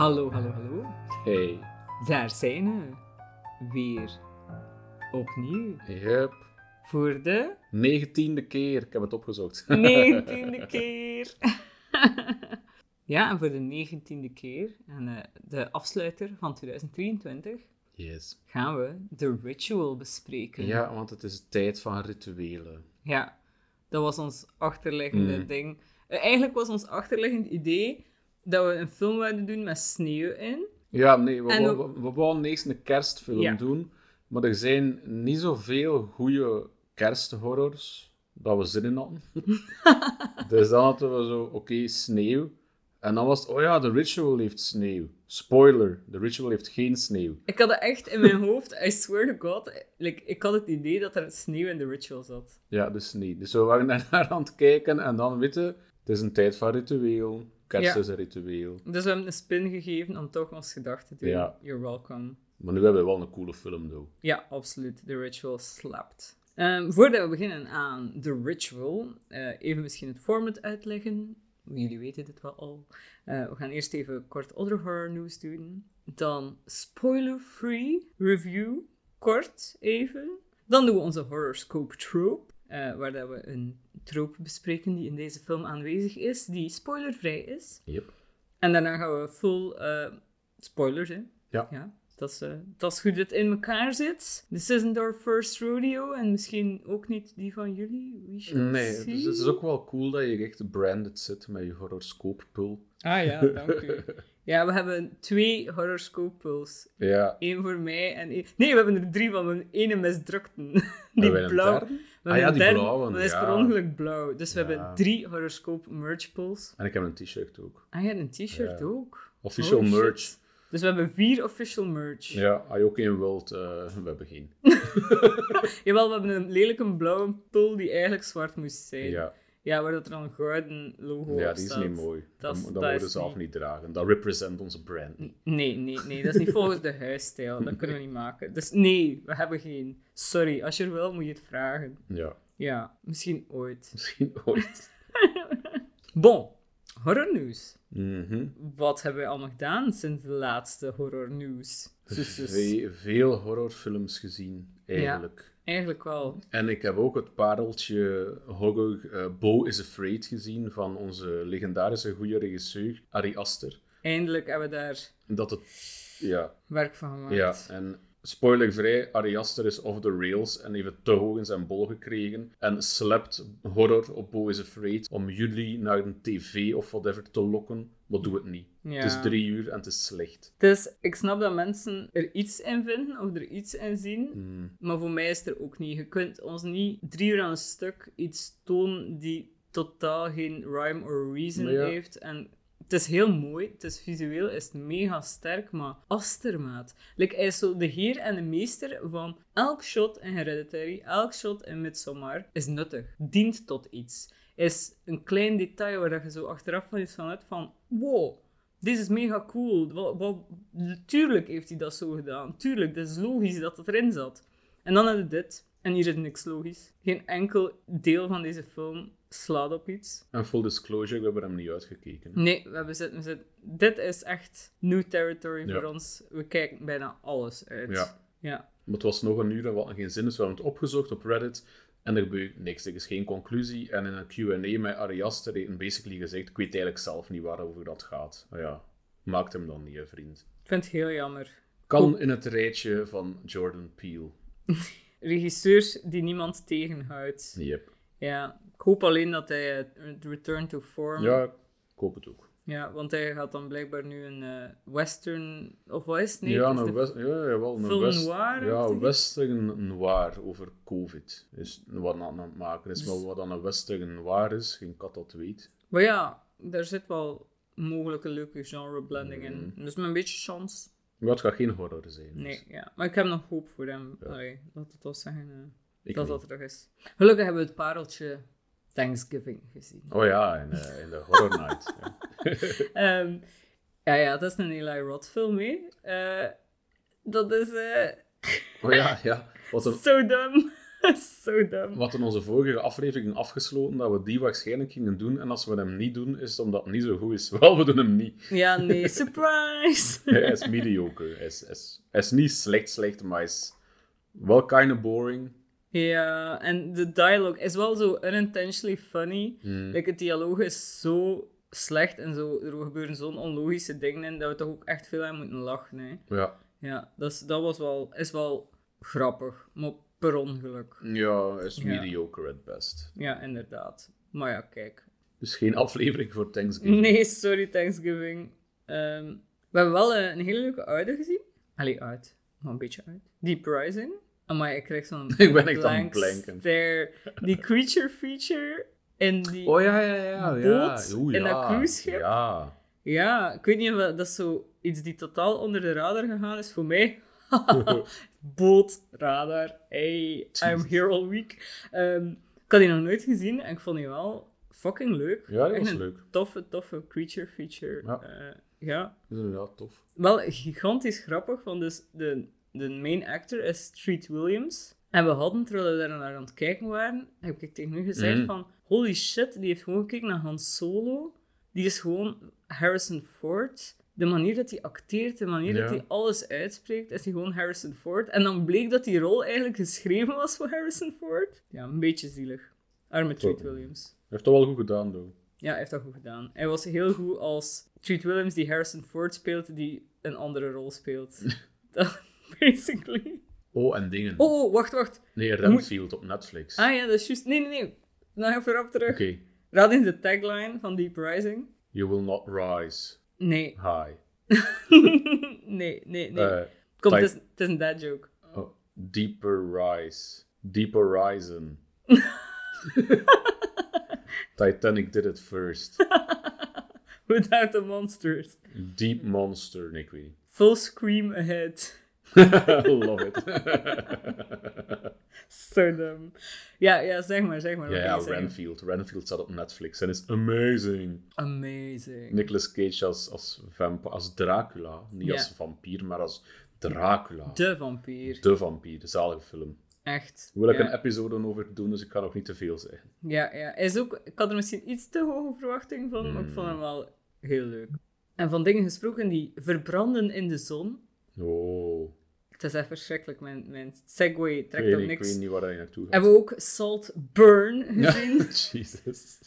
Hallo, hallo, hallo. Hey. Daar zijn we. Weer. Opnieuw. Yep. Voor de Negentiende keer. Ik heb het opgezocht. negentiende keer. ja, en voor de negentiende keer, en eh, de afsluiter van 2023, Yes. gaan we The Ritual bespreken. Ja, want het is tijd van rituelen. Ja, dat was ons achterliggende Mm. ding. Eh, eigenlijk was ons achterliggend idee dat we een film wilden doen met sneeuw in. Ja, nee, we, we, we wouden eerst een kerstfilm Ja. doen. Maar er zijn niet zoveel goede kersthorrors dat we zin in hadden. dus dan hadden we zo, oké, sneeuw. En dan was het, oh ja, The Ritual heeft sneeuw. Spoiler, The Ritual heeft geen sneeuw. Ik had het echt in mijn hoofd, I swear to god, like, ik had het idee dat er sneeuw in The Ritual zat. Ja, dus niet. Dus we waren daarnaar aan het kijken en dan weten, het is een tijd van ritueel. Kerst Ja. is een ritueel. Dus we hebben een spin gegeven om toch ons gedachten te doen. Ja. You're welcome. Maar nu hebben we wel een coole film, though. Ja, absoluut. The Ritual slapt. Ehm, voordat we beginnen aan The Ritual, eh, even misschien het format uitleggen. Jullie weten dit wel al. Eh, we gaan eerst even kort other horror news doen. Dan spoiler-free review, kort even. Dan doen we onze horoscope trope, eh, waar dat we een trope bespreken die in deze film aanwezig is, die spoilervrij is. Yep. En daarna gaan we full eh, spoilers, hè. Ja. ja dat, is, eh, dat is hoe dit in elkaar zit. This isn't our first rodeo. En misschien ook niet die van jullie. We shall Nee, see. dus het is ook wel cool dat je echt branded zit met je horoscooppul. Ah ja, dank u. Ja, we hebben twee horoscooppools. Ja. Eén voor mij en één... Nee, we hebben er drie, we hebben ene misdrukten. Die een blauw. We Ah ja, die blauwe, dat is ja. per ongeluk blauw. Dus we Ja. hebben drie horoscoop merch pools. En ik heb een t-shirt ook. Ah ja, een t-shirt Ja. ook. Official shit. merch. Dus we hebben vier official merch. Ja, als je ook een wilt, eh, we hebben geen. Jawel, we hebben een lelijke blauwe pul die eigenlijk zwart moest zijn. Ja, Ja, waar dat er dan een gouden logo ja die is staat. niet mooi. Dat is- dat mogen ze zelf niet- niet dragen. Dat represent onze brand niet. Nee, nee, nee. Dat is niet volgens de huisstijl. Dat kunnen we niet maken. Dus nee, we hebben geen. Sorry, als je er wil, moet je het vragen. Ja, Ja, misschien ooit. misschien ooit. Bon, horrornieuws. Mhm. Wat hebben we allemaal gedaan sinds de laatste horrornieuws? Ve- veel horrorfilms gezien, eigenlijk. Eigenlijk wel. En ik heb ook het pareltje horror eh, Bo is Afraid gezien van onze legendarische goede regisseur Ari Aster. Eindelijk hebben we daar Dat het, ja, werk van gemaakt. ja, en spoilervrij, Ari Aster is off the rails en heeft het te hoog in zijn bol gekregen en slept horror op Bo is Afraid om jullie naar een tv of whatever te lokken, maar doe het niet. Ja. Het is drie uur en het is slecht. Dus ik snap dat mensen er iets in vinden of er iets in zien. Mm. Maar voor mij is het er ook niet. Je kunt ons niet drie uur aan een stuk iets tonen die totaal geen rhyme or reason ja. heeft. En het is heel mooi, het is visueel, is het mega sterk, maar Astermaat. Like, hij is zo de heer en de meester van elk shot in Hereditary, elk shot in Midsommar is nuttig, dient tot iets. Is een klein detail waar dat je zo achteraf van iets van van, wow, dit is mega cool. Wat, tuurlijk heeft hij dat zo gedaan. Tuurlijk, het is logisch dat het erin zat. En dan je dit. En hier is niks logisch. Geen enkel deel van deze film slaat op iets. En full disclosure, we hebben hem niet uitgekeken. Nee, we hebben zitten, we zitten- dit is echt new territory Ja. voor ons. We kijken bijna alles uit. Ja. Ja. Maar het was nog een uur en we hadden geen zin, dus we hebben het opgezocht op Reddit. En er gebeurt niks, er is geen conclusie. En in een Q&A met Ari Aster heeft basically gezegd, ik weet eigenlijk zelf niet waarover dat gaat. Maar ja, maakt hem dan niet, hè, vriend. Ik vind het heel jammer. Kan in het rijtje van Jordan Peele. Regisseurs die niemand tegenhoudt. Yep. Ja. Ik hoop alleen dat hij eh, Return to Form... Ja, ik hoop het ook. Ja, want hij gaat dan blijkbaar nu een eh, western... Of wat is het? Nee, ja, het is een west, ja, jawel, een film west, noir, Ja, western noir over COVID. Is wat aan het maken is. Dus- Maar wat dan een western noir is, geen kat dat weet. Maar ja, daar zit wel mogelijke leuke genre blending Mm. in. Dus met een beetje chance. Maar het gaat geen horror zijn. dus Nee, ja. Maar ik heb nog hoop voor hem. Ja. Allee, laat het wel zeggen eh, dat dat terug is. Gelukkig hebben we het pareltje Thanksgiving gezien. Oh ja, in, eh, in de Horror Night. ja. Ehm, ja, ja, dat is een Eli Roth film. Eh, dat is eh, Oh ja, ja. Wat een, zo dom. Zo dom. We hadden onze vorige aflevering afgesloten dat we die waarschijnlijk gingen doen. En als we hem niet doen, is het omdat het niet zo goed is. Wel, we doen hem niet. Ja, nee, surprise! Hij is mediocre. Hij is, is, is niet slecht, slecht, maar hij is wel kind of boring. Ja, en de dialogue is wel zo unintentionally funny. Like, het dialoog is zo slecht en zo, er gebeuren zo'n onlogische dingen in dat we toch ook echt veel aan moeten lachen. Hè. Ja, Ja, dat, is, dat was wel, is wel grappig, maar per ongeluk. ja is mediocre at best. Ja, inderdaad. Maar ja, kijk. Dus geen aflevering voor Thanksgiving. Nee, sorry, Thanksgiving. Ehm, we hebben wel een hele leuke oude gezien. Allee, uit. Maar een beetje uit. Deep Rising. Maar ik krijg zo'n Ik ben echt aan blanken. Die creature feature in die... Oh ja, ja, ja. ja. Boot Oeh, in dat ja. cruiseschip? Ja. Ja, ik weet niet of dat dat is zo iets die totaal onder de radar gegaan is voor mij. Bootradar. Hey, I'm here all week. Ehm, ik had die nog nooit gezien en ik vond die wel fucking leuk. Ja, die Echt was een leuk. Toffe, toffe creature feature. Ja. Eh, ja. Dat is inderdaad tof. Wel gigantisch grappig, want dus de, de main actor is Street Williams. En we hadden, terwijl we daar naar aan het kijken waren, heb ik tegen u gezegd Mhm. van, holy shit, die heeft gewoon gekeken naar Han Solo. Die is gewoon Harrison Ford. De manier dat hij acteert, de manier dat hij alles uitspreekt, is hij gewoon Harrison Ford. En dan bleek dat die rol eigenlijk geschreven was voor Harrison Ford. Ja, een beetje zielig. Arme Treat. Williams. Hij heeft dat wel goed gedaan, though. Ja, hij heeft dat goed gedaan. Hij was heel goed als Treat Williams, die Harrison Ford speelt, die een andere rol speelt. dat, basically. Oh, en dingen. Oh, oh, wacht, wacht. Nee, Renfield op Netflix. Ah ja, dat is juist. Nee, nee, nee. Nog even erop terug. Oké. Raad eens de tagline van Deep Rising. You will not rise Nee. high. nee, nee, nee. Kom, type- het is, het is een dad joke. oh, deeper rise. Deeper horizon. Titanic did it first. Without the monsters. Deep monster. Niet. Full scream ahead. Love it. So dumb. Ja, ja, zeg maar, zeg maar. ja? Renfield. Renfield staat op Netflix en is amazing. Amazing. Nicolas Cage als, als, vamp als Dracula. Niet Ja. als vampier, maar als Dracula. De vampier. De vampier. De zalige film. Echt. Wil ik ja. een episode over doen, dus ik kan nog niet te veel zeggen. Ja, ja. Is ook, ik had er misschien iets te hoge verwachting van, maar ik vond hem wel heel leuk. En van dingen gesproken die verbranden in de zon. Oh, Het is echt verschrikkelijk, mijn, mijn segway trekt weet, op niet- ik niks. weet niet waar je naartoe gaat. Hebben we ook Salt Burn gezien? Jesus.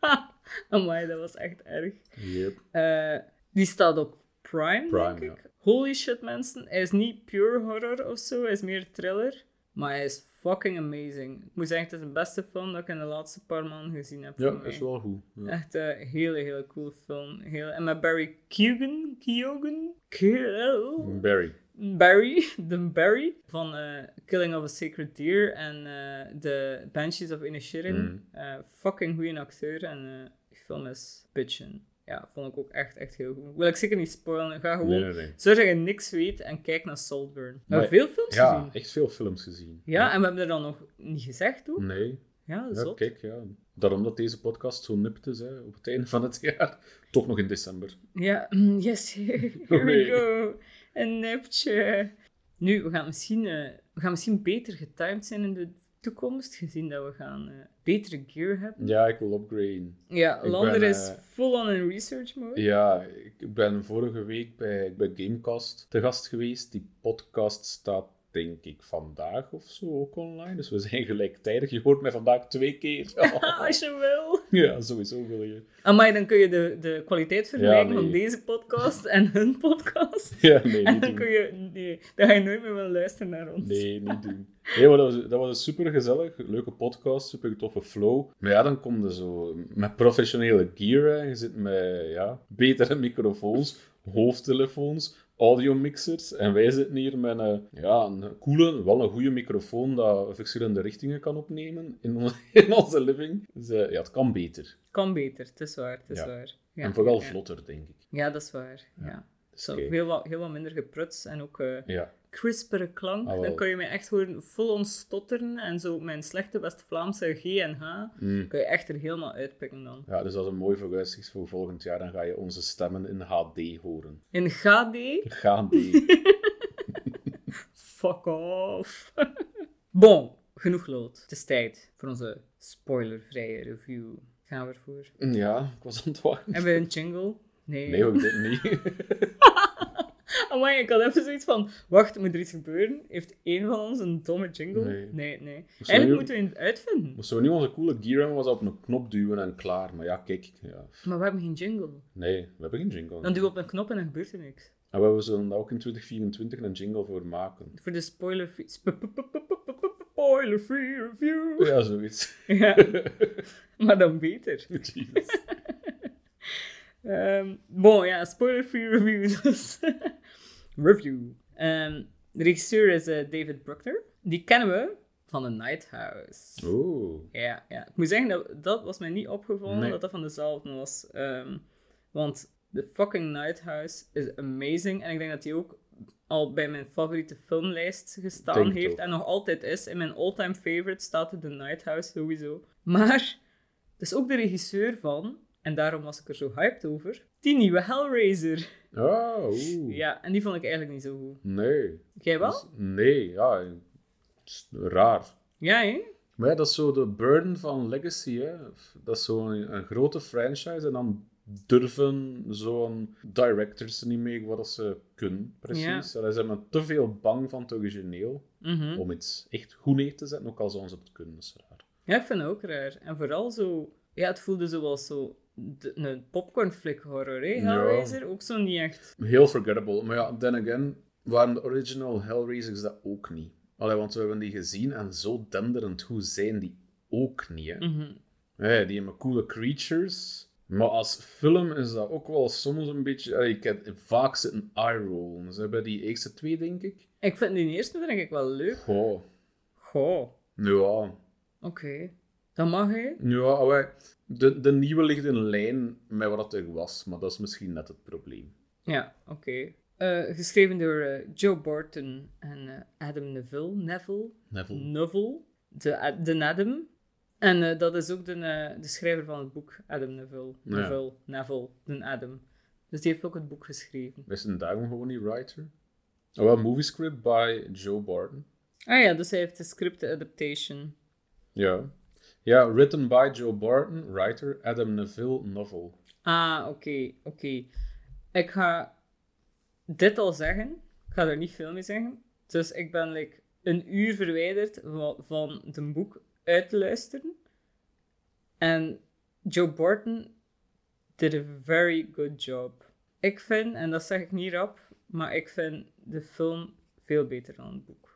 Amai, dat was echt erg. Yep. Eh, die staat op Prime, Prime, denk ik. Holy shit, mensen. Hij is niet pure horror of zo, hij is meer thriller. Maar hij is fucking amazing. Ik moet zeggen, het is de beste film dat ik in de laatste paar maanden gezien heb. Ja, is wel goed. Ja. Echt een hele, hele coole film. Heel... En met Barry. Keoghan? Keoghan? Barry. Barry, de Barry van eh, Killing of a Sacred Deer en eh The Banshees of Inisherin. Mm. Eh, fucking goede acteur en die film is bitchin. Ja, vond ik ook echt, echt heel goed. Wil ik zeker niet spoilen. Ga gewoon Nee, nee, nee. zorg dat je niks weet en kijk naar Saltburn. We hebben veel films Ja, gezien. echt veel films gezien. Ja, en we hebben er dan nog niet gezegd ook. Nee. Ja, Ja, zot. kijk, ja. Daarom dat deze podcast zo nipt is hè, op het einde van het jaar. Toch nog in december. Ja, yes, here we go. Een nepje. Nu, we gaan, misschien, eh, we gaan misschien beter getimed zijn in de toekomst, gezien dat we gaan eh, betere gear hebben. Ja, ik wil upgraden. Ja, Ik Lander ben, is eh, full on in research mode. Ja, ik ben vorige week bij, bij Gamecast te gast geweest. Die podcast staat denk ik vandaag of zo ook online. Dus we zijn gelijktijdig. Je hoort mij vandaag twee keer. Als je wil. ja, sowieso wil je. Amai, dan kun je de, de kwaliteit vergelijken Ja, nee. van deze podcast en hun podcast. Ja, nee, En niet dan doen. kun je... Nee, dan ga je nooit meer willen luisteren naar ons. Nee, niet doen. Nee, maar dat was, dat was super gezellig. Leuke podcast, super toffe flow. Maar ja, dan kom je zo met professionele gear. hè. Je zit met ja, betere microfoons, hoofdtelefoons, audiomixers. En wij zitten hier met een, ja, een coole, wel een goede microfoon dat verschillende richtingen kan opnemen in, on- in onze living. Dus eh, ja, het kan beter. Kan beter, het is waar, het is Ja. waar. Ja, en vooral ja. vlotter, denk ik. Ja, dat is waar. Ja. Zo, oké. heel, wat, heel wat minder gepruts en ook eh Ja, crispere klank. Ah, dan kun je mij echt horen vol ontstotteren en zo mijn slechte West-Vlaamse G en H Mm. kun je echt er helemaal uitpikken dan. ja, dus dat is een mooi vooruitzicht voor volgend jaar. Dan ga je onze stemmen in HD horen. In HD, HD. fuck off. bon, genoeg lood. Het is tijd voor onze spoilervrije review. Gaan we ervoor? Ja, ik was aan het wachten. Hebben we een jingle? Nee. Nee, ook dit niet. Amai, ik had even zoiets van, wacht, moet er iets gebeuren? Heeft één van ons een domme jingle? Nee. nee. nee. Eigenlijk nu- moeten we het uitvinden. Moesten we nu onze coole gear hebben, was op een knop duwen en klaar. Maar ja, kijk. Ja. Maar we hebben geen jingle. Nee, we hebben geen jingle. Dan duw je op een knop en dan gebeurt er niks. En we zullen daar ook in 2024 een jingle voor maken. Voor de spoiler spoiler free review. Ja, zoiets. Ja, maar dan beter. Jezus. Ehm bon, ja, spoiler free review. Ehm, de regisseur is eh, David Bruckner. Die kennen we van The Night House. Oeh. Ja, ja. Ik moet zeggen, dat, dat was mij niet opgevallen Nee. dat dat van dezelfde was. Ehm, want The fucking Night House is amazing. En ik denk dat die ook al bij mijn favoriete filmlijst gestaan Denk heeft. En nog altijd is. In mijn all-time favorite staat The Night House sowieso. Maar het is ook de regisseur van, en daarom was ik er zo hyped over, die nieuwe Hellraiser. Oh, oeh. Ja, en die vond ik eigenlijk niet zo goed. Nee. Jij wel? Dus- nee, ja. raar. Ja, hè? Maar ja, dat is zo de burden van Legacy, hè. Dat is zo'n een grote franchise en dan durven zo'n directors niet mee wat ze kunnen, precies. Ja. Ze zijn te veel bang van het origineel Mhm. om iets echt goed neer te zetten, ook al zouden ze het kunnen, dat is raar. Ja, ik vind het ook raar. En vooral zo... Ja, het voelde zoals zo... de- een popcorn flick horror, hè? Ja. Hellraiser. Ook zo niet echt... Heel forgettable. Maar ja, then again, waren de original Hellraisers dat ook niet. Allee, want we hebben die gezien en zo denderend goed zijn die ook niet, hè. Mhm. Die hebben coole creatures. Maar als film is dat ook wel soms een beetje... allee, Ik heb vaak zitten eye-rollen. Ze hebben die eerste twee, denk ik. Ik vind die eerste vind ik wel leuk. Goh. Goh. Ja. Oké. Dat mag, hè? Ja, de, de nieuwe ligt in lijn met wat het er was. Maar dat is misschien net het probleem. Ja, oké. Eh, geschreven door eh, Joe Barton en eh, Adam Neville. Neville? Neville. Neville. De, de Adam. En dat is ook de, de schrijver van het boek, Adam Neville. Ja. Neville, Neville, de Adam. Dus die heeft ook het boek geschreven. Is een daarom gewoon niet writer? Oh, wel, movie script by Joe Barton. Ah ja, dus hij heeft de script adaptation. Ja. Ja, written by Joe Barton, writer Adam Neville, novel. Ah, oké, oké. Ik ga dit al zeggen. Ik ga er niet veel mee zeggen. Dus ik ben like, een uur verwijderd van, het boek uit te luisteren. En Joe Barton did a very good job. Ik vind, en dat zeg ik niet rap, maar ik vind de film veel beter dan het boek.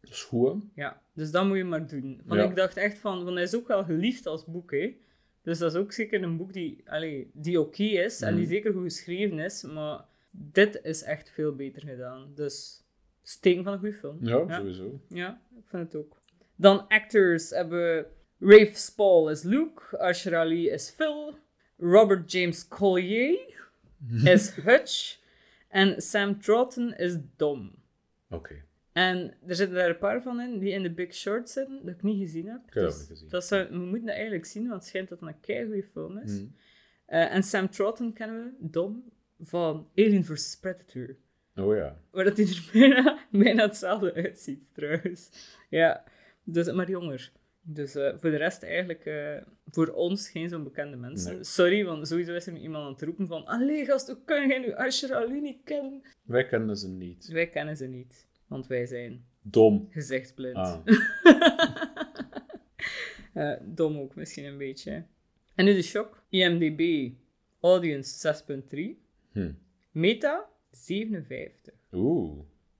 Dat is goed, hè? Ja, dus dat moet je maar doen. Want Ja. ik dacht echt van, van, hij is ook wel geliefd als boek, hè. Dus dat is ook zeker een boek die, allee, die oké is en die Mhm. zeker goed geschreven is, maar dit is echt veel beter gedaan. Dus, steken van een goede film. Ja, ja. sowieso. Ja, ik vind het ook. Dan actors hebben we Rafe Spall is Luke, Asher Ali is Phil, Robert James Collier is Hutch en Sam Troughton is Dom. Oké. En er zitten daar een paar van in die in de Big Short zitten, dat ik niet gezien heb. Ik heb dat Dus gezien. dat zou, we moeten dat eigenlijk zien, want het schijnt dat het een keigoede film is. Hm. Eh, en Sam Troughton kennen we, Dom, van Alien vs. Predator. Oh ja. Waar dat hij er bijna, bijna hetzelfde uitziet, trouwens. Ja, dus, maar jonger. Dus eh, voor de rest eigenlijk eh, voor ons geen zo'n bekende mensen. Nee. Sorry, want sowieso is er iemand aan het roepen van Allee gast, hoe kan jij nu Asher Ali niet kennen? Wij kennen ze niet. Wij kennen ze niet, want wij zijn Dom. gezichtsblind. Ah. Eh, dom ook misschien een beetje. En nu de shock. IMDb, audience 6.3. Hm. Meta, 57. Oeh.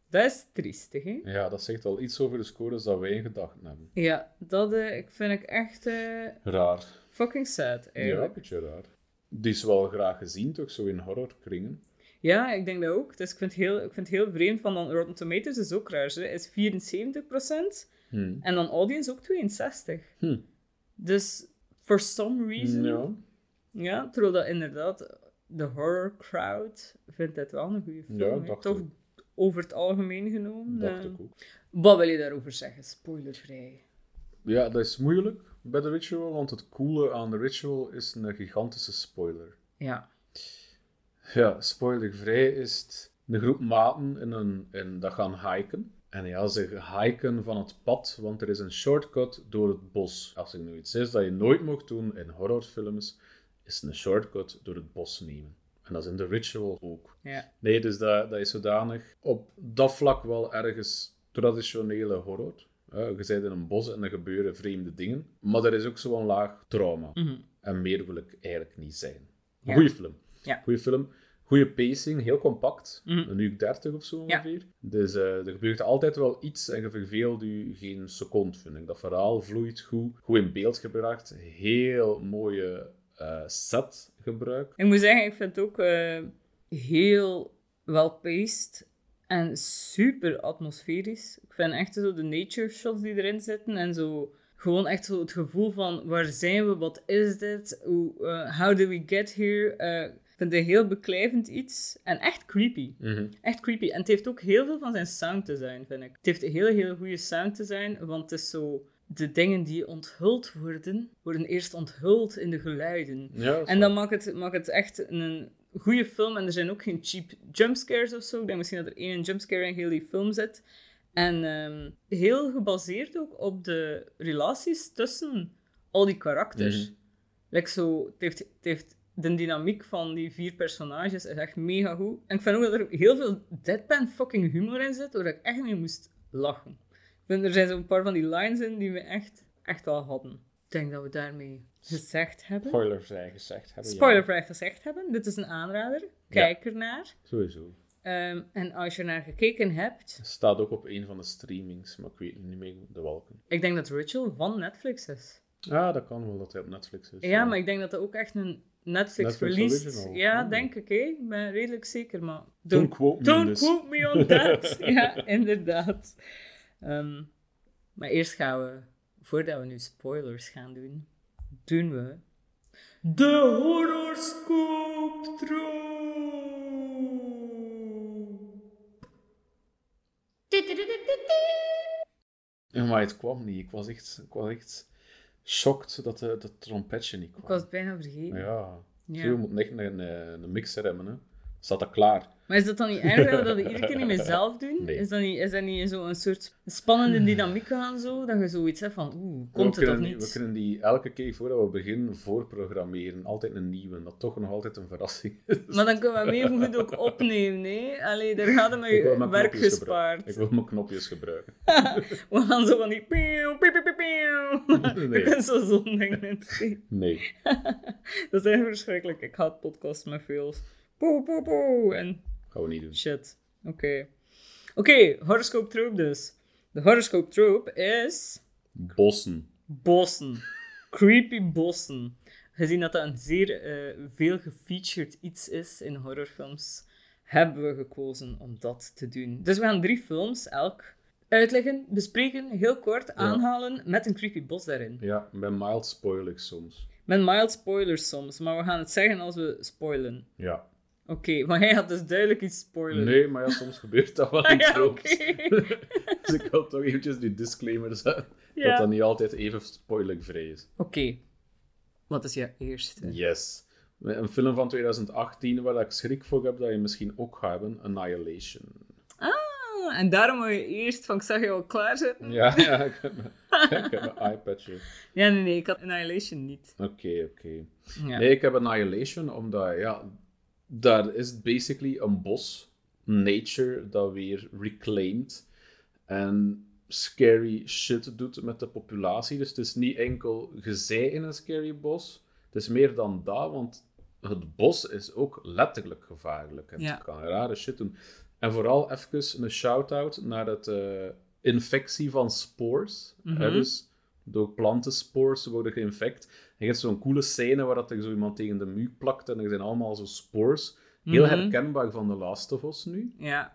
Dat is triestig, hè? Ja, dat zegt wel iets over de scores dat wij in gedachten hebben. Ja, dat ik vind ik echt eh, Raar. fucking sad, Ja, een eigenlijk. beetje raar. Die is wel graag gezien, toch? Zo in horrorkringen. Ja, ik denk dat ook. Dus ik vind het heel, ik vind het heel vreemd van dan Rotten Tomatoes is ook raar. Hè? Is 74% Hm. en dan audience ook 62. Hm. Dus for some reason, ja. Ja. terwijl dat inderdaad de horror crowd vindt dit wel een goede film. Ja, Toch ik. over het algemeen genomen. Dacht eh. ik ook. Wat wil je daarover zeggen? Spoilervrij. Ja, dat is moeilijk bij de Ritual, want het coole aan de Ritual is een gigantische spoiler. Ja. Ja, spoilervrij is het een groep maten in een, in, dat gaan hiken. En ja, ze hiken van het pad, want er is een shortcut door het bos. Als er nu iets is dat je nooit mocht doen in horrorfilms, is een shortcut door het bos nemen. En dat is in The Ritual ook. Ja. Nee, dus dat, dat is zodanig op dat vlak wel ergens traditionele horror. Je bent in een bos en er gebeuren vreemde dingen. Maar er is ook zo'n laag trauma. Mhm. En meer wil ik eigenlijk niet zijn. Ja. Goeie film. Ja. Goeie film. Goeie pacing, heel compact. Mhm. Een uur 30 of zo Ja. ongeveer. Dus eh, er gebeurt altijd wel iets en je verveelt je geen seconde, vind ik. Dat verhaal vloeit goed. Goed in beeld gebracht. Heel mooie eh setgebruik. Ik moet zeggen, ik vind het ook eh, heel wel paced en super atmosferisch. Ik vind echt zo de nature shots die erin zitten en zo gewoon echt zo het gevoel van waar zijn we, wat is dit, hoe, eh, how did we get here. Vind het een heel beklijvend iets en echt creepy. Mhm. Echt creepy. En het heeft ook heel veel van zijn sound design, vind ik. Het heeft een hele, hele goede sound design, want het is zo... De dingen die onthuld worden, worden eerst onthuld in de geluiden. Ja, dat En dan maakt het, maakt het echt een goede film. En er zijn ook geen cheap jumpscares of zo. Ik denk misschien dat er één jumpscare in heel die film zit. En ehm, heel gebaseerd ook op de relaties tussen al die karakters. Like zo, het, heeft, het heeft de dynamiek van die vier personages is echt mega goed. En ik vind ook dat er heel veel deadpan fucking humor in zit, waar ik echt mee moest lachen. Ik vind, er zijn zo'n paar van die lines in die we echt, echt al hadden. Ik denk dat we daarmee gezegd hebben. Spoilervrij gezegd hebben. ja. Spoilervrij gezegd hebben. Dit is een aanrader. Kijk ernaar. Sowieso. Ehm, en als je naar gekeken hebt, Het staat ook op een van de streamings, maar ik weet niet meer de welke. ik denk dat Ritual van Netflix is. Ah, dat kan wel dat hij op Netflix is. Ja, maar ik denk dat dat ook echt een Netflix, Netflix original. Ja, Hmm. denk ik. Hè? Ik ben redelijk zeker, maar... Don't quote me don't quote me on that. ja, inderdaad. Ehm, maar eerst gaan we, voordat we nu spoilers gaan doen, doen we... De horoscoop Ja, maar het kwam niet. Ik was echt, ik was echt shocked dat de, dat trompetje niet Ik kwam. was het bijna vergeten. Ja. Ja. Je moet echt een, een, een mixer hebben. Hè. Staat dat klaar? Maar is dat dan niet erg dat we iedere keer niet meer zelf doen? Nee. Is, dat niet, is dat niet zo'n soort spannende dynamiek aan zo? Dat je zoiets hebt van, oeh, komt we het of niet? We kunnen die elke keer voordat we beginnen voorprogrammeren. Altijd een nieuwe. Dat toch nog altijd een verrassing is. Maar dan kunnen we hem even goed ook opnemen, hè? Allee, daar gaat hem mijn werk gespaard. Ik wil mijn knopjes gebruiken. We gaan zo van die pieuw, pieuw, pieuw, pieuw, pieuw. We Nee. kunnen zo zo'n ding steken. Nee. Dat is echt verschrikkelijk. Ik haat podcasts met veel poe, poe, poe en Gaan we niet doen. shit. Oké. Oké, horoscoop trope dus. De horoscoop trope is... Bossen. Bossen. Creepy bossen. Gezien dat dat een zeer eh, veel gefeatured iets is in horrorfilms, hebben we gekozen om dat te doen. Dus we gaan drie films elk uitleggen, bespreken, heel kort aanhalen met een creepy bos daarin. Ja, bij mild spoil ik soms. Met mild spoilers soms, maar we gaan het zeggen als we spoilen. Ja. Oké, maar hij had dus duidelijk iets spoilen. Nee, maar ja, soms gebeurt dat wel Ah, ja, tropes. oké. Dus ik wil toch eventjes die disclaimer zetten. Ja. Dat dat niet altijd even spoilervrij is. Oké. Wat is je eerste? Yes. Een film van 2018 waar ik schrik voor heb dat je misschien ook gaat hebben. Annihilation. Ah, en daarom moet je eerst van, ik zag je al klaarzitten. Ja, ja ik heb mijn, ik heb mijn iPadje. Ja, nee, nee, ik had Annihilation niet. Oké, oké. Ja. Nee, ik heb Annihilation omdat, ja, daar is basically een bos, nature, dat weer reclaimed en scary shit doet met de populatie. Dus het is niet enkel gezij in een scary bos, het is meer dan dat, want het bos is ook letterlijk gevaarlijk. En Ja. Het kan rare shit doen. En vooral even een shout-out naar het eh, infectie van spores. Mhm. dus door plantenspores worden geïnfect. Je hebt zo'n coole scène waar dat er zo iemand tegen de muur plakt en er zijn allemaal zo spores. Heel Mhm. herkenbaar van The Last of Us nu. Ja.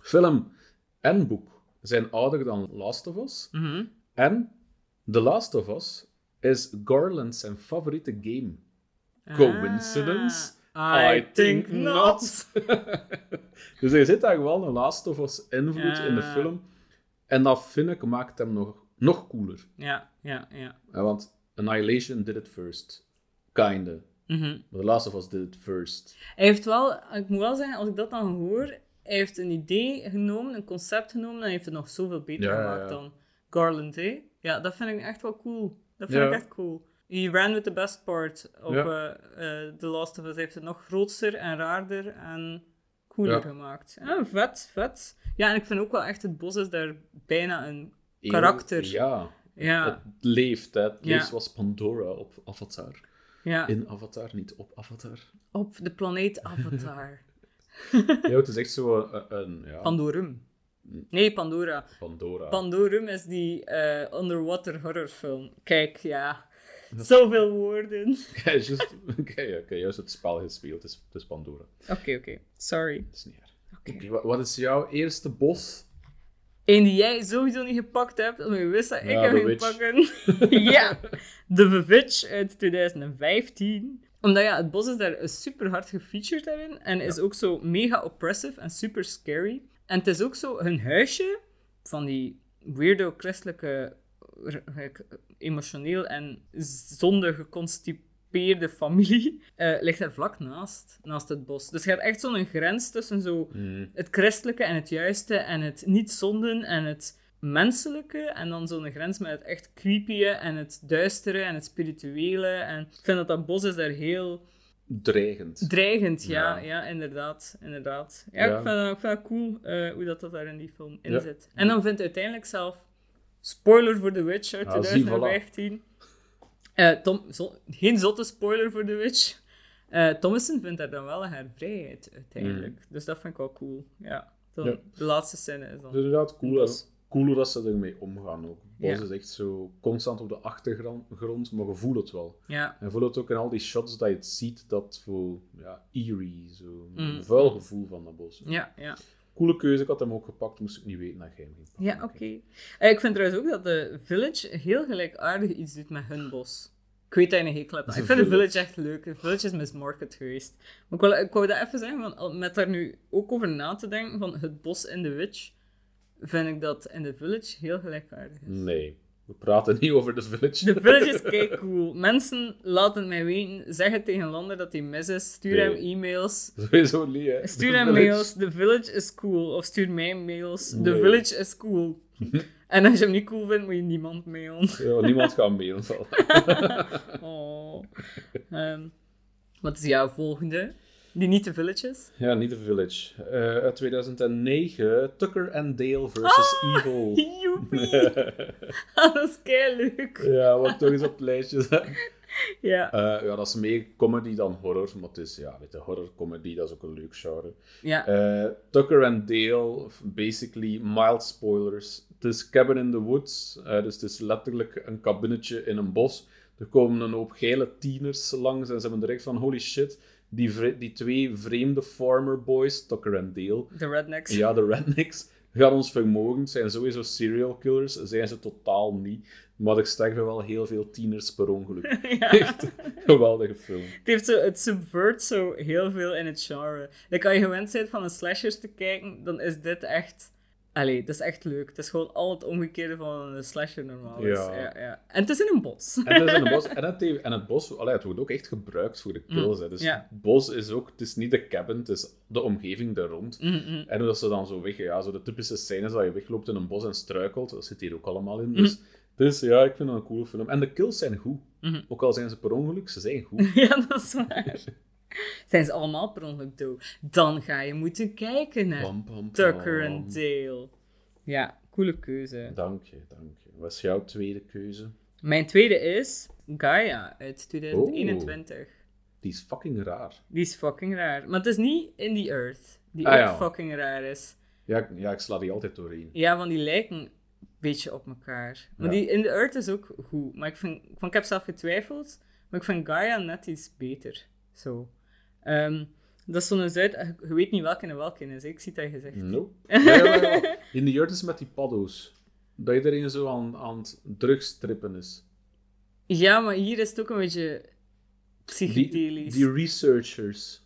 Film en boek zijn ouder dan Last of Us. Mhm. En The Last of Us is Garland zijn favoriete game. Coincidence? Ah, I, think not. dus er zit daar wel een Last of Us invloed in de film. En dat vind ik maakt hem nog, nog cooler. Ja, ja. Ja, want Annihilation did it first. Kinda. Mhm. But The Last of Us did it first. Hij heeft wel, ik moet wel zeggen, als ik dat dan hoor, hij heeft een idee genomen, een concept genomen, en hij heeft het nog zoveel beter Ja, gemaakt ja. dan Garland, hè? Ja, dat vind ik echt wel cool. Dat vind Ja. ik echt cool. He ran with the best part op Ja. eh, eh, The Last of Us. Hij heeft het nog grootser en raarder en cooler Ja. gemaakt. Ja, vet, vet. Ja, en ik vind ook wel echt, het bos is daar bijna een... Karakter. Ja, Ja, het leeft. Hè. Het Ja. leeft zoals Pandora op Avatar. ja. In Avatar, niet op Avatar. op de planeet Avatar. Ja, het is echt zo een, een ja, Pandorum. Nee, Pandora. Pandora. Pandorum is die eh, underwater horrorfilm. Kijk, ja. Zoveel woorden. Ja, ik heb juist het spel gespeeld, het is, het is Pandora. Oké, oké. Sorry. Dat is niet erg. Oké. Oké, wat, wat is jouw eerste bos? Eén die jij sowieso niet gepakt hebt, omdat je wist dat ik Ja, hem ging pakken. ja, The Witch uit 2015. Omdat ja, het bos is daar super hard gefeatured daarin. En is ook zo mega oppressive en super scary. En het is ook zo hun huisje van die weirdo christelijke, emotioneel en zonde geconstipeerde familie. eh, ligt daar vlak naast, naast het bos. Dus je hebt echt zo'n grens tussen zo Hmm. het christelijke en het juiste en het niet zonden en het menselijke. En dan zo'n grens met het echt creepy en het duistere en het spirituele. En ik vind dat dat bos is daar heel Dreigend. dreigend. Ja, Ja. ja. inderdaad. inderdaad. Ja, Ja. Ik, vind, dat- ik vind dat cool eh, hoe dat, dat daar in die film in Ja. zit. En dan vindt uiteindelijk zelf... Spoiler voor The Witch uit zie, voilà. 2015. Eh, Tom, zo- geen zotte spoiler voor The Witch. Eh Thomason vindt daar dan wel haar vrijheid uiteindelijk. Dus dat vind ik wel cool. Ja. Dan, Mm. Ja. De laatste scène is Het dan. is inderdaad cool, hè. cool hoe dat ze ermee omgaan ook. Het bos Ja. is echt zo constant op de achtergrond, grond, maar je voelt het wel. Ja. En je voelt het ook in al die shots dat je het ziet, dat voor ja, eerie, zo Mm. vuil gevoel van dat bos. Ja, ja. Coole keuze, ik had hem ook gepakt, moest ik niet weten dat jij hem ging pakken. Ja, oké. Eh, ik vind trouwens ook dat de Village heel gelijkaardig iets doet met hun bos. Ik weet dat je een hekel hebt. Ik vind de Village. Echt leuk. De Village is mismarket geweest. Maar ik, wil, ik wou dat even zeggen, want met daar nu ook over na te denken, van het bos in The Witch, vind ik dat in The Village heel gelijkaardig is. Nee, we praten niet over The Village. De Village is kei cool. Mensen laten mij weten, zeg het tegen Lander dat hij mis is. Stuur hem e-mails. Sowieso niet, hè. Stuur The hem Village. mails. The Village is cool. Of stuur mij mails. The Nee. Village is cool. en als je hem niet cool vindt, moet je niemand mailen. Ja, niemand gaat mailen. Oh. Ehm, wat is jouw volgende? Die niet The Village is? Ja, niet The Village. Eh, uit 2009, Tucker and Dale versus Ah! Evil. Joepie! Ah, dat is kei leuk. ja, wat toch eens op het lijstje zetten. Ja. Eh, ja, dat is meer comedy dan horror, maar het is, ja, weet je, horror-comedy, dat is ook een leuk genre. Ja. Eh, Tucker and Dale, basically mild spoilers. Het is Cabin in the Woods, dus het is letterlijk een kabinetje in een bos. Er komen een hoop geile tieners langs en ze hebben direct van holy shit, die, die twee vreemde farmer boys, Tucker and Dale, De Rednecks. ja, de rednecks, gaan ons vermogen, zijn sowieso serial killers, zijn ze totaal niet. Maar er sterven wel heel veel tieners per ongeluk. Ja. Echt geweldige film. Het, heeft zo, het subvert zo heel veel in het genre. Like, als je gewend bent van een slashers te kijken, dan is dit echt... Allee, het is echt leuk. Het is gewoon al het omgekeerde van een slasher normaal. Ja. Ja, ja. En het is in een bos. En het is in een bos. En het, heeft- en het bos, allee, het wordt ook echt gebruikt voor de kills. hè. Dus Mm, ja. het bos is ook, het is niet de cabin, het is de omgeving daar rond. Mm, mm. En hoe dat ze dan zo weg, ja, zo de typische scènes dat je wegloopt in een bos en struikelt, dat zit hier ook allemaal in. Dus, dus ja, ik vind het een coole film. En de kills zijn goed. Mhm. Ook al zijn ze per ongeluk, ze zijn goed. Ja, dat is waar. Zijn ze allemaal per ongeluk dood? Dan ga je moeten kijken naar pam. Tucker and Dale. Ja, coole keuze. Dank je, dank je. Wat is jouw tweede keuze? Mijn tweede is Gaia uit 2021. Die is fucking raar. Die is fucking raar. Maar het is niet In the Earth, die Ah, ja. fucking raar is. Ja, ik- ja, ik sla die altijd doorheen. Ja, want die lijken een beetje op elkaar. Maar Ja. die In the Earth is ook goed. Maar ik, vind, want ik heb zelf getwijfeld, maar ik vind Gaia net iets beter. Zo. Ehm, dat is zo'n Zuid... Je weet niet welke en welke is, hè. ik zie dat gezegd. Nope. Ja, ja, ja. In de is met die paddo's. Dat iedereen zo aan, aan het drugstrippen is. Ja, maar hier is het ook een beetje psychedelisch. die researchers.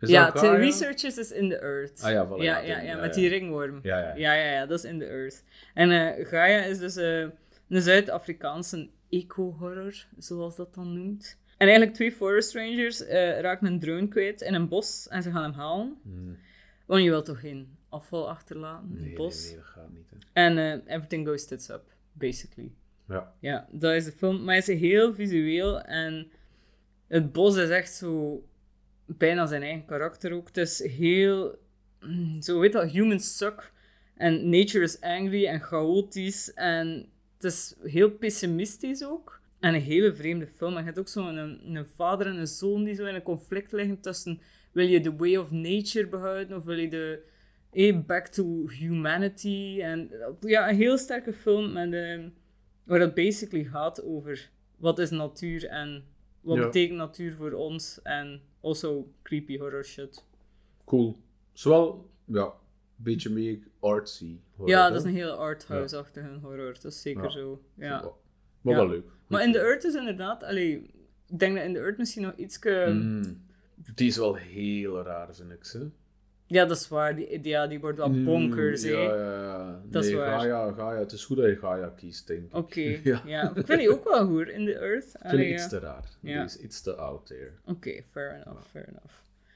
Is ja, de researchers is in the earth. Ah ja, voilà, ja, ja, ja, met die ringworm. Ja, ja. Ja, dat is in the earth. En eh, Gaia is dus eh, een Zuid-Afrikaanse eco-horror, zoals dat dan noemt. En eigenlijk twee forest rangers eh, raken een drone kwijt in een bos en ze gaan hem halen. Hmm. Want je wilt toch geen afval achterlaten in Nee, het bos? nee, nee, dat gaat niet. Hè. En eh, everything goes tits up, basically. Ja. Ja, dat is de film. Maar het is heel visueel en het bos is echt zo bijna zijn eigen karakter ook. Het is heel, mm, zo weet dat, humans suck en nature is angry en chaotisch en het is heel pessimistisch ook. En een hele vreemde film. En je hebt ook zo'n een, een vader en een zoon die zo in een conflict liggen tussen wil je the way of nature behouden of wil je de eh, back to humanity. En ja, een heel sterke film met waar het basically gaat over wat is natuur en wat Ja. betekent natuur voor ons en also creepy horror shit. Cool. Zowel, ja, een beetje meer artsy. horror, ja, dat is een hele arthouse-achtige horror, dat is zeker Ja. zo. Ja. Maar Ja. wel leuk. Maar in The Earth is inderdaad, allee, ik denk dat in The Earth misschien nog iets. Mm, die is wel heel raar, vind ik. Ze. Ja, dat is waar, die, die- ja, die wordt wel bonkers, Mm, hè. Ja, ja, ja. Dat is waar. Gaia, Gaia, het is goed dat je Gaia kiest, denk ik. Oké, Ja. ja. Ik vind die ook wel goed in The Earth. Ik vind het iets te raar. Ja. Die is iets te out there. Oké, fair enough, fair enough.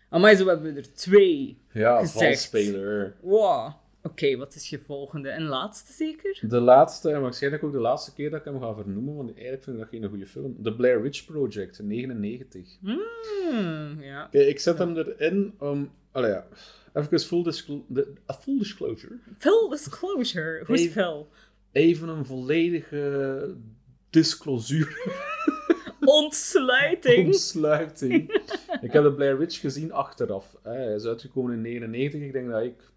Amai, zo hebben we er twee. Ja, valspeler. Wow. Oké, wat is je volgende? En laatste zeker? De laatste, en waarschijnlijk ook de laatste keer dat ik hem ga vernoemen, want eigenlijk vind ik dat geen goede film. The Blair Witch Project, 99. Hmm, ja. Kijk, ik zet hem erin om... Allee, ja. Even full, disclo de, a full disclosure. Full disclosure. Hoe is. Phil? Even een volledige disclosure. Ontsluiting. Ontsluiting. ik heb de Blair Witch gezien achteraf. Hij is uitgekomen in 99. Ik denk dat ik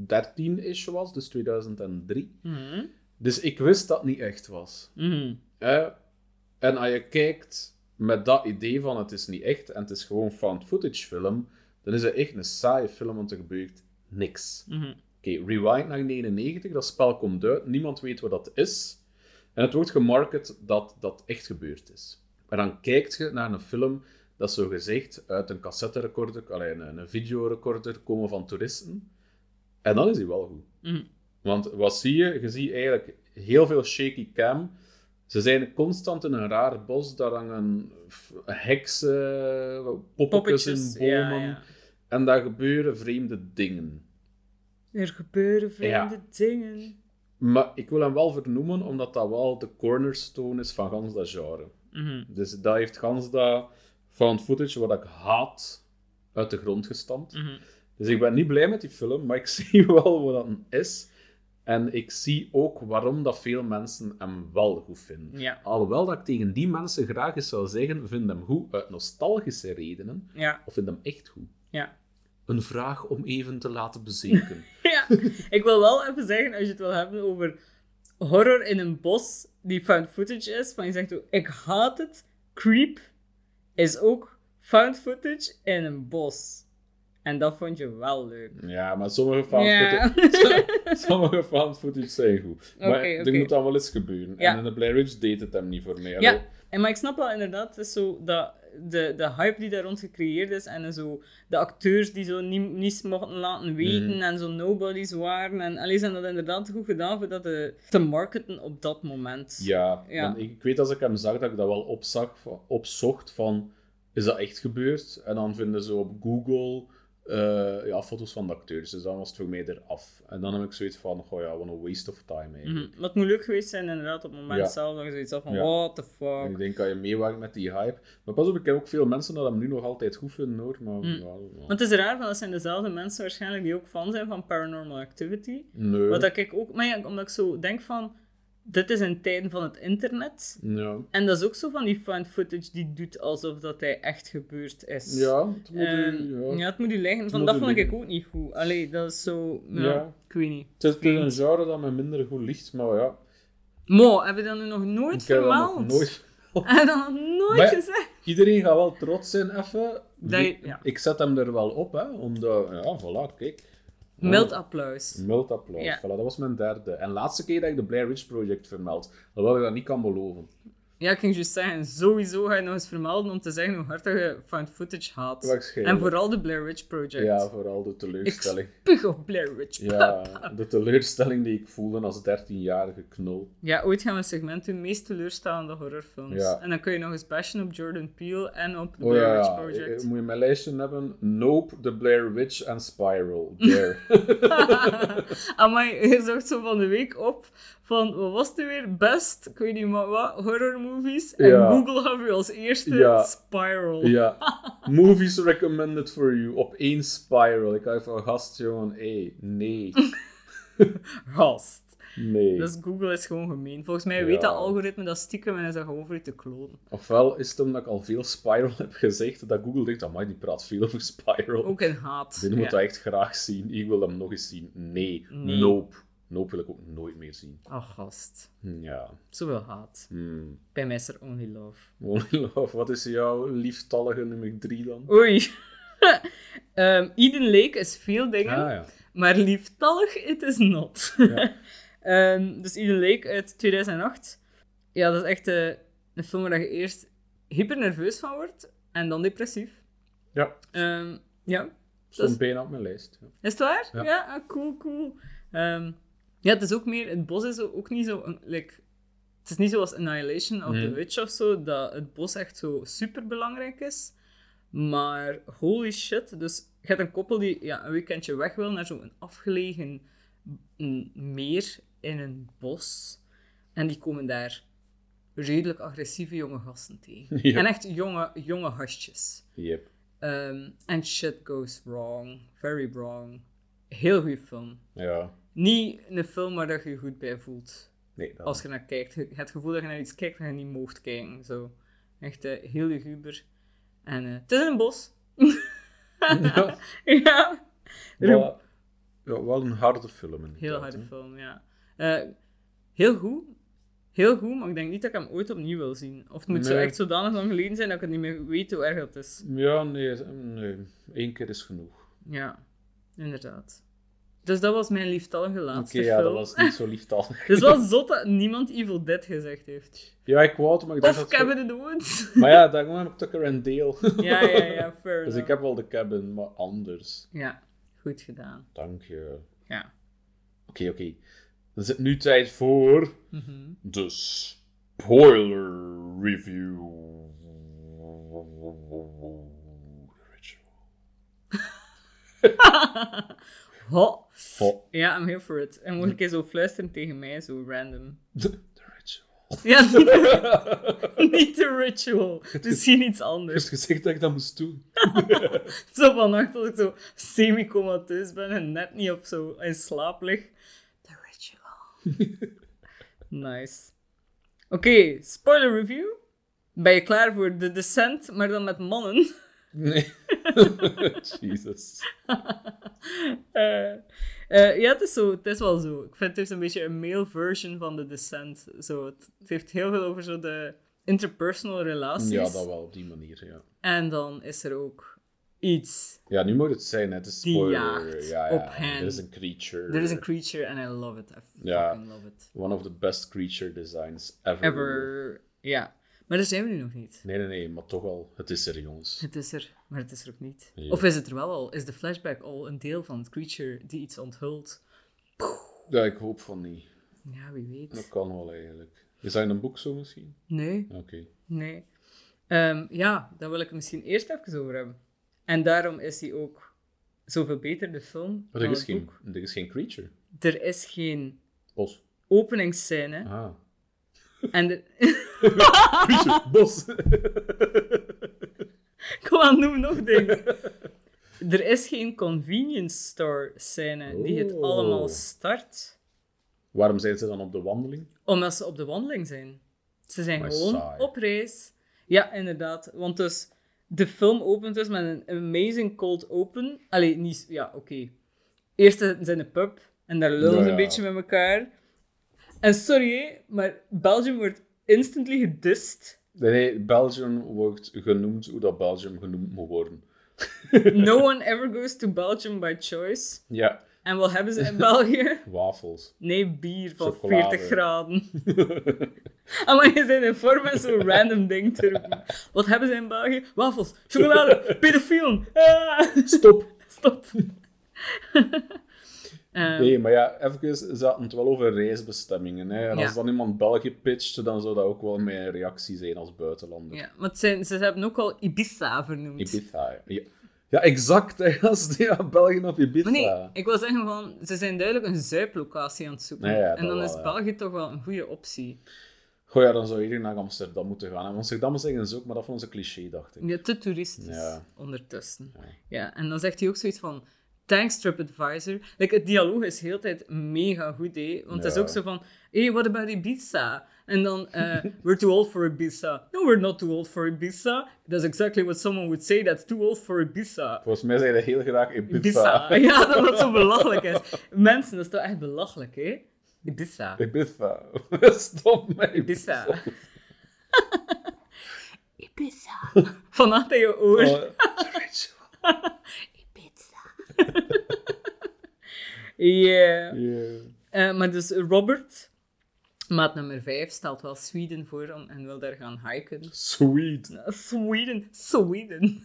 13-ish was, dus 2003. Mhm. Dus ik wist dat het niet echt was. Mhm. En als je kijkt met dat idee van het is niet echt en het is gewoon found footage film, dan is het echt een saaie film, want er gebeurt niks. Mhm. Oké, rewind naar 99, dat spel komt uit, niemand weet wat dat is. En het wordt gemarket dat dat echt gebeurd is. Maar dan kijkt je naar een film dat zo gezegd uit een cassetterecorder, alleen een, een videorecorder komen van toeristen. En dan is die wel goed. Mhm. Want wat zie je? Je ziet eigenlijk heel veel shaky cam. Ze zijn constant in een raar bos, daar hangen heksen, poppetjes in bomen. Ja, ja. En daar gebeuren vreemde dingen. Er gebeuren vreemde dingen. Maar ik wil hem wel vernoemen, omdat dat wel de cornerstone is van gans dat genre. Mhm. Dus dat heeft gans dat found footage, wat ik haat, uit de grond gestampt. Mhm. Dus ik ben niet blij met die film, maar ik zie wel wat dat is. En ik zie ook waarom dat veel mensen hem wel goed vinden. Ja. Alhoewel dat ik tegen die mensen graag eens zou zeggen, vind hem goed uit nostalgische redenen, Ja. of vind hem echt goed. Ja. Een vraag om even te laten bezinken. ja. Ik wil wel even zeggen, als je het wil hebben over horror in een bos die found footage is, van je zegt ook, ik haat het, creep, is ook found footage in een bos. En dat vond je wel leuk. ja, maar sommige found, footage, sommige found footage zijn goed. Maar er oké. moet dan wel eens gebeuren. Ja. En in de Blair Witch deed het hem niet voor mij. Ja, en maar ik snap wel inderdaad, het is zo dat de, de hype die daar rond gecreëerd is en zo de acteurs die zo niet, niets mochten laten weten Mhm. en zo nobodies waren. En alleen zijn dat inderdaad goed gedaan voor dat te, te marketen op dat moment. Ja, Ja. want ik, ik weet als ik hem zag dat ik dat wel opzag, opzocht van, is dat echt gebeurd? En dan vinden ze op Google eh, ja, foto's van de acteurs, dus dan was het voor mij eraf. En dan heb ik zoiets van, oh ja, wat een waste of time Mhm. eigenlijk. Wat moet leuk geweest zijn inderdaad op het moment Ja. zelf, dat je zoiets had van, Ja. what the En fuck. ik denk dat je meewerkt met die hype. Maar pas op, ik heb ook veel mensen dat hem nu nog altijd goed vinden hoor. Maar Mm. ja. Want het is raar, want dat zijn dezelfde mensen waarschijnlijk die ook fan zijn van Paranormal Activity. nee. Wat dat ik ook, maar ja, omdat ik zo denk van, dit is in tijden van het internet. Ja. En dat is ook zo van die found footage die doet alsof dat hij echt gebeurd is. ja, het moet Ehm, u- ja. ja. het moet u liggen. Van, dat vond ik ook niet goed. Allee, dat is zo... Ja, Ja. Ik weet niet. Het is het is een genre dat me minder goed ligt, maar ja. Mo, heb je dat nu nog nooit Ik heb dat vermeld? nog nooit Heb je dat nog nooit Maar- gezegd? Iedereen gaat wel trots zijn, even. Je-. Ik zet hem er wel op, hè, omdat, ja, voilà, kijk. Mild applaus. Mild applaus. Ja. Voilà, dat was mijn derde. En laatste keer dat ik de Blair Witch Project vermeld, alhoewel ik dat niet kan beloven. Ja, ik ging juist zeggen, sowieso ga je nog eens vermelden om te zeggen hoe hard je found footage haat. En vooral de Blair Witch Project. Ja, vooral de ik teleurstelling. spuug op Blair Witch. Ja, de teleurstelling die ik voelde als 13-jarige knul. Ja, ooit gaan we een segment doen, meest teleurstellende horrorfilms. Ja. En dan kun je nog eens bashen op Jordan Peele en op de Oh Blair ja, Witch ja. Project. Eh, moet je mijn lijstje hebben? Nope, The Blair Witch en Spiral. There. Amai, je zocht zo van de week op van, wat was het weer? Best, ik weet niet maar wat, horror movies. En Ja. Google gaf je als eerste Ja. Spiral. ja. Movies recommended for you. Op één Spiral. Ik had van gast, jongen. Hé, nee. Gast. Nee. Dus Google is gewoon gemeen. Volgens mij Ja. weet dat algoritme dat stiekem en is dat gewoon voor je te klonen. Ofwel is het omdat ik al veel Spiral heb gezegd, dat Google denkt, amai, die praat veel over Spiral. Ook in haat. Ja. moet dat echt graag zien. Ik wil hem nog eens zien. Nee. Nee. Nope. Nope wil ik ook nooit meer zien. Oh, gast. Hm, Ja. Zoveel haat. Hmm. Bij mij is er only love. Only Love, wat is jouw lieftallige nummer drie dan? Oei. Ehm Eden Lake is veel dingen, Ah ja. maar lieftallig it is not. Ja. Ehm, dus Eden Lake uit 2008. Ja, dat is echt eh, een film waar je eerst hyper nerveus van wordt en dan depressief. Ja, Ehm, ja, stond Dus- bijna op mijn lijst. Ja. is het waar? Ja. Ah, cool, cool. Ja, het is ook meer, het bos is ook niet zo, like, het is niet zoals Annihilation of The. Witch of zo, dat het bos echt zo super belangrijk is. Maar holy shit, dus je hebt een koppel die ja, een weekendje weg wil naar zo'n afgelegen meer in een bos. En die komen daar redelijk agressieve jonge gasten tegen. En echt jonge, jonge gastjes. Yep. Ehm, En shit goes wrong. Very wrong. Heel goede film. Ja. Niet een film waar dat je je goed bij voelt. Nee, dat Als je naar kijkt. Het gevoel dat je naar iets kijkt dat je niet mocht kijken. Zo. Echt eh, heel luguber. En eh, het is een bos. Ja. ja. Maar, ja, wel een harde film. Heel harde film, ja. Eh, heel goed. Heel goed, maar ik denk niet dat ik hem ooit opnieuw wil zien. Of het moet zo echt zodanig lang geleden zijn dat ik het niet meer weet hoe erg het is. Ja, nee, nee. Eén keer is genoeg. Ja, inderdaad. Dus dat was mijn lieftallige Oké, laatste ja, film. dat was niet zo lieftallig. Is wel zot dat niemand Evil Dead gezegd heeft. Ja, ik wou het, maar ik dacht Of. Cabin in the Woods. Maar ja, daarom heb ik Tucker and Dale. ja, ja, ja, fair Dus enough. ik heb wel de cabin, maar anders. Ja, goed gedaan. Dank je. Ja. Oké, oké. Dan is het nu tijd voor Mhm. de spoiler review. Ho. Ho. Ja, I'm here for it. En mogelijk eens zo fluisteren tegen mij, zo random. De, de ritual. Ja, niet de, niet de ritual. Misschien iets Je anders. hebt gezegd dat ik dat moest doen. Zo vannacht dat ik zo semi-comateus ben en net niet op zo in slaap lig. The ritual. nice. Oké, spoiler review. Ben je klaar voor The Descent, maar dan met mannen? Nee. Jesus. Eh, eh, ja, het is, zo, het is wel zo. Ik vind het heeft een beetje een male version van The Descent. Zo, het, het heeft heel veel over zo de interpersonal relaties. Ja, dat wel op die manier, ja. En dan is er ook iets. Ja, nu moet het zijn, het is spoiler. jaagt ja, op ja. hen. Er is een creature. Er is een creature and I love it. I Ja. fucking love it. One of the best creature designs ever. Ever. Ja. Maar daar zijn we nu nog niet. Nee, nee, nee, maar toch wel. Het is er, jongens. Het is er, maar het is er ook niet. Ja. Of is het er wel al? Is de flashback al een deel van het creature die iets onthult? Ja, ik hoop van niet. Ja, wie weet. Dat kan wel eigenlijk. Is dat in een boek zo misschien? Nee. Oké. Nee. Ehm, ja, daar wil ik het misschien eerst even over hebben. En daarom is hij ook zoveel beter, de film. Maar er is, geen, er is geen creature. Er is geen Bos. openingsscène. Ah. En de... Creature, bos. Kom aan, noem nog dingen. er is geen convenience store scène die het Oh. allemaal start. Waarom zijn ze dan op de wandeling? Omdat ze op de wandeling zijn. Ze zijn gewoon saai. op reis. Ja, inderdaad. Want dus, de film opent dus met een amazing cold open. Allee, niet... Ja, oké. Eerst zijn de pub. En daar lullen ze ja. een beetje met elkaar. En sorry, hè, maar Belgium wordt instantly gedist. Nee, nee, Belgium wordt genoemd hoe dat Belgium genoemd moet worden. No one ever goes to Belgium by choice. Ja, En wat hebben ze in België? wafels. Nee, bier van Chocolade. 40 graden. Maar je bent in vorm met zo'n random ding te roepen. Wat hebben ze in België? Wafels, chocolade, pedofielen. Ah, Stop! stop. Ehm, Nee, maar ja, even, ze hadden het wel over reisbestemmingen. Hè. En Ja. als dan iemand België pitcht, dan zou dat ook wel mijn reactie zijn als buitenlander. ja, zijn, ze hebben ook al Ibiza vernoemd. Ibiza, ja. Ja, exact. Hè. Als die ja, België of Ibiza. Maar nee, ik wil zeggen van, ze zijn duidelijk een zuiplocatie aan het zoeken. Ja, en dan is ja. België toch wel een goede optie. Goh, ja, dan zou iedereen naar Amsterdam moeten gaan. En Amsterdam zeggen ze ook, maar dat vond ze cliché, dacht ik. Ja, te toeristisch Ja. ondertussen. Ja. en dan zegt hij ook zoiets van... Thanks, TripAdvisor. Like, het dialoog is heel tijd mega goed, hè. Want het is ook zo van... Hey, what about Ibiza? En dan... eh, we're too old for Ibiza. No, we're not too old for Ibiza. That's exactly what someone would say. That's too old for Ibiza. Volgens mij zijn ze heel graag Ibiza. Ibiza. Ja, dat het zo belachelijk is. Mensen, dat is toch echt belachelijk, hè? Ibiza. Ibiza. Stop met Ibiza. Ibiza. Van achter je oor. Oh, Yeah. Eh, maar dus Robert, maat nummer 5, stelt wel Sweden voor om- en wil daar gaan hiken. Uh, Sweden, Sweden.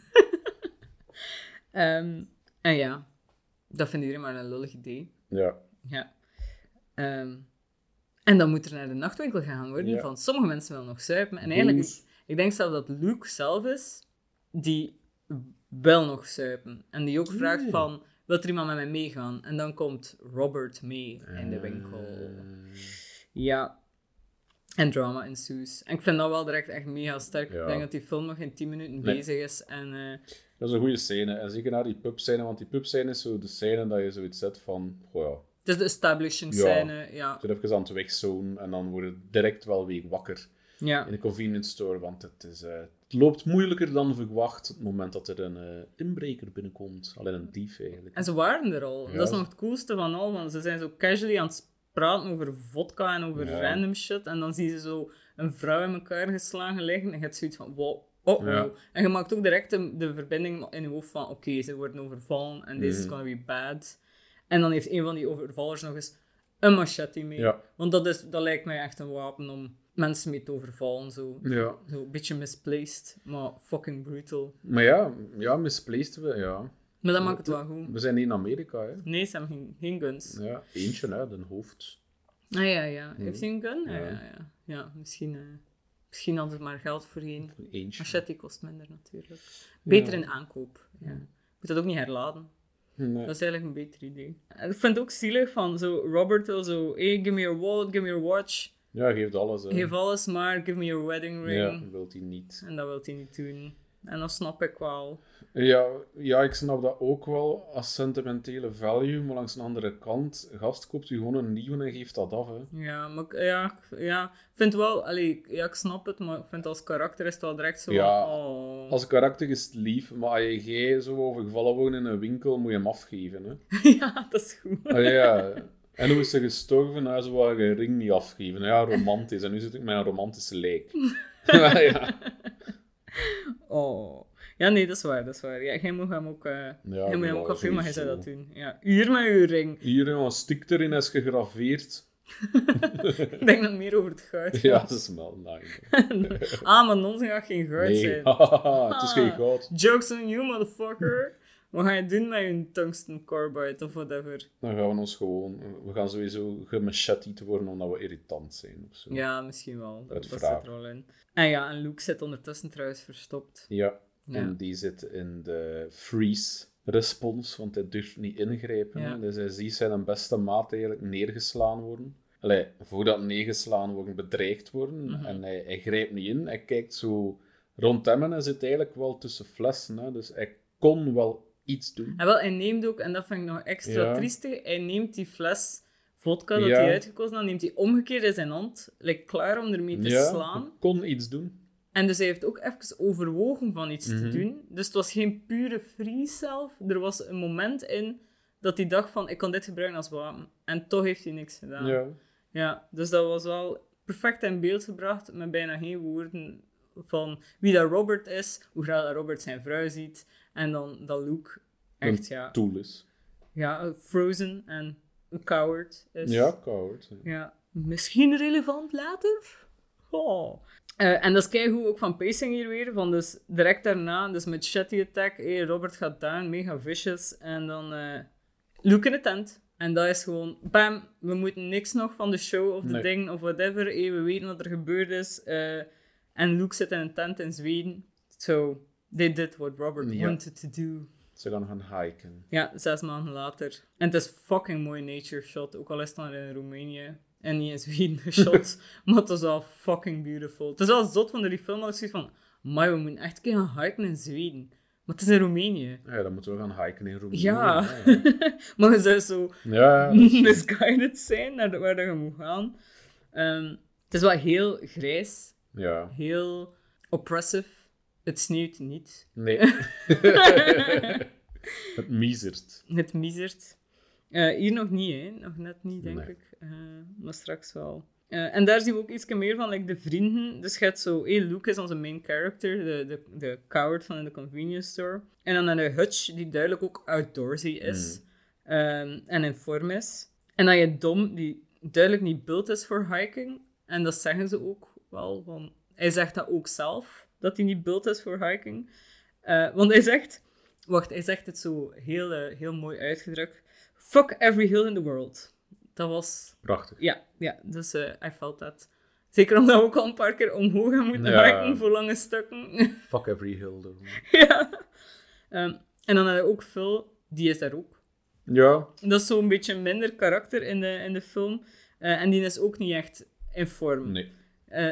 Ehm, en ja, dat vindt iedereen maar een lullig idee. Ja. Ja. Ehm, en dan moet er naar de nachtwinkel gegaan worden. Ja. Van sommige mensen willen nog zuipen. En eigenlijk, ik, ik denk zelfs dat Luke zelf is die wel nog zuipen. En die ook vraagt Nee. van, wil er iemand met mij meegaan? En dan komt Robert mee in de winkel. Eh, Ja. En drama ensues. En ik vind dat wel direct echt mega sterk. Ja. Ik denk dat die film nog geen 10 minuten Nee. bezig is. En eh, Dat is een goede scène. En zeker naar die pubscène, want die pubscène is zo de scène dat je zoiets zet van, goh ja, het is de establishing Ja. scène. Ja. je zit even aan het wegzonen en dan word je direct wel weer wakker ja. in de convenience store, want het, is, eh, het loopt moeilijker dan verwacht het moment dat er een eh, inbreker binnenkomt. Alleen een dief eigenlijk. En ze waren er al. Ja. Dat is nog het coolste van al. Want ze zijn zo casually aan het praten over vodka en over Ja. random shit. En dan zie je zo een vrouw in elkaar geslagen liggen. En je hebt zoiets van, wow, oh, oh. Ja. En je maakt ook direct de, de verbinding in je hoofd van, oké, ze worden overvallen en this is Mhm. gonna be bad. En dan heeft een van die overvallers nog eens een machete mee. Ja. Want dat, is, dat lijkt mij echt een wapen om mensen mee te overvallen. Zo. Ja. Zo een beetje misplaced, maar fucking brutal. Maar ja, ja, misplaced we, ja. Maar dat maakt het wel goed. We zijn niet in Amerika, hè. Nee, ze hebben geen, geen guns. Ja, eentje, hè, de hoofd. Ah ja, ja. Heeft hij een gun? Ja, Ja. ja, misschien, eh, misschien hadden ze maar geld voor één. Eentje. Machete kost minder natuurlijk. Beter in aankoop. Ja. Moet dat ook niet herladen. Nee. Dat is eigenlijk een beter idee. Ik vind het ook zielig van zo Robert wil zo, hey, give me your wallet, give me your watch. Ja, geeft alles. hè. Geef alles maar, give me your wedding ring. Ja, wilt hij niet. En dat wil hij niet doen. En dat snap ik wel. Ja, ja, ik snap dat ook wel als sentimentele value, maar langs de andere kant, gast koopt u gewoon een nieuwe en geeft dat af. Hè. Ja, maar ik- ja, ja, vind wel, allee, ja, ik snap het, maar ik vind als karakter is het wel direct zo Ja, van, oh. Als karakter is het lief, maar als je jij zo overgevallen wordt in een winkel, moet je hem afgeven. Hè. ja, dat is goed. Ah, ja. En hoe is ze gestorven? Nou, ze wou je ring niet afgeven. Ja, romantisch. En nu zit ik met een romantische lijk. ja. Oh. Ja, nee, dat is waar, dat is waar. Ja, jij moet hem ook, eh jij moet hem ook afvuren, maar hij zou dat doen. Ja, hier met uw ring. Hier, jongen, stik erin is gegraveerd. Ik denk het meer over het goud Ja, dat is wel nice. ah, maar non gaat geen goud Nee, zijn. het is geen goud. Jokes on you, motherfucker. Wat ga je doen met je tungsten carbide of whatever? Dan gaan we ons gewoon... We gaan sowieso gemachettied worden omdat we irritant zijn of zo. Ja, misschien wel. Dat, Het dat zit er wel in. En ja, en Luke zit ondertussen trouwens verstopt. Ja, Ja. en die zit in de freeze respons, want hij durft niet ingrijpen. Ja. Dus hij ziet zijn beste maat eigenlijk neergeslaan worden. Allee, voordat neergeslaan worden, bedreigd worden. Mhm. En hij, hij grijpt niet in. Hij kijkt zo rond hem en hij zit eigenlijk wel tussen flessen. Hè. Dus hij kon wel iets doen. En wel, hij neemt ook, en dat vind ik nog extra Ja. triestig, hij neemt die fles vodka dat Ja. hij uitgekozen had, neemt hij omgekeerd in zijn hand, lijkt klaar om ermee te ja, slaan. kon iets doen. En dus hij heeft ook even overwogen van iets te Mhm. doen. Dus het was geen pure freeze zelf. Er was een moment in dat hij dacht van, ik kan dit gebruiken als wapen. En toch heeft hij niks gedaan. Ja. Ja, dus dat was wel perfect in beeld gebracht, met bijna geen woorden van wie dat Robert is, hoe graag dat Robert zijn vrouw ziet, en dan dat Luke echt, ja, Tool is. ja frozen en een coward is. Ja, coward. Ja, misschien relevant later? Oh. Eh, en dat is keigoed ook van pacing hier weer. Van dus direct daarna, dus met Shetty Attack, hey, Robert gaat down, mega vicious. En dan eh Luke in de tent. En dat is gewoon, bam, we moeten niks nog van de show of de Nee. ding of whatever. Hey, we weten wat er gebeurd is. Eh, en Luke zit in een tent in Zweden. So, they did what Robert Ja. wanted to do. Ze gaan gaan hiken. Ja, zes maanden later. En het is fucking mooi nature shot, ook al is het dan in Roemenië. En niet in Zweden shot, maar het is wel fucking beautiful. Het is wel zot van die film dat ik zoiets van, maar we moeten echt een keer gaan hiken in Zweden. Maar het is in Roemenië. Ja, dan moeten we gaan hiken in Roemenië. Ja. Ja, maar je zou zo ja. misguided zijn naar waar je moet gaan. Ehm, het is wel heel grijs, ja. heel oppressive. Het sneeuwt niet. Nee. Het miezert. Het miezert. Eh, hier nog niet, hè. Nog net niet, denk Nee. ik. Eh, maar straks wel. Eh, en daar zien we ook iets meer van, like, de vrienden. Dus je hebt zo... Hey, Luke is onze main character, de, de, de coward van in de convenience store. En dan een Hutch, die duidelijk ook outdoorsy is. ehm, en in vorm is. En dan je Dom, die duidelijk niet built is voor hiking. En dat zeggen ze ook wel. Van, hij zegt dat ook zelf, dat hij niet built is voor hiking. Eh, want hij zegt... Wacht, hij zegt het zo heel, eh, heel mooi uitgedrukt. Fuck every hill in the world. Dat was... Prachtig. Ja, ja dus eh I felt that. Zeker omdat we ook al een paar keer omhoog gaan moeten Ja. hiken voor lange stukken. Fuck every hill, though. ja. Ehm, en dan heb je ook Phil, die is daar ook. Ja, Dat is zo'n beetje minder karakter in de, in de film. En die is ook niet echt in vorm. nee.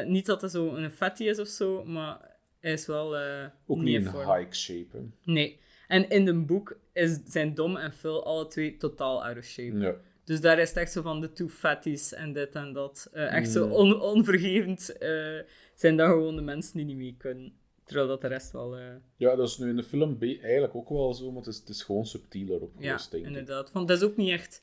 Niet dat hij zo een fatty is of zo, maar hij is wel eh, Ook niet in hike shape. hè. Nee. En in de boek is, zijn Dom en Phil alle twee totaal out of shape. Ja. Dus daar is het echt zo van de two fatties en dit en dat. Eh, echt zo Mm. on, onvergevend eh, zijn dat gewoon de mensen die niet mee kunnen. Terwijl dat de rest wel... ja, dat is nu in de film B eigenlijk ook wel zo, maar het is, het is gewoon subtieler ja, denk ik. inderdaad. Want dat is ook niet echt...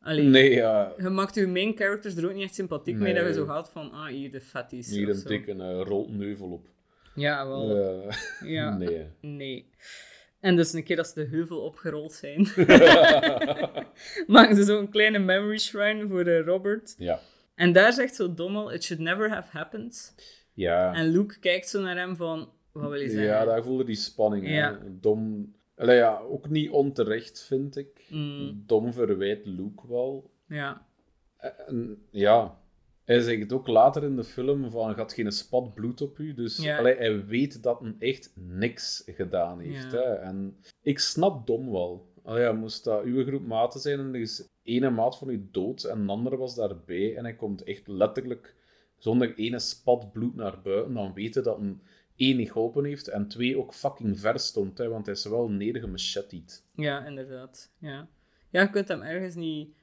Nee, ja. Je maakt je main characters er ook niet echt sympathiek mee, dat je zo gaat van, ah, hier de fatties. Hier een dikke uh, rolt neuvel op. Ja, wel. Eh, ja. Nee. Nee. En dus een keer dat ze de heuvel opgerold zijn, maken ze zo'n kleine memory shrine voor eh, Robert. Ja. En daar zegt zo Dommel, it should never have happened. Ja. En Luke kijkt zo naar hem van, wat wil je zeggen? Ja, daar voelde die spanning. hè. Ja. Dom. Allee, ja, ook niet onterecht, vind ik. Mm. Dom verwijt Luke wel. Ja. En, ja, hij zegt ook later in de film van, gaat geen spat bloed op u. Dus Ja. allee, hij weet dat hij echt niks gedaan heeft. Ja. Hè. En ik snap Dom wel. Allee, ja, moest dat uw groep maten zijn en er is ene maat van u dood en een andere was daarbij en hij komt echt letterlijk zonder ene spat bloed naar buiten, dan weten dat een één niet geholpen heeft en twee ook fucking ver stond, hè, want hij is wel nedergemachettied. ja, inderdaad. Ja. ja, je kunt hem ergens niet...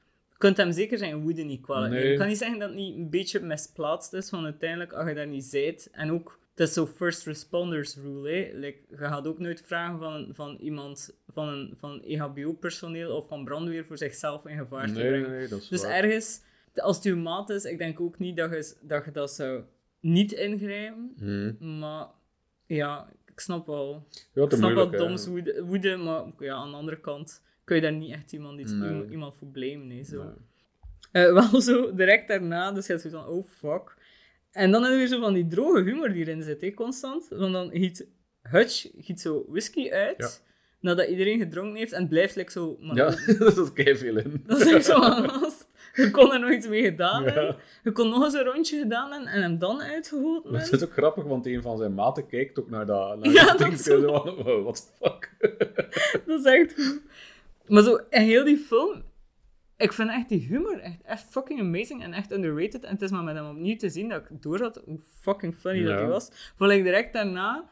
Je kunt hem zeker zijn woede niet kwalijk Nee. nemen. Ik kan niet zeggen dat het niet een beetje misplaatst is, want uiteindelijk, als je daar niet zijt, en ook, het is zo first responders rule, hè. Like, je gaat ook nooit vragen van, van iemand, van een van EHBO-personeel of van brandweer voor zichzelf in gevaar te brengen. nee, dat is Dus waar. ergens, als het uw maat is, ik denk ook niet dat je dat, je dat zou niet ingrijpen. Hm. Maar ja, ik snap wel. Ja, Ik snap wel doms woede, woede, maar ja, aan de andere kant kun je daar niet echt iemand, iets, Nee. iemand, voor blamen. Nee, zo. Nee. Eh, wel zo, direct daarna, dus je hebt zoiets van, oh fuck. En dan heb je weer zo van die droge humor die erin zit, hè, constant. Want dan giet Hutch giet zo whisky uit, Ja. nadat iedereen gedronken heeft, en het blijft like, zo... Maar Ja, dat is kei veel in. Dat is echt zo gast, je kon er nog iets mee gedaan Ja. hebben. Je kon nog eens een rondje gedaan hebben en hem dan Maar het hebben. is ook grappig, want een van zijn maten kijkt ook naar dat, naar Ja, dat is Zo zo. van, wow, what the fuck? Dat is echt goed. Maar zo, in heel die film, ik vind echt die humor echt, echt fucking amazing en echt underrated. En het is maar met hem opnieuw te zien dat ik door had hoe fucking funny dat hij was. Vond ik direct daarna,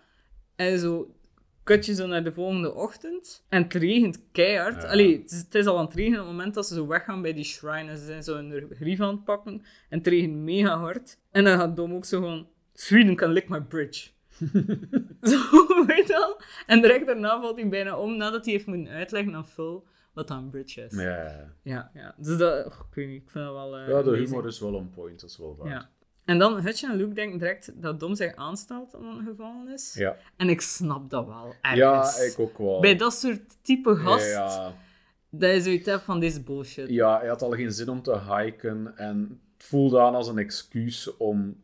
en zo, kut je zo naar de volgende ochtend. En het regent keihard. Ja. Allee, het is, het is al aan het regenen op het moment dat ze zo weggaan bij die shrine. En ze zijn zo hun grief aan het pakken. En het regent mega hard. En dan gaat Dom ook zo gewoon, Sweden can lick my bridge. Zo, weet je wel? En direct daarna valt hij bijna om, nadat hij heeft moeten uitleggen aan Phil wat dat een bridge is. Ja, Ja, ja. Dus dat, ik weet niet, ik vind dat wel... eh, ja de amazing. humor is wel on point, dat is wel waar. Ja. En dan, Hutch en Luke denken direct dat Dom zich aanstelt omdat een gevallen is. Ja, En ik snap dat wel, ja ergens. ik ook wel. Bij dat soort type gast, Ja, dat je zoiets hebt van deze bullshit. ja, hij had al geen zin om te hiken en het voelde aan als een excuus om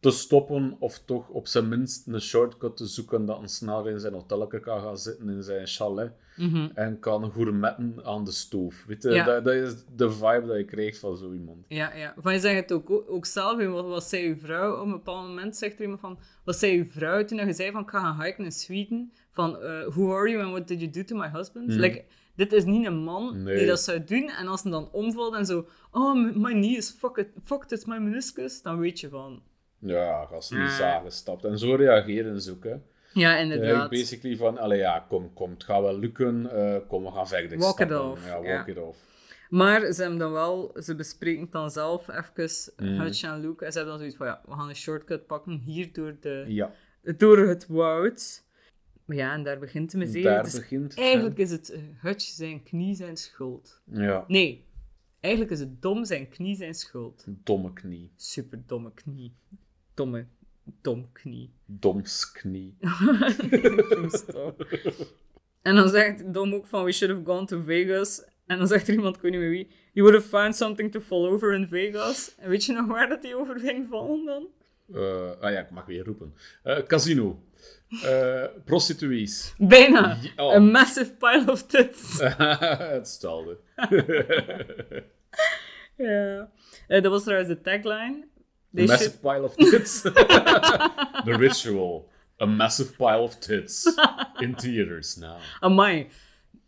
te stoppen of toch op zijn minst een shortcut te zoeken dat een sneller in zijn hotel kan gaan zitten in zijn chalet Mhm. en kan gourmetten aan de stoof. Weet je, Ja. dat, dat is de vibe dat je krijgt van zo iemand. Ja, ja. Van je zegt het ook, ook zelf, wat, wat zei je vrouw? Op een bepaald moment zegt er iemand van, wat zei je vrouw toen je zei van, ik ga gaan hiken in Zweden? Van, eh, who are you and what did you do to my husband? Like, dit is niet een man Mhm. Nee. die dat zou doen. En als hij dan omvalt en zo, oh, m- my knee is fucked, fucked it's my meniscus. Dan weet je van, Ja, als niet Ah. zagen stapt. En zo reageren ze ook. Hè. ja, inderdaad. basically van, allee, ja, kom, kom, het gaat wel lukken. eh, kom, we gaan verder Walk it stappen. off, Ja, walk ja. it off. Maar ze hebben dan wel, ze bespreken het dan zelf even, Mhm. Hutch en Luke. En ze hebben dan zoiets van, ja, we gaan een shortcut pakken hier door, de, Ja, door het woud. Ja, en daar begint het mee. daar Dus begint het, Eigenlijk is het eh, Hutch zijn knie zijn schuld. Ja, Nee, eigenlijk is het dom zijn knie zijn schuld. domme knie. Super domme knie. Domme, dom knie. Doms knie. En dan zegt Dom ook van, we should have gone to Vegas. En dan zegt er iemand, ik weet niet meer wie, you would have found something to fall over in Vegas. En weet je nog waar dat die over ging vallen dan? Eh, ah ja, ik mag weer roepen. Eh, casino. Eh, prostituees. Bijna. Ja, oh. A massive pile of tits. het stelde. ja. Eh, dat was trouwens de tagline. A massive should- pile of tits. The ritual. A massive pile of tits. In theaters now. Amai.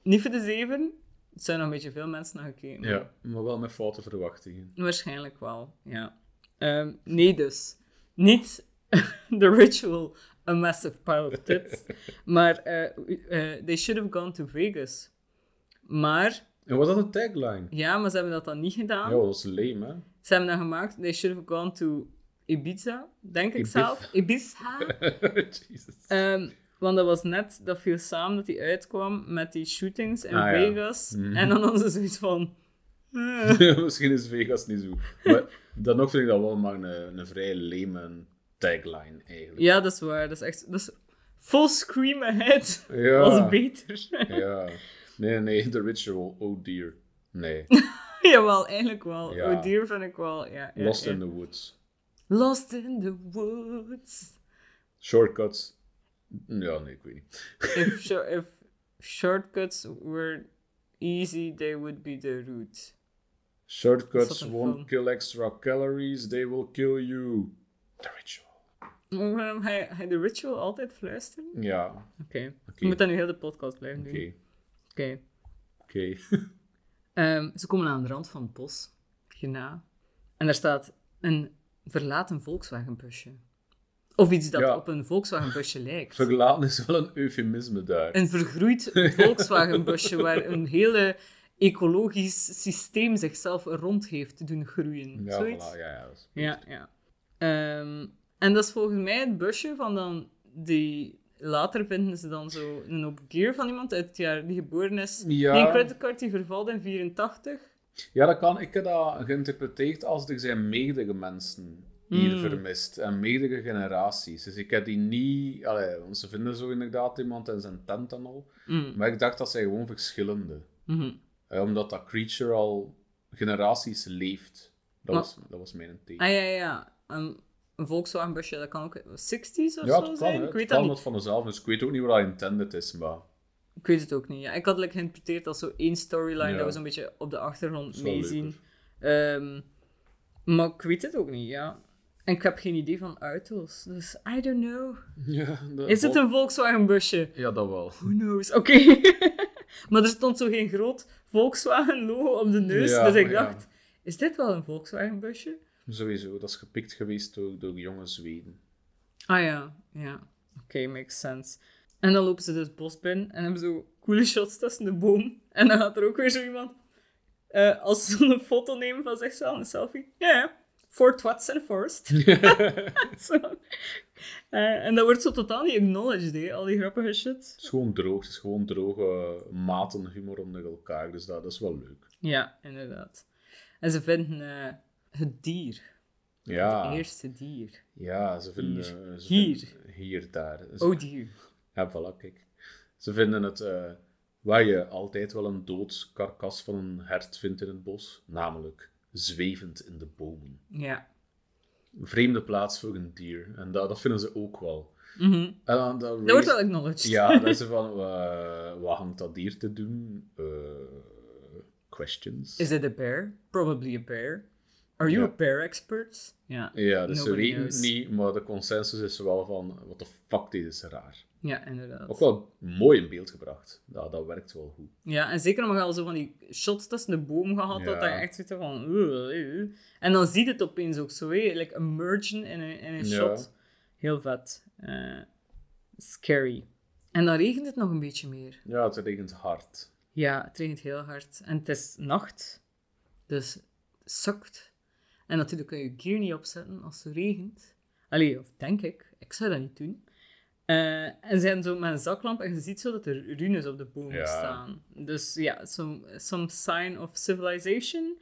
Niet voor de zeven. Het zijn nog een beetje veel mensen naar gekeken. Ja, maar wel met foute verwachtingen. Waarschijnlijk wel, ja. Ehm, nee dus. Niet The Ritual, A Massive Pile of Tits. maar eh, eh, They Should Have Gone to Vegas. Maar, En was dat een tagline? ja, maar ze hebben dat dan niet gedaan. Ja, dat was lame, hè? Ze hebben dat gemaakt, They Should Have Gone to Ibiza, denk ik Ibiza. zelf. Ibiza. Jesus. Ehm, want dat was net, dat viel samen dat hij uitkwam met die shootings in Ah, ja. Vegas. Mhm. En dan hadden ze zoiets van... eh, Misschien is Vegas niet zo. Maar dan nog vind ik dat wel maar een, een vrij lame tagline, eigenlijk. Ja, dat is waar. Dat is echt... Dat is full scream ahead. Ja. was beter. Ja. Nee, nee, The Ritual. Oh dear. Nee. Jawel, eigenlijk wel. Ja. Oh dear vind ik wel. Ja, ja, Lost ja. in the Woods. Lost in the woods. Shortcuts. Ja, nee, ik weet niet. If, if shortcuts were easy, they would be the route. Shortcuts won't film? kill extra calories, they will kill you. The Ritual. Waarom ga je de ritual altijd fluisteren? Oké. Ja, Je oké. moet dat nu heel de podcast blijven doen. Oké, Oké. oké. Ehm, ze komen aan de rand van het bos. Hierna. En daar staat een verlaten Volkswagenbusje. Of iets dat Ja. op een Volkswagenbusje lijkt. Verlaten is wel een eufemisme daar. een vergroeid Volkswagenbusje waar een hele ecologisch systeem zichzelf rond heeft doen groeien. Ja, Zoiets? voilà, ja, ja. dat is- Ja, ja. Ehm, en dat is volgens mij het busje van dan die... Later vinden ze dan zo een gear van iemand uit het jaar die geboren is. Ja. Die creditcard die vervalt in 84. Ja, dat kan. Ik heb dat geïnterpreteerd als er zijn meerdere mensen hier Mm. vermist. En meerdere generaties. Dus ik heb die niet... Allee, want ze vinden zo inderdaad iemand in zijn tent en al. Mm. Maar ik dacht dat zij gewoon verschillende. Mhm. Eh, omdat dat creature al generaties leeft. Dat, Maar- was, dat was mijn thee. Ah ja, ja, ja. Een, Volkswagenbusje, dat kan ook 60s of ja, zo kan. zijn. Ik Het weet kan dat niet. van dezelfde. Dus ik weet ook niet wat dat intended is. Maar Ik weet het ook niet. Ja. Ik had het geïnterpreteerd als zo één storyline Ja. dat we zo'n beetje op de achtergrond meezien. Ehm, maar ik weet het ook niet, ja. En ik heb geen idee van auto's, dus I don't know. ja, Is het een Volkswagen busje? Ja, dat wel. Who knows? Oké. maar er stond zo geen groot Volkswagen logo op de neus, dus ik dacht, is dit wel een Volkswagen busje? Sowieso. Dat is gepikt geweest door, door jonge Zweden. Ah ja, ja. Oké, makes sense. En dan lopen ze dus het bos binnen en hebben zo coole shots tussen de boom. En dan gaat er ook weer zo iemand eh, als ze zo'n foto nemen van zichzelf, een selfie. Ja, ja. For twats in the forest. Eh, en dat wordt zo totaal niet acknowledged, hè, al die grappige shit. Het is gewoon droog. Het is gewoon droge matenhumor onder elkaar. Dus dat, dat is wel leuk. Ja, inderdaad. En ze vinden eh, het dier. Ja, Het eerste dier. ja ze vinden... Hier. ze Hier. vinden- hier, daar. Ze- Oh, dier. Ja, voilà, kijk. Ze vinden het... eh, waar je altijd wel een dood karkas van een hert vindt in het bos. Namelijk zwevend in de bomen. Ja. vreemde plaats voor een dier. En dat, dat vinden ze ook wel. Mhm. En dan, dat Dat wordt wel acknowledged. Ja, dat is van, wa- wat hangt dat dier te doen? Eh, questions. Is it a bear? Probably a bear. Are you Ja. a bear expert? Ja. Ja, dus ze Nobody weten knows. het niet, maar de consensus is wel van, what the fuck, dit is raar. Ja, inderdaad. Ook wel mooi in beeld gebracht. Dat, dat werkt wel goed. Ja, en zeker omdat je al zo van die shots tussen de boom gehad had, Ja. dat je echt had van... En dan zie je het opeens ook zo, hè. Like emergen in een, in een Ja. shot. Heel vet. Eh, scary. En dan regent het nog een beetje meer. Ja, het regent hard. Ja, het regent heel hard. En het is nacht. Dus het sukt. En natuurlijk kun je je gear niet opzetten als het regent. Allee, of denk ik. Ik zou dat niet doen. Eh, en ze hebben zo met een zaklamp en je ziet zo dat er runes op de bomen Ja. staan. Dus ja, some, some sign of civilization.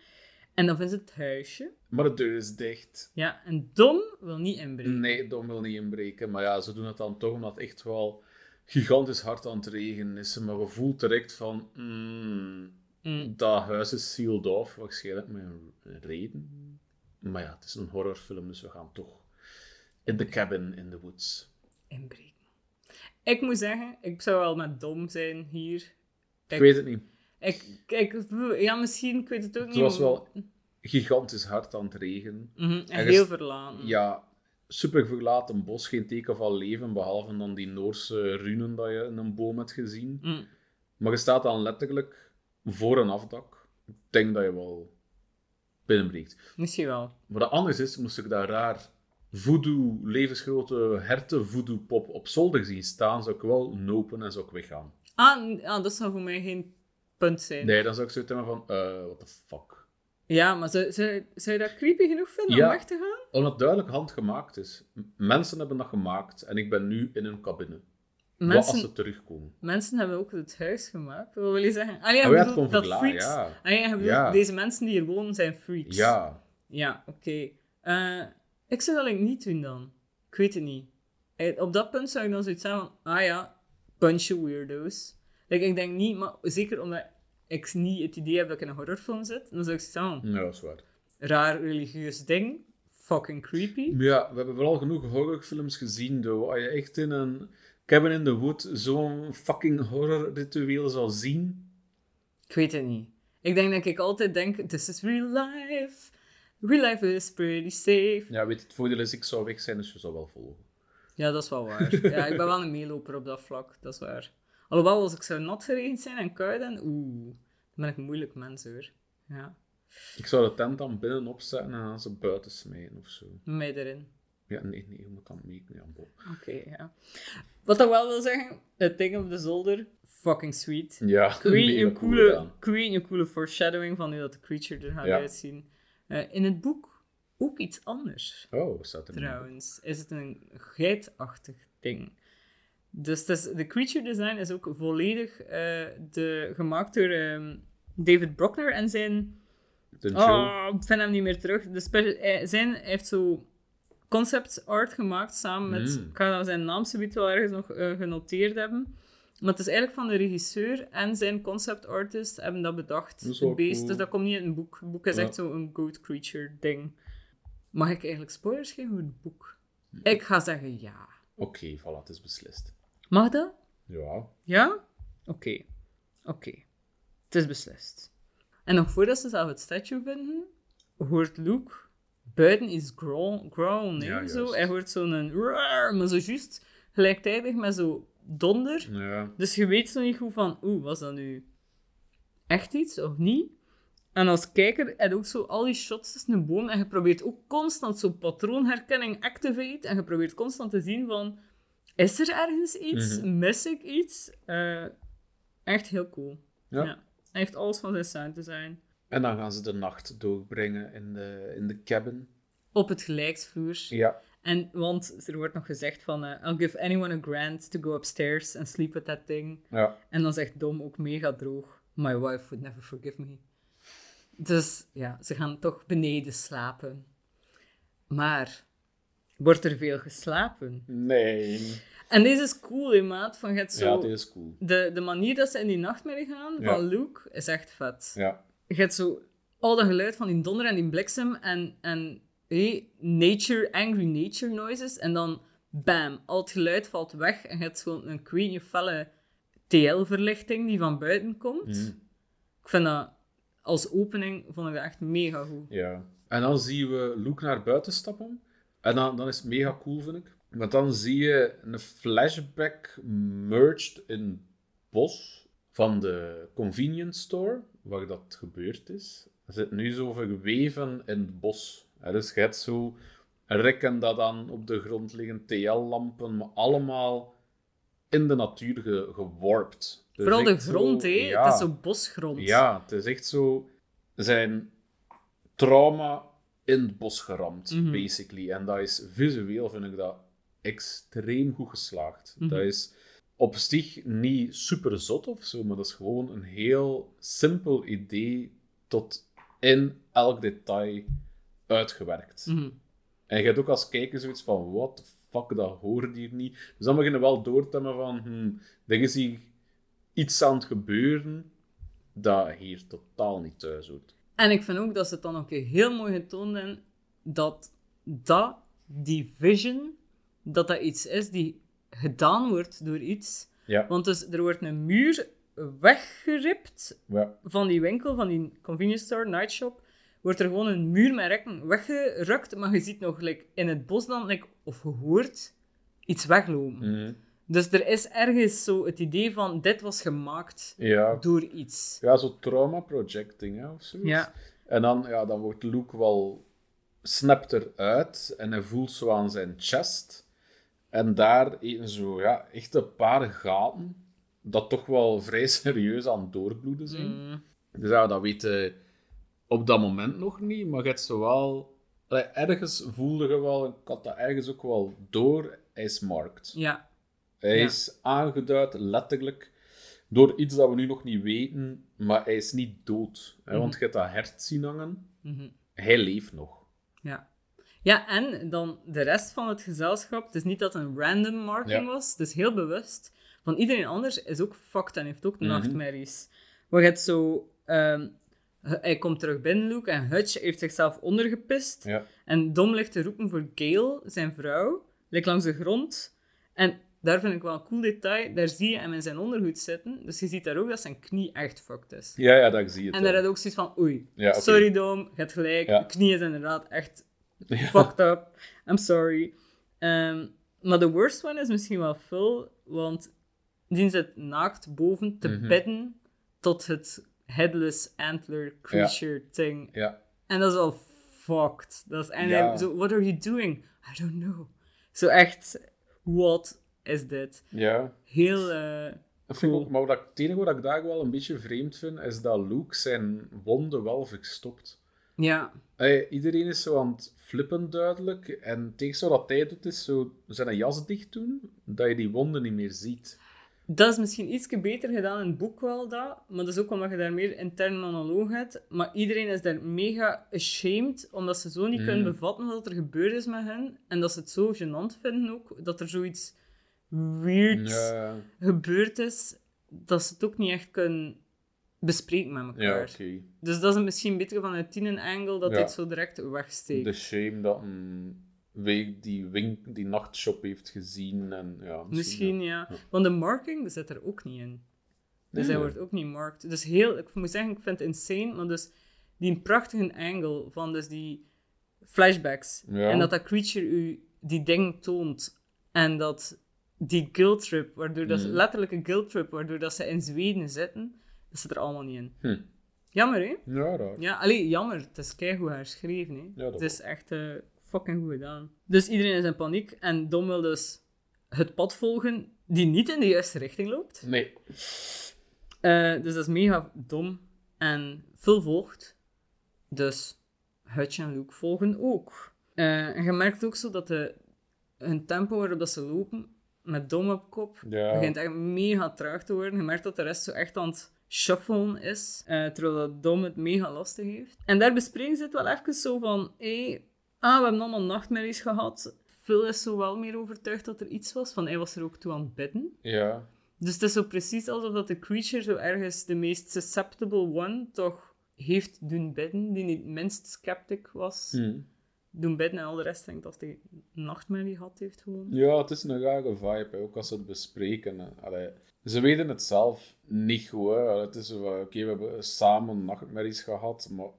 En dan ze het huisje. Maar de deur is dicht. Ja, en Dom wil niet inbreken. Nee, Dom wil niet inbreken. Maar ja, ze doen het dan toch omdat het echt wel gigantisch hard aan het regenen is. Maar je voelt direct van... mm, Mm. dat huis is sealed off, waarschijnlijk met een reden. Maar ja, het is een horrorfilm, dus we gaan toch in the cabin in the woods. Inbreken. Ik moet zeggen, ik zou wel met Dom zijn hier. Ik weet het niet. Ik, kijk, ja, misschien, ik weet het ook Het niet. was wel gigantisch hard aan het regenen. Mhm, en heel verlaten. Ja, super verlaten bos, geen teken van leven, behalve dan die Noorse runen dat je in een boom hebt gezien. Mm. Maar je staat dan letterlijk voor een afdak. Ik denk dat je wel binnenbreekt. Misschien wel. Wat dat anders is, moest ik daar raar voodoo, levensgrote herten voodoo pop op zolder zien staan, zou ik wel nopen en zou ik weggaan. Ah, ah, dat zou voor mij geen punt zijn. Nee, dan zou ik zoiets hebben van, eh, what the fuck. Ja, maar zou, zou, zou je dat creepy genoeg vinden Ja. om weg te gaan? Omdat het duidelijk handgemaakt is. Mensen hebben dat gemaakt en ik ben nu in hun cabine. Wat Mensen, als ze terugkomen? mensen hebben ook het huis gemaakt. Wat wil je zeggen? Ah ja, Oh je kon dat freaks... ja. Ah ja, deze mensen die hier wonen zijn freaks. Ja, Ja, oké. Eh, ik zou dat eigenlijk niet doen dan. Ik weet het niet. Eh, Op dat punt zou ik dan zoiets zeggen van, ah ja, bunch of weirdo's. Like, ik denk niet, maar zeker omdat ik niet het idee heb dat ik in een horrorfilm zit, dan zou ik zeggen, ja, dat is waar. raar religieus ding, fucking creepy. Ja, we hebben vooral genoeg horrorfilms gezien, though. Als je echt in een cabin in the wood zo'n fucking horrorritueel zal zien... Ik weet het niet. Ik denk dat ik altijd denk, this is real life. Real life is pretty safe. Ja, weet je, het voordeel is, ik zou weg zijn, dus je zou wel volgen. Ja, dat is wel waar. Ja, ik ben wel een meeloper op dat vlak, dat is waar. Alhoewel, als ik zou nat geregend zijn en koud en oeh, dan ben ik een moeilijk mens hoor. Ja, Ik zou de tent dan binnen opzetten en dan ze buiten smijten of zo. mij erin. Ja, nee, nee, je dan mee. Ja. Oké, ja. Wat dat wel wil zeggen, het ding op de zolder, fucking sweet. Ja, Create een cool coole, create een coole foreshadowing van hoe dat de creature er gaat Ja. uitzien. Eh, in het boek ook iets anders. Oh, staat er? Trouwens, is het een geitachtig ding. Dus het is- de creature design is ook volledig eh, de, gemaakt door ehm, David Brockner en zijn... Oh, ik vind hem niet meer terug. De hij, zijn, hij heeft zo concept art gemaakt samen met... Mm. Ik ga zijn naam zoiets wel ergens nog eh, genoteerd hebben. Maar het is eigenlijk van de regisseur en zijn concept artist hebben dat bedacht. Dat het beest. cool. Dus dat komt niet in het boek. Het boek is Ja. echt zo'n goat creature ding. Mag ik eigenlijk spoilers geven over het boek? Ik ga zeggen ja. Oké, voilà, het is beslist. Mag dat? Ja. Ja? Oké. Oké. Het is beslist. En nog voordat ze zelf het statue vinden, hoort Luke buiten iets growl, growlen. hè, Ja, zo. Hij hoort zo'n roar, maar zo juist gelijktijdig met zo donder. Ja. Dus je weet zo niet goed van, oeh, was dat nu echt iets of niet? En als kijker heb je ook zo al die shots tussen de boom en je probeert ook constant zo patroonherkenning activate en je probeert constant te zien van, is er ergens iets? Mhm. Mis ik iets? Eh, echt heel cool. Ja. Hij heeft alles van zijn sound design. En dan gaan ze de nacht doorbrengen in de, in de cabin. Op het gelijksvloer. Ja. En, want er wordt nog gezegd van, eh, I'll give anyone a grant to go upstairs and sleep with that thing. Ja. En dan zegt Dom ook mega droog: My wife would never forgive me. Dus ja, ze gaan toch beneden slapen. Maar wordt er veel geslapen? Nee. En deze is cool, hè, maat. Van, je hebt zo Ja, dit is cool. de, de manier dat ze in die nachtmerrie gaan Ja. van Luke is echt vet. Ja. Je hebt zo al dat geluid van die donder en die bliksem en, en hey, nature, angry nature noises. En dan, bam, al het geluid valt weg. En je hebt gewoon een, niet, felle TL-verlichting die van buiten komt. Mhm. Ik vind dat, als opening, vond ik dat echt mega goed. Ja. En dan zien we Luke naar buiten stappen. En dan, dan is het mega cool, vind ik. Want dan zie je een flashback merged in bos van de convenience store, waar dat gebeurd is. Er zit nu zo verweven in het bos. Dus je hebt zo rekken dat dan op de grond liggen, TL-lampen, maar allemaal in de natuur ge geworpt. Vooral de echt grond, hè. ja. Het is zo bosgrond. Ja, het is echt zo zijn trauma in het bos geramd, Mhm. basically. En dat is visueel, vind ik dat extreem goed geslaagd. Mhm. Dat is op zich niet super zot of zo, maar dat is gewoon een heel simpel idee tot in elk detail uitgewerkt. Mhm. En je hebt ook als kijker zoiets van, what the fuck, dat hoort hier niet. Dus dan beginnen we wel door te hebben van, hmm, er is hier iets aan het gebeuren dat hier totaal niet thuis hoort. En ik vind ook dat ze het dan ook heel mooi getoond hebben dat, dat die vision, dat dat iets is die gedaan wordt door iets. Ja, Want dus er wordt een muur weggeript ja, van die winkel, van die convenience store, nightshop. Wordt er gewoon een muur met rekken weggerukt, maar je ziet nog like, in het bos dan, like, of je hoort, iets weglopen. mhm. Dus er is ergens zo het idee van, dit was gemaakt ja. door iets. ja zo trauma projecting hè, of zoiets. Ja. En dan, ja, dan wordt Luke wel, snapt eruit en hij voelt zo aan zijn chest. En daar eten zo, ja, echt een paar gaten dat toch wel vrij serieus aan het doorbloeden zijn. Mm. Dus ja, dat weet je op dat moment nog niet, maar je hebt zo wel... Allee, Ergens voelde je wel, ik had dat ergens ook wel door, hij is marked. Ja. Hij Ja. is aangeduid, letterlijk, door iets dat we nu nog niet weten, maar hij is niet dood. Hè, Want je hebt dat hert zien hangen. Mhm. Hij leeft nog. Ja. Ja, en dan de rest van het gezelschap. Het is niet dat het een random marking Ja. was. Het is heel bewust. Van iedereen anders is ook fucked en heeft ook Mhm. nachtmerries. Maar je hebt zo... ehm, hij komt terug binnen, Luke, en Hutch heeft zichzelf ondergepist. Ja. En Dom ligt te roepen voor Gail, zijn vrouw. Ligt langs de grond. En daar vind ik wel een cool detail. Daar zie je hem in zijn ondergoed zitten. Dus je ziet daar ook dat zijn knie echt fucked is. Ja, ja, dat zie je En daar had ook zoiets van, oei, Ja, sorry Dom, je hebt gelijk. Ja. Je knie is inderdaad echt fucked up. I'm sorry. Ehm, maar de worst one is misschien wel Phil, want die zit naakt boven te bidden tot het headless antler creature thing. Ja, En dat is wel fucked. Dat is, en Ja. hij zo, what are you doing? I don't know. Zo echt, what is dit? ja. Heel, Dat vind ik ook, maar wat ik, het enige wat ik daar wel een beetje vreemd vind, is dat Luke zijn wonden wel verstopt. Ja. Hey, iedereen is zo aan het flippen duidelijk. En tegen zo dat hij doet, is zo zijn jas dicht doen, dat je die wonden niet meer ziet. Dat is misschien iets beter gedaan in het boek wel, dat. Maar dat is ook omdat je daar meer interne monoloog hebt. Maar iedereen is daar mega ashamed, omdat ze zo niet Mm. kunnen bevatten wat er gebeurd is met hen. En dat ze het zo gênant vinden ook, dat er zoiets weird Ja, gebeurd is, dat ze het ook niet echt kunnen bespreken met elkaar. ja. Dus dat is misschien beter vanuit die angle dat Ja. dit zo direct wegsteekt. De shame dat een week die, wink, die nachtshop heeft gezien. En, ja, misschien, Misschien, ja. ja. Want de marking zit er ook niet in. Dus hij wordt ook niet marked. Dus heel, ik moet zeggen, ik vind het insane, maar dus die prachtige angle van dus die flashbacks. Ja. En dat dat creature u die ding toont. En dat die guilt trip, waardoor dat Mhm. letterlijke guilt trip, waardoor dat ze in Zweden zitten, dat zit er allemaal niet in. Hm. Jammer, hè? Ja, raar. Ja, alleen jammer. Het is keigoed herschreven, hè? Ja, dat het is echt eh, fucking goed gedaan. Dus iedereen is in paniek en Dom wil dus het pad volgen die niet in de juiste richting loopt. Nee. Eh, dus dat is mega dom. En Phil volgt. Dus Hutch en Luke volgen ook. Eh, en je merkt ook zo dat de, hun tempo waarop dat ze lopen, met Dom op kop, Ja. begint echt mega traag te worden. Je merkt dat de rest zo echt aan het shuffelen is, eh, terwijl dat Dom het mega lastig heeft. En daar bespreken ze het wel even zo van, hé, ah, we hebben allemaal nachtmerries gehad. Phil is zo wel meer overtuigd dat er iets was, van hij was er ook toe aan het bidden. Ja. Dus het is zo precies alsof dat de creature zo ergens de meest susceptible one toch heeft doen bidden, die niet het minst sceptic was. Hm. Doen bidden en al de rest denk ik dat hij nachtmerrie gehad heeft gewoon. Ja, het is een rare vibe, hè, ook als ze het bespreken. Allee, ze weten het zelf niet goed. Hè. Allee, Het is oké, we hebben samen nachtmerries gehad, maar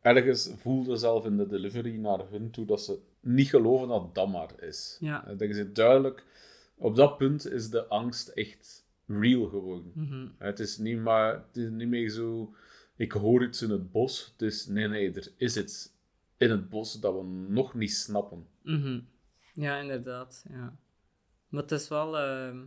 ergens voelde zelf in de delivery naar hun toe dat ze niet geloven dat dat maar is. Ja. Ik denk ze duidelijk, op dat punt is de angst echt real geworden. Mhm. Het is niet, maar, het is niet meer zo, ik hoor iets in het bos. Het is, nee, nee, er is iets in het bos dat we nog niet snappen. Mhm. Ja, inderdaad. Ja. Maar het is wel... ehm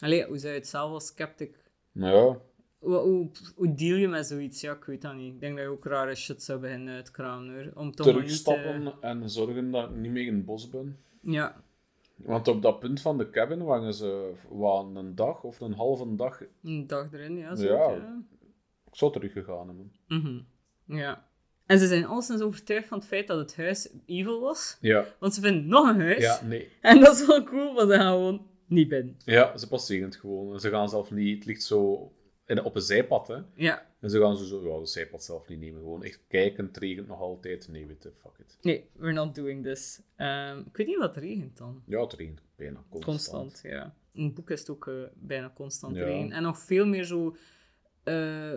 Allee, hoe zou je het zelf als sceptic... Nou ja, Hoe, hoe, hoe deal je met zoiets? Ja, ik weet dat niet. Ik denk dat je ook rare shit zou beginnen uitkramen, hoor. Om toch maar niet... eh, terugstappen en zorgen dat ik niet meer in het bos ben. Ja, Want op dat punt van de cabin waren ze waren een dag of een halve dag. een dag erin, ja. Zo, Ja. Ik zou teruggegaan hebben. Mhm. ja. En ze zijn alleszins overtuigd van het feit dat het huis evil was. Ja, Want ze vinden nog een huis. ja, nee. En dat is wel cool, maar ze gaan gewoon niet binnen. Ja, ze passeren het gewoon. Ze gaan zelf niet, het ligt zo in, op een zijpad, hè. Ja. En ze gaan zo, zo ja, de zijpad zelf niet nemen. Gewoon echt kijken, het regent nog altijd. Nee, weet je, fuck it. Nee, we're not doing this. Ehm, ik weet niet wat regent dan. Ja, het regent bijna constant. Constant, ja. In het boek is het ook eh, bijna constant Ja. regen. En nog veel meer zo eh,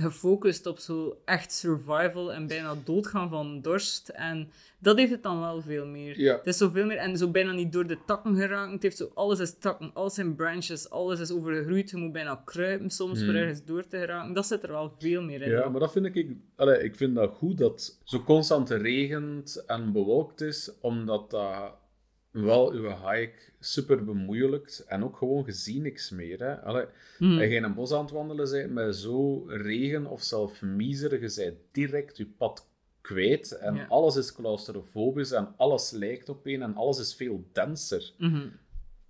gefocust op zo echt survival en bijna doodgaan van dorst. En dat heeft het dan wel veel meer. Ja. Het is zoveel meer en zo bijna niet door de takken geraakt. Het heeft zo, alles is takken, alles zijn branches, alles is overgegroeid. Je moet bijna kruipen soms voor ergens door te geraken. Dat zit er wel veel meer in. Hmm. Ja, maar dat vind ik... Allee, ik vind dat goed dat zo constant regent en bewolkt is, omdat dat wel uw hike super bemoeilijkt en ook gewoon gezien niks meer. Hè. Allee. Als je in een bos aan het wandelen bent met zo regen of zelf miserig, je bent direct je pad kwijt en Ja. alles is claustrofobisch en alles lijkt op een en alles is veel denser. Mhm.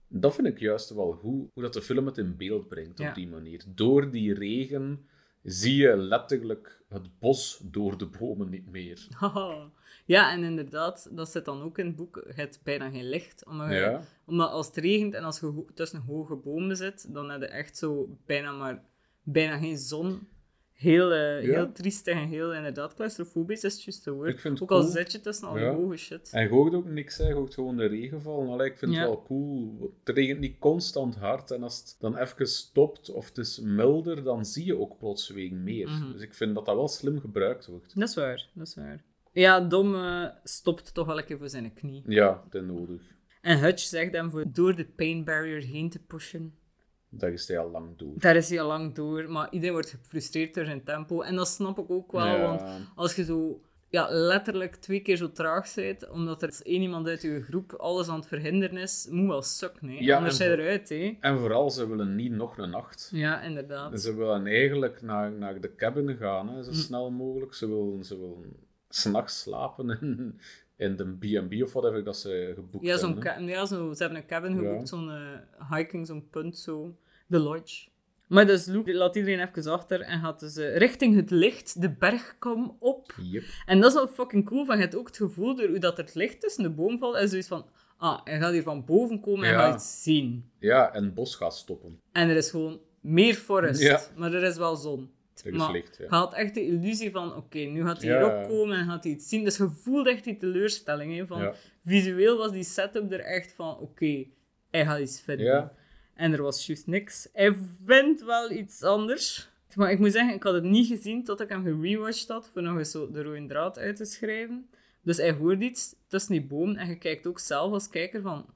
Dat vind ik juist wel goed, hoe dat de film het in beeld brengt Ja. op die manier. Door die regen zie je letterlijk het bos door de bomen niet meer. Haha. Ja, en inderdaad, dat zit dan ook in het boek. Je hebt bijna geen licht. Omdat, je- Ja. omdat als het regent en als je tussen hoge bomen zit, dan heb je echt zo bijna maar bijna geen zon. Heel, Ja. heel triestig en heel inderdaad claustrofobisch is het juist te woord. Ik vind het ook al cool. zit je tussen al Ja. die hoge shit. En je hoort ook niks, hè. je hoort gewoon de regen vallen. Allee, ik vind het wel cool. Het regent niet constant hard. En als het dan even stopt of het is milder, dan zie je ook plotseling meer. Mhm. Dus ik vind dat dat wel slim gebruikt wordt. Dat is waar, dat is waar. Ja, Dom eh, stopt toch wel een keer voor zijn knie. Ja, dat is nodig. En Hutch zegt hem voor door de pain barrier heen te pushen. Dat is hij al lang door. Daar is hij al lang door, maar iedereen wordt gefrustreerd door zijn tempo. En dat snap ik ook wel, Ja. want als je zo ja, letterlijk twee keer zo traag bent, omdat er één iemand uit je groep alles aan het verhinderen is, moet wel sukken, hè. Ja, Anders zijn eruit, hè. En vooral, ze willen niet nog een nacht. Ja, inderdaad. Ze willen eigenlijk naar, naar de cabin gaan, hè, zo Hm. snel mogelijk. Ze willen, ze willen s'nachts slapen in, in de B&B of whatever dat ze geboekt Ja, zo'n hebben. ja zo, ze hebben een cabin Ja. geboekt, zo'n eh, hiking, zo'n punt, zo. De lodge. Maar dus Luke laat iedereen even achter en gaat dus eh, richting het licht de bergkom op. Yep. En dat is wel fucking cool, van je hebt ook het gevoel door hoe dat er het licht tussen de boom valt, en zoiets van, ah, hij gaat hier van boven komen en Ja. gaat iets zien. Ja, en het bos gaat stoppen. En er is gewoon meer forest, Ja. maar er is wel zon. Maar licht, ja. je had echt de illusie van, oké, nu gaat hij Ja. hierop komen en gaat hij iets zien. Dus je voelde echt die teleurstelling. Hè, van, Ja. Visueel was die setup er echt van, oké, hij gaat iets vinden. Ja. En er was juist niks. Hij vindt wel iets anders. Maar ik moet zeggen, ik had het niet gezien tot ik hem gerewatcht had, voor nog eens zo de rode draad uit te schrijven. Dus hij hoort iets tussen die bomen en je kijkt ook zelf als kijker van,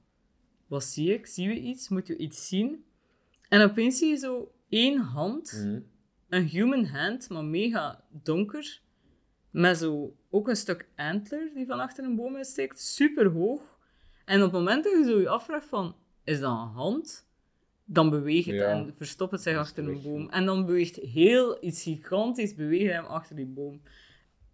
wat zie ik? Zien we iets? Moet je iets zien? En opeens zie je zo één hand, Mhm. Een human hand, maar mega donker, met zo ook een stuk antler die van achter een boom uitsteekt, super hoog. En op het moment dat je zo je afvraagt van, is dat een hand? Dan beweegt het Ja. en verstopt het zich achter een boom. En dan beweegt heel iets gigantisch, beweegt hem achter die boom.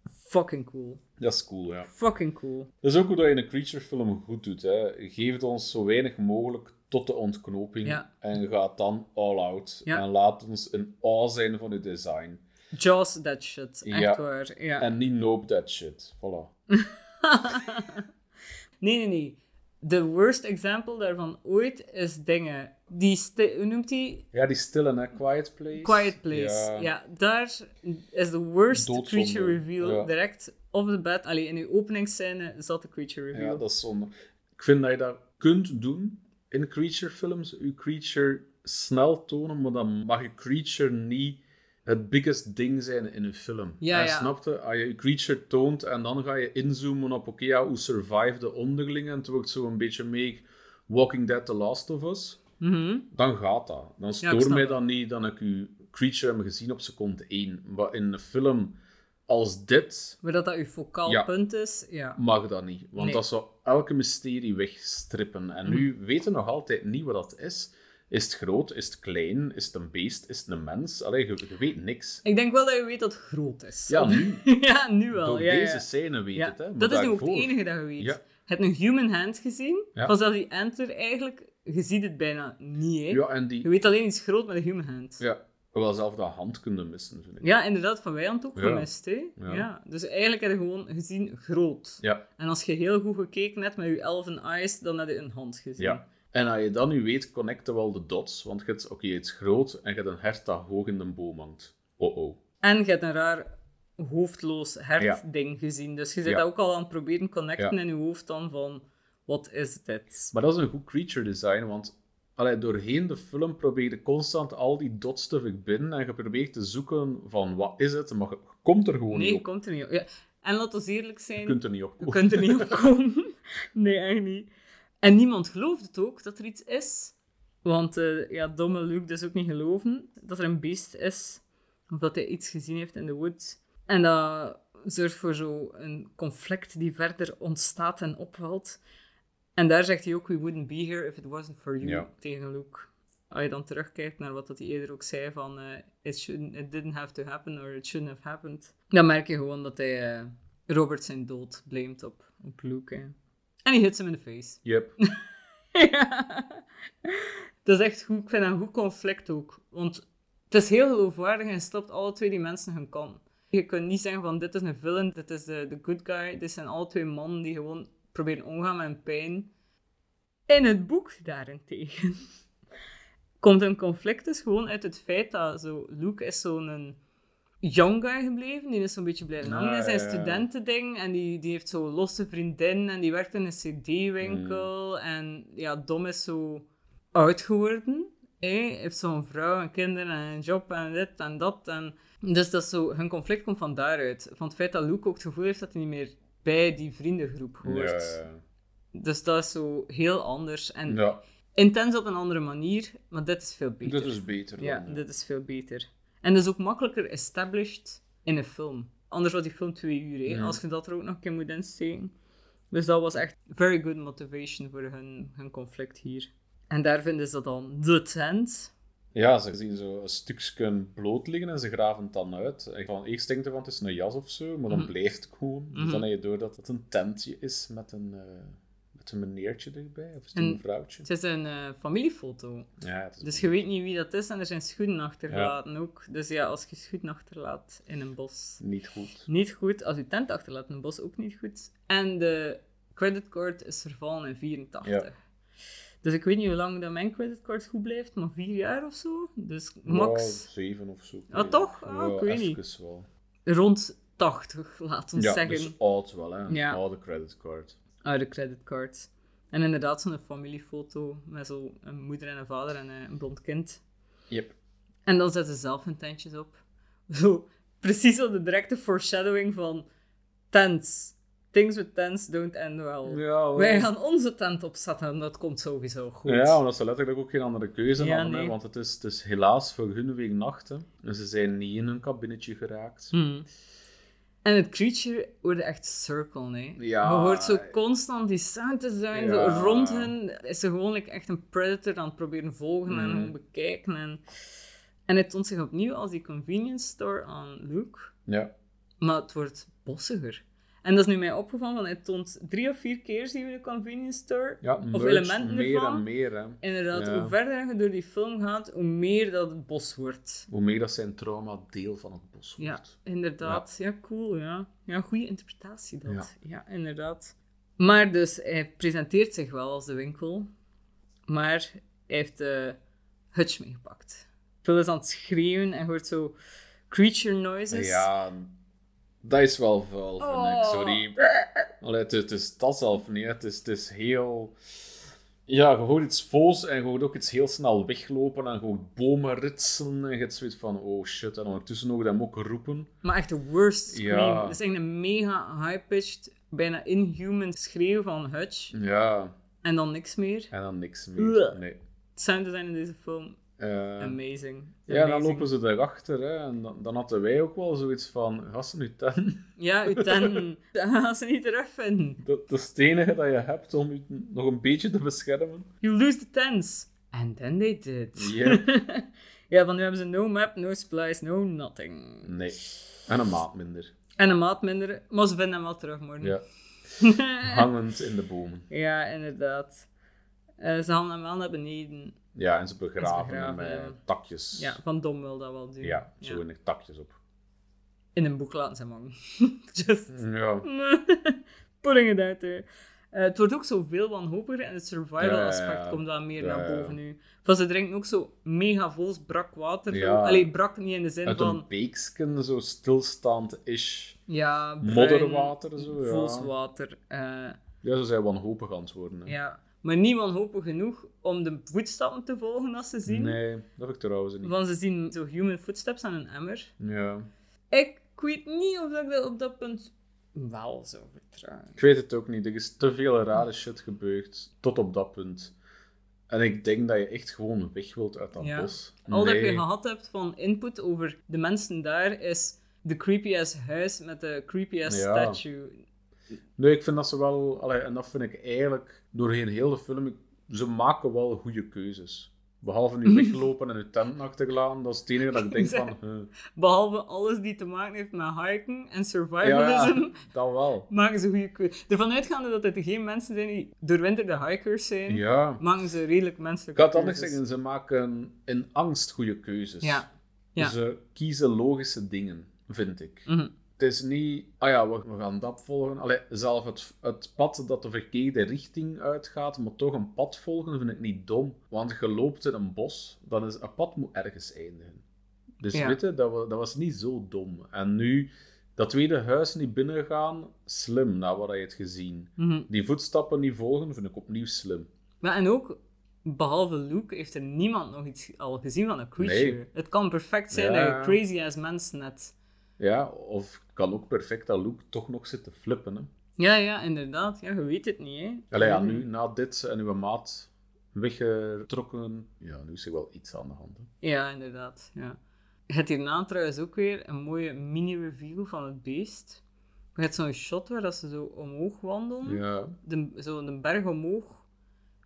Fucking cool. Dat is cool, ja. Fucking cool. Dat is ook hoe dat je een creature film goed doet. Hè. Geef het ons zo weinig mogelijk tot de ontknoping Ja. en gaat dan all out. Ja. En laat ons een awe zijn van het design. Jaws that shit. Echt Ja. waar. Ja. En niet nope that shit. Voilà. Nee, nee, nee. De worst example daarvan ooit is dingen. Die, hoe noemt die? Ja, die stille, hè. Quiet Place. Quiet Place. Ja, Ja. daar is de worst Doodzonde, creature reveal ja. direct off the bat, allee, in je openingsscène zat de creature reveal. Ja, dat is zonde. Ik vind dat je dat kunt doen in creature films. Je creature snel tonen, maar dan mag je creature niet het biggest ding zijn in een film. Ja, ja. snapte? Als je je creature toont en dan ga je inzoomen op, oké, ja, hoe survive de onderlingen, en het wordt zo een beetje mee Walking Dead The Last of Us, Mhm. dan gaat dat. Dan ik stoort snap mij dan niet dat ik je creature heb gezien op seconde 1. Maar in een film als dit Maar dat dat je focaal Ja. punt is, ja. mag dat niet. Want Nee. dat zou elke mysterie wegstrippen. En nu weten we nog altijd niet wat dat is. Is het groot? Is het klein? Is het een beest? Is het een mens? Allee, je, je weet niks. Ik denk wel dat je weet dat het groot is. Ja, nu. ja, nu wel. Door ja, deze scène weet het. Hè. Maar dat is nu ook het enige dat je weet. Je hebt een human hand gezien. Ja. Van zelfs die antler eigenlijk, je ziet het bijna niet. Hè? Ja, en Je die... weet alleen iets groot met een human hand. Ja, wel zelf dat hand kunnen missen, vind ik. Ja, inderdaad, van Wijand ook Ja. gemist. Hè? Ja. Ja. Dus eigenlijk heb je gewoon gezien groot. Ja, En als je heel goed gekeken hebt met je elven eyes, dan heb je een hand gezien. ja. En als je dan nu weet, connecten wel de dots. Want je hebt, oké, het is groot en je hebt een hert dat hoog in de boom hangt. Oh oh. En je hebt een raar hoofdloos hert-ding gezien. Dus je zit dat ook al aan het proberen connecten in je hoofd dan van... Wat is dit? Maar dat is een goed creature design, want allee, doorheen de film probeer je constant al die dots te verbinden en je probeert te zoeken van wat is het, maar je komt er gewoon Nee, niet je op. komt er niet op. Ja. En laten we eerlijk Je zijn... kunt er niet op Je komen. kunt er niet op komen. Nee, echt niet. En niemand gelooft het ook, dat er iets is. Want eh, ja, domme Luke dus ook niet geloven dat er een beest is. Of dat hij iets gezien heeft in de woods. En dat zorgt voor zo een conflict die verder ontstaat en opvalt. En daar zegt hij ook, we wouldn't be here if it wasn't for you, Ja. tegen Luke. Als je dan terugkijkt naar wat dat hij eerder ook zei van... eh, it, shouldn't, it didn't have to happen, or it shouldn't have happened. Dan merk je gewoon dat hij eh, Robert zijn dood blamet op, op Luke. En hij hits hem in de face. Yep. ja. Dat is echt goed. Ik vind dat een goed conflict ook. Want het is heel geloofwaardig en stopt alle twee die mensen hun kan. Je kunt niet zeggen van dit is een villain, dit is de, de good guy. Dit zijn alle twee mannen die gewoon proberen omgaan met pijn. In het boek daarentegen komt een conflict dus gewoon uit het feit dat zo, Luke is zo'n young guy gebleven. Die is zo'n beetje blijven hangen in Ah, zijn studentending. En die, die heeft zo'n losse vriendin en die werkt in een cd-winkel. Hmm. En ja, Dom is zo oud geworden. Hij heeft zo'n vrouw en kinderen en een job en dit en dat. En dus dat zo, hun conflict komt van daaruit. Van het feit dat Luke ook het gevoel heeft dat hij niet meer bij die vriendengroep hoort. Ja, Dus dat is zo heel anders. En ja. intens op een andere manier, maar dit is veel beter. dit is beter. Ja, dan, ja. dit is veel beter. En dat is ook makkelijker established in een film. Anders was die film twee uur, hè, als je dat er ook nog een keer moet insteken. Dus dat was echt very good motivation voor hun, hun conflict hier. En daar vinden ze dan de tent. Ja, ze zien zo een stukje bloot liggen en ze graven het dan uit. En van, eerst denkt je van het is een jas of zo, maar dan Mhm. blijft het gewoon. Dus Mhm. dan heb je door dat het een tentje is met een, eh, met een meneertje erbij. Of is het En- een vrouwtje? Het is een eh, familiefoto. Ja, het is Dus je weet niet wie dat is en er zijn schoenen achtergelaten ook. Dus ja, als je schoenen achterlaat in een bos, niet goed. niet goed. Als je tent achterlaat in een bos, ook niet goed. En de creditcard is vervallen in 84. Ja. Dus ik weet niet hoe lang dat mijn creditcard goed blijft, maar vier jaar of zo. Dus max Ja, zeven of zo. Ah, toch? Ah, ik weet niet. wel. rond 80, laten we Ja, zeggen. dus oud wel, hè. Ja. Oude creditcard. Oude creditcards. En inderdaad, zo'n familiefoto met zo een moeder en een vader en eh, een blond kind. Yep. En dan zetten ze zelf hun tentjes op. Zo, precies op de directe foreshadowing van tents. Things with tents don't end well. Ja, Wij gaan onze tent opzetten en dat komt sowieso goed. Ja, omdat ze letterlijk ook geen andere keuze Ja, hadden. nee. Want het is, het is helaas voor hun weer nacht. Hè. En ze zijn niet in hun kabinetje geraakt. Hmm. En het creature wordt echt circle, hè. Ja. Je hoort zo constant die sound design, zo Ja. rond hen is ze gewoon like, echt een predator aan het proberen volgen en Mhm. gewoon bekijken. En, en het toont zich opnieuw als die convenience store aan Luke, Ja. maar het wordt bossiger. En dat is nu mij opgevallen, want het toont drie of vier keer zien we de convenience store. ja Of elementen meer ervan. en meer. Hè. Inderdaad, Ja. hoe verder je door die film gaat, hoe meer dat het bos wordt. Hoe meer dat zijn trauma deel van het bos Ja, wordt. inderdaad. Ja, cool, ja. Ja, goede interpretatie dat. Ja. Ja. inderdaad. Maar dus, hij presenteert zich wel als de winkel, maar hij heeft de hutch meegepakt. Phil is aan het schreeuwen en hoort zo creature noises. Ja, Dat is wel vuil, vind ik. Oh. Sorry. Allee, het, het is dat zelf niet. Het is, het is heel... Ja, je hoort iets vols en je hoort ook iets heel snel weglopen en je hoort bomen ritsen en je hebt zoiets van, oh shit. En ondertussen hoor je hem ook roepen. Maar echt de worst scream. Ja. Het is echt een mega high-pitched, bijna inhuman schreeuw van Hutch. Ja, En dan niks meer. en dan niks meer. Nee. Het sound design in deze film, Eh, amazing. ja, dan lopen ze erachter. Hè, en dan, dan hadden wij ook wel zoiets van, nu ten. Ja, uw ten. Gaan ze niet terugvinden. Dat, dat is het enige dat je hebt om je nog een beetje te beschermen. You lose the tens. And then they did. Ja. ja, van nu hebben ze no map, no splice, no nothing. Nee. En een maat minder. En een maat minder, maar ze vinden hem wel terug, morgen. Ja. Hangend in de bomen. Ja, inderdaad. Eh, ze halen hem wel naar beneden. Ja, en ze begraven, begraven, hem met ja. takjes. Ja, Van Dom wil dat wel doen. Ja, zo in takjes op. In een boek laten ze hem hangen. Just Ja. putting it out there. Eh, het wordt ook zoveel wanhopiger en het survival ja, aspect ja. komt wel meer Ja, naar boven nu. Van ze drinken ook zo mega vol brak water. Allee, brak niet in de zin Uit van... een beeksken, zo stilstaand-ish. Ja, bruin, Modderwater, zo, ja. Vols water. eh, Ja, ze zijn wanhopig aan het worden. hè. ja. Maar niet wanhopig genoeg om de voetstappen te volgen als ze zien. Nee, dat heb ik trouwens niet. Want ze zien zo human footsteps aan een emmer. Ja. Ik weet niet of ik dat op dat punt wel zou vertrouwen. Ik weet het ook niet. Er is te veel rare shit gebeurd tot op dat punt. En ik denk dat je echt gewoon weg wilt uit dat Ja. bos. Al dat je gehad hebt van input over de mensen daar is de creepy ass huis met de creepy ass Ja. statue. Nee, ik vind dat ze wel... Allee, en dat vind ik eigenlijk doorheen heel de film... ik- Ze maken wel goede keuzes. Behalve nu weglopen en je tent achterlaten. Dat is het enige dat ik denk van... huh. Behalve alles die te maken heeft met hiken en survivalism, ja, dat wel. maken ze goede keuze. Ervan uitgaande dat het geen mensen zijn die doorwinterde hikers zijn, Ja. maken ze redelijk Ik menselijke ga het anders keuzes. zeggen. Ze maken in angst goede keuzes. Ja. Ja. Ze kiezen logische dingen, vind ik. Mhm. Het is niet, ah ja, we, we gaan dat volgen. Allee, zelf het, het pad dat de verkeerde richting uitgaat, maar toch een pad volgen, vind ik niet dom. Want je loopt in een bos, dan is een pad moet ergens eindigen. Dus Ja. weet je, dat, wa- dat was niet zo dom. En nu, dat tweede huis niet binnengaan, slim, naar wat je het gezien. Mhm. Die voetstappen niet volgen, vind ik opnieuw slim. Maar en ook, behalve Luke, heeft er niemand nog iets al gezien van een creature. Nee. Het kan perfect zijn Ja. dat je crazy ass mensen net... Ja, of kan ook perfect dat Luke toch nog zit te flippen. Hè. Ja, ja, inderdaad. Ja, je weet het niet, hè. Allee, ja, nu, na dit en uw maat weggetrokken, ja, nu is er wel iets aan de hand. Hè. Ja, inderdaad. Ja. Je hebt hierna trouwens ook weer een mooie mini-reveal van het beest. Je hebt zo'n shot waar dat ze zo omhoog wandelen. Ja, De, zo een berg omhoog.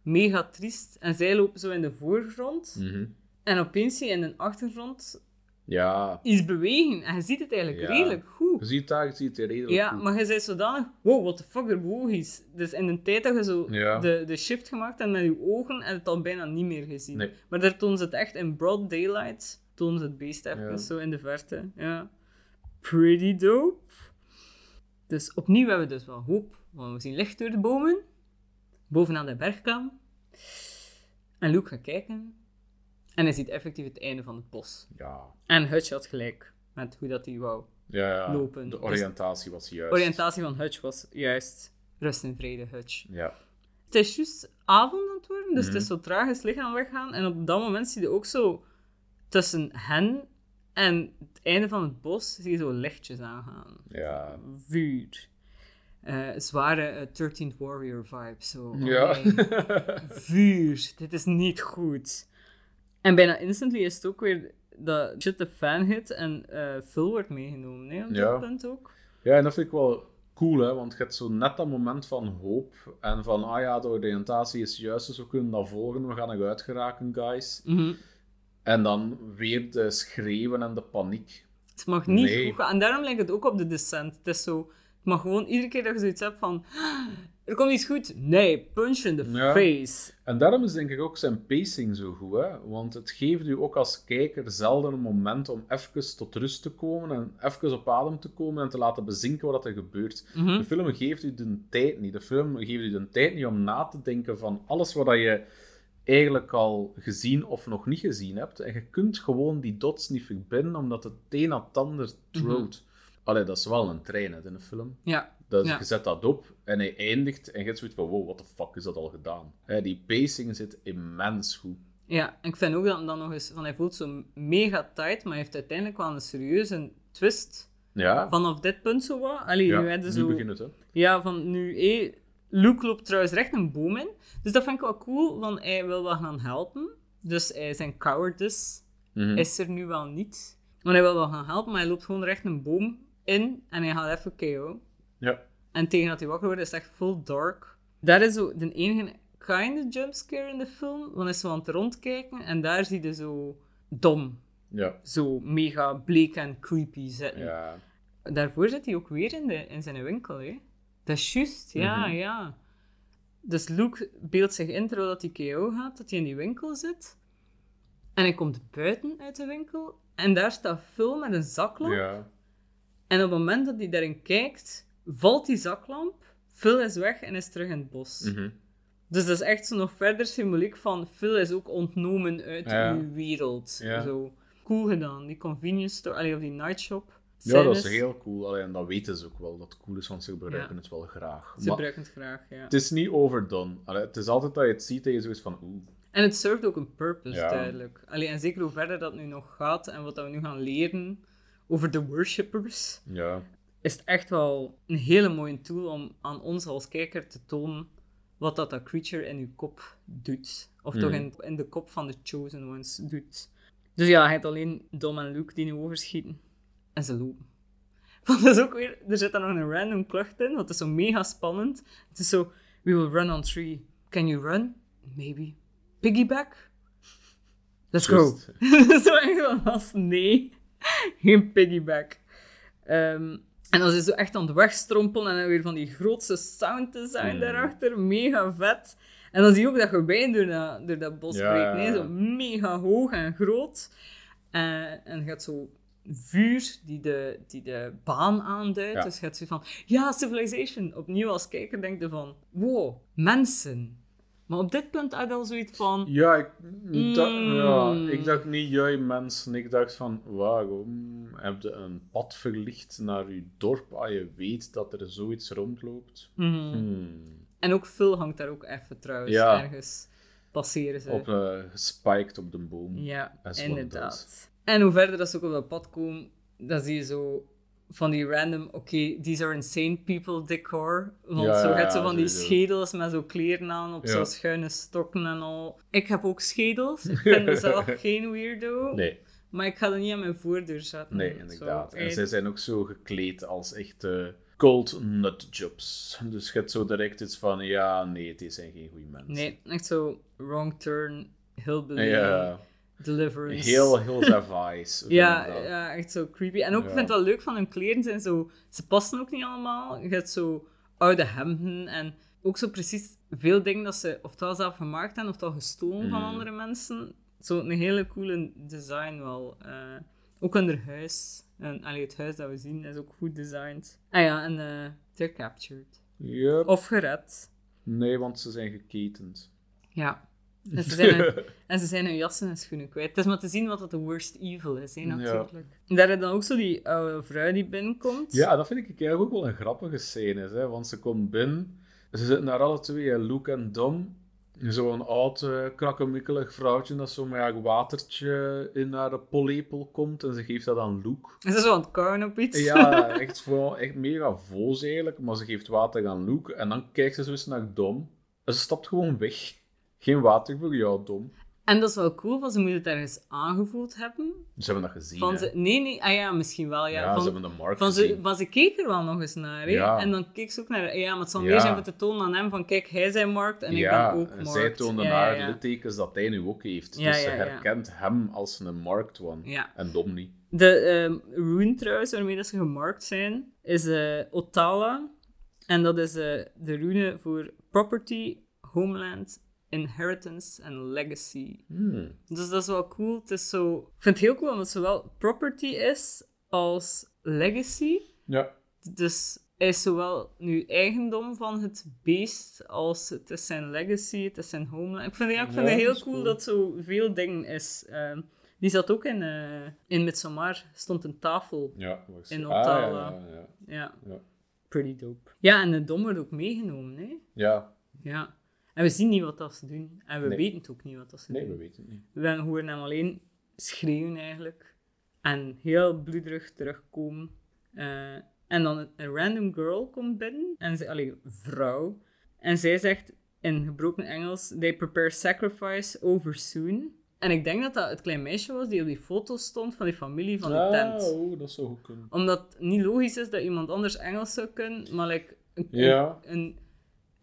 Mega triest. En zij lopen zo in de voorgrond. mhm. En opeens zie je in de achtergrond ja. iets bewegen. En je ziet het eigenlijk Ja. redelijk goed. Je ziet daar, je ziet het redelijk Ja, goed. maar je zei zodanig, wow, what the fuck, er bewoog iets. Dus in de tijd dat je zo Ja. de, de shift gemaakt en met je ogen en het al bijna niet meer gezien. Nee. Maar daar tonen ze het echt in broad daylight, tonen ze het beest even zo in de verte. Ja. Pretty dope. Dus opnieuw hebben we dus wel hoop, want we zien licht door de bomen, bovenaan de bergkam. En Luke gaat kijken en hij ziet effectief het einde van het bos. Ja. En Hutch had gelijk met hoe dat hij wou. Ja, ja. Lopen. De Dus- oriëntatie was juist. oriëntatie van Hutch was juist rust en vrede, Hutch. Ja. Het is juist avond aan het worden, dus Mhm. het is zo tragisch lichaam weggaan. En op dat moment zie je ook zo tussen hen en het einde van het bos zie je zo lichtjes aangaan. Ja. Vuur. Eh, zware eh, 13th Warrior vibe. Zo. Oh Ja. nee. Vuur. Dit is niet goed. En bijna instantly is het ook weer dat shit de fan hit en eh Phil wordt meegenomen. hè, op Ja. dat punt ook. ja, en dat vind ik wel cool, hè, want je hebt zo net dat moment van hoop en van, ah ja, de oriëntatie is juist, dus we kunnen dat volgen, we gaan eruit geraken, guys. Mhm. En dan weer de schreeuwen en de paniek. Het mag niet Nee. goed gaan. En daarom lijkt het ook op de descent. Het is zo... Het mag gewoon iedere keer dat je zoiets hebt van... Er komt iets goed. Nee, punch in the Ja. face. En daarom is denk ik ook zijn pacing zo goed, hè? want het geeft u ook als kijker zelden een moment om even tot rust te komen en even op adem te komen en te laten bezinken wat er gebeurt. Mhm. De film geeft u de tijd niet. De film geeft u de tijd niet om na te denken van alles wat je eigenlijk al gezien of nog niet gezien hebt. En je kunt gewoon die dots niet verbinden, omdat het een na het ander Mhm. troot. Allee, dat is wel een trein hè, in een film. Ja, Dat, Ja. Je zet dat op en hij eindigt en je hebt zoiets van, wow, what the fuck is dat al gedaan? Hè, die pacing zit immens goed. ja. En ik vind ook dat dan nog eens... Van, hij voelt zo mega tight, maar hij heeft uiteindelijk wel een serieuze twist. Ja, Vanaf dit punt zo wat. Allee, ja nu hebben nu zo... begint het, hè. Ja, van nu... eh, Luke loopt trouwens recht een boom in. Dus dat vind ik wel cool, want hij wil wel gaan helpen. Dus hij, zijn cowardice Mhm. is er nu wel niet. Want hij wil wel gaan helpen, maar hij loopt gewoon recht een boom in en hij gaat even KO. Ja. En tegen dat hij wakker wordt, is het echt full dark. Dat is zo de enige kind jumpscare in de film. Want hij is zo aan het rondkijken en daar zie je zo dom, Ja. zo mega bleek en creepy zitten. Ja. Daarvoor zit hij ook weer in, de, in zijn winkel, hè. Dat is juist, ja, Mhm. ja. Dus Luke beeldt zich in terwijl dat hij KO gaat, dat hij in die winkel zit. En hij komt buiten uit de winkel. En daar staat Phil met een zaklamp. Ja. En op het moment dat hij daarin kijkt, valt die zaklamp. Phil is weg en is terug in het bos. Mhm. Dus dat is echt zo nog verder symboliek van Phil is ook ontnomen uit Ja. uw wereld. Ja. Zo. Cool gedaan. Die convenience store, allee, of die nightshop. Ja, dat is heel cool. Allee, en dat weten ze ook wel, dat cool is, want ze gebruiken Ja. het wel graag. Ze Maar gebruiken het graag, ja. het is niet overdone. Allee, het is altijd dat je het ziet en je zoiets van, oeh. En het serveert ook een purpose, duidelijk. Allee, en zeker hoe verder dat nu nog gaat en wat dat we nu gaan leren over de worshippers, Ja. is het echt wel een hele mooie tool om aan ons als kijker te tonen wat dat, dat creature in uw kop doet. Of toch Mhm. in, in de kop van de Chosen Ones doet. Dus ja, hij heeft alleen Dom en Luke die nu overschieten. En ze lopen. Want dat is ook weer... Er zit daar nog een random klucht in, want het is zo mega spannend. Het is zo... We will run on three. Can you run? Maybe. Piggyback? Let's Just. go. zo echt van als nee. Geen piggyback. Ehm, en dan is hij zo echt aan het wegstrompelen en dan weer van die grootste sound design Mm. daarachter. Mega vet. En dan zie je ook dat gordijn door door dat bos Ja, breekt. Nee? Zo mega hoog en groot. Eh, en je gaat zo vuur die de, die de baan aanduidt. Ja. Dus je gaat zo van, ja, Civilization. Opnieuw als kijker denk je van, wow, mensen. Maar op dit punt had al zoiets van, Ja, ik, dacht, Mm. ja, ik dacht niet, jij mensen. Ik dacht van, waarom heb je een pad verlicht naar je dorp als je weet dat er zoiets rondloopt? mhm. Hmm. En ook Phil hangt daar ook even trouwens, Ja. ergens. Passeren ze. Op, eh, gespiked op de boom. Ja, inderdaad. En hoe verder dat ze ook op dat pad komen, dan zie je zo van die random, oké, these are insane people decor. Want Ja, zo gaat zo ja, van die schedels met zo kleren aan op Ja. zo'n schuine stokken en al. Ik heb ook schedels. Ik ben mezelf geen weirdo. Nee, Maar ik ga dat niet aan mijn voordeur zetten. nee, Zo, inderdaad. En zij zijn ook zo gekleed als echte cold nutjobs. Dus je hebt zo direct iets van, ja, nee, die zijn geen goede mensen. Nee, echt zo wrong turn, hillbilly, Ja, deliverance. heel, heel Zavais. Ja, ja, echt zo creepy. En ook, ik Ja. vind het wel leuk van hun kleren zijn zo... Ze passen ook niet allemaal. Je hebt zo oude hemden en ook zo precies veel dingen dat ze oftewel zelf gemaakt hebben, oftewel gestolen van Mm. andere mensen. Zo een hele coole design wel. Eh, ook hun huis. En, allee, het huis dat we zien is ook goed designed. Ah ja, en eh they're captured. Yep. Of gered. Nee, want ze zijn geketend. Ja. En ze, zijn hun, en ze zijn hun jassen en schoenen kwijt. Het is maar te zien wat dat de worst evil is, hè, natuurlijk. En daar heb dan ook zo die oude vrouw die binnenkomt. Ja, dat vind ik eigenlijk ook wel een grappige scène. Hè? Want ze komt binnen, ze zitten daar alle twee, hè, Luke en Dom. Zo'n oud, eh krakkemikkelig vrouwtje dat zo met een watertje in haar pollepel komt en ze geeft dat aan Luke. Is zo aan het kauwen op iets. Ja, echt, echt mega voos eigenlijk, maar ze geeft water aan Luke en dan kijkt ze zo eens naar Dom en ze stapt gewoon weg. Geen water voor jou, Dom. En dat is wel cool, want ze moeten het ergens aangevoeld hebben. Ze hebben dat gezien, Van ze, nee, nee, ah ja, misschien wel, ja. Ja, van, ze hebben de markt van ze, gezien. maar ze keek er wel nog eens naar, hè. Ja. En dan keek ze ook naar, ja, maar het zal meer zijn voor te tonen aan hem, van kijk, hij zijn markt en ik ben ook markt. zij toonde ja, naar de littekens dat hij nu ook heeft. Ja, dus ze herkent hem als een marked one. En Dom niet. De ehm rune trouwens, waarmee dat ze gemarkt zijn, is eh, Otala. En dat is eh, de rune voor property, homeland, inheritance en legacy. Hmm. Dus dat is wel cool. Het is zo... Ik vind het heel cool omdat het zowel property is als legacy. Ja. Dus hij is zowel nu eigendom van het beest als het is zijn legacy, het is zijn homeland. Ik vind, ja, ik vind Ja, het heel cool, cool. dat zo veel dingen is. Ehm, Die zat ook in, eh in Midsommar, stond een tafel. Ja. In ah, Ottawa. ja, ja, Ja, ja. pretty dope. Ja, en de dom wordt ook meegenomen, hè? Ja, Ja. En we zien niet wat dat ze doen. En we Nee. weten het ook niet wat dat ze nee, doen. we weten het niet. We horen hem alleen schreeuwen eigenlijk. En heel bloederig terugkomen. Eh, en dan een, random girl komt binnen. En ze, allee, vrouw. En zij zegt in gebroken Engels: They prepare sacrifice over soon. En ik denk dat dat het klein meisje was die op die foto stond van die familie van de ah, tent. oh, dat zou goed kunnen. Omdat het niet logisch is dat iemand anders Engels zou kunnen, maar like, een, Ja. een,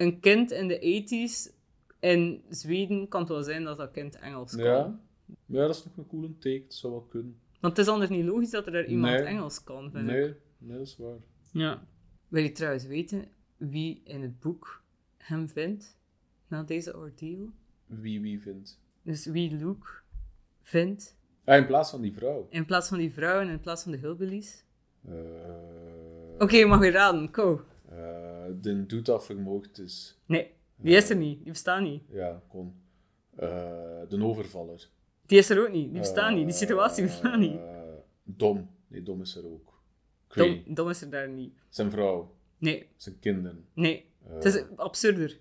een kind in de 80s in Zweden kan het wel zijn dat dat kind Engels kan. Ja. ja, dat is nog een coole take. Dat zou wel kunnen. Want het is anders niet logisch dat er daar iemand Nee. Engels kan, vind ik. Nee, nee, dat is waar. Ja. Wil je trouwens weten wie in het boek hem vindt na deze ordeal? Wie wie vindt. Dus wie Luke vindt Ah, in plaats van die vrouw. in plaats van die vrouw en in plaats van de hillbillies? Eh Oké, je mag weer raden. Go. Eh, de doet dat vermoord is. Nee, die is er niet. Die bestaat niet. Ja, kon. Eh, de overvaller. Die is er ook niet. Die bestaat niet. Die situatie bestaat niet. Eh, dom. Nee, dom is er ook. Dom, dom is er daar niet. Zijn vrouw. Nee, Zijn kinderen. nee. Eh, Het is absurder.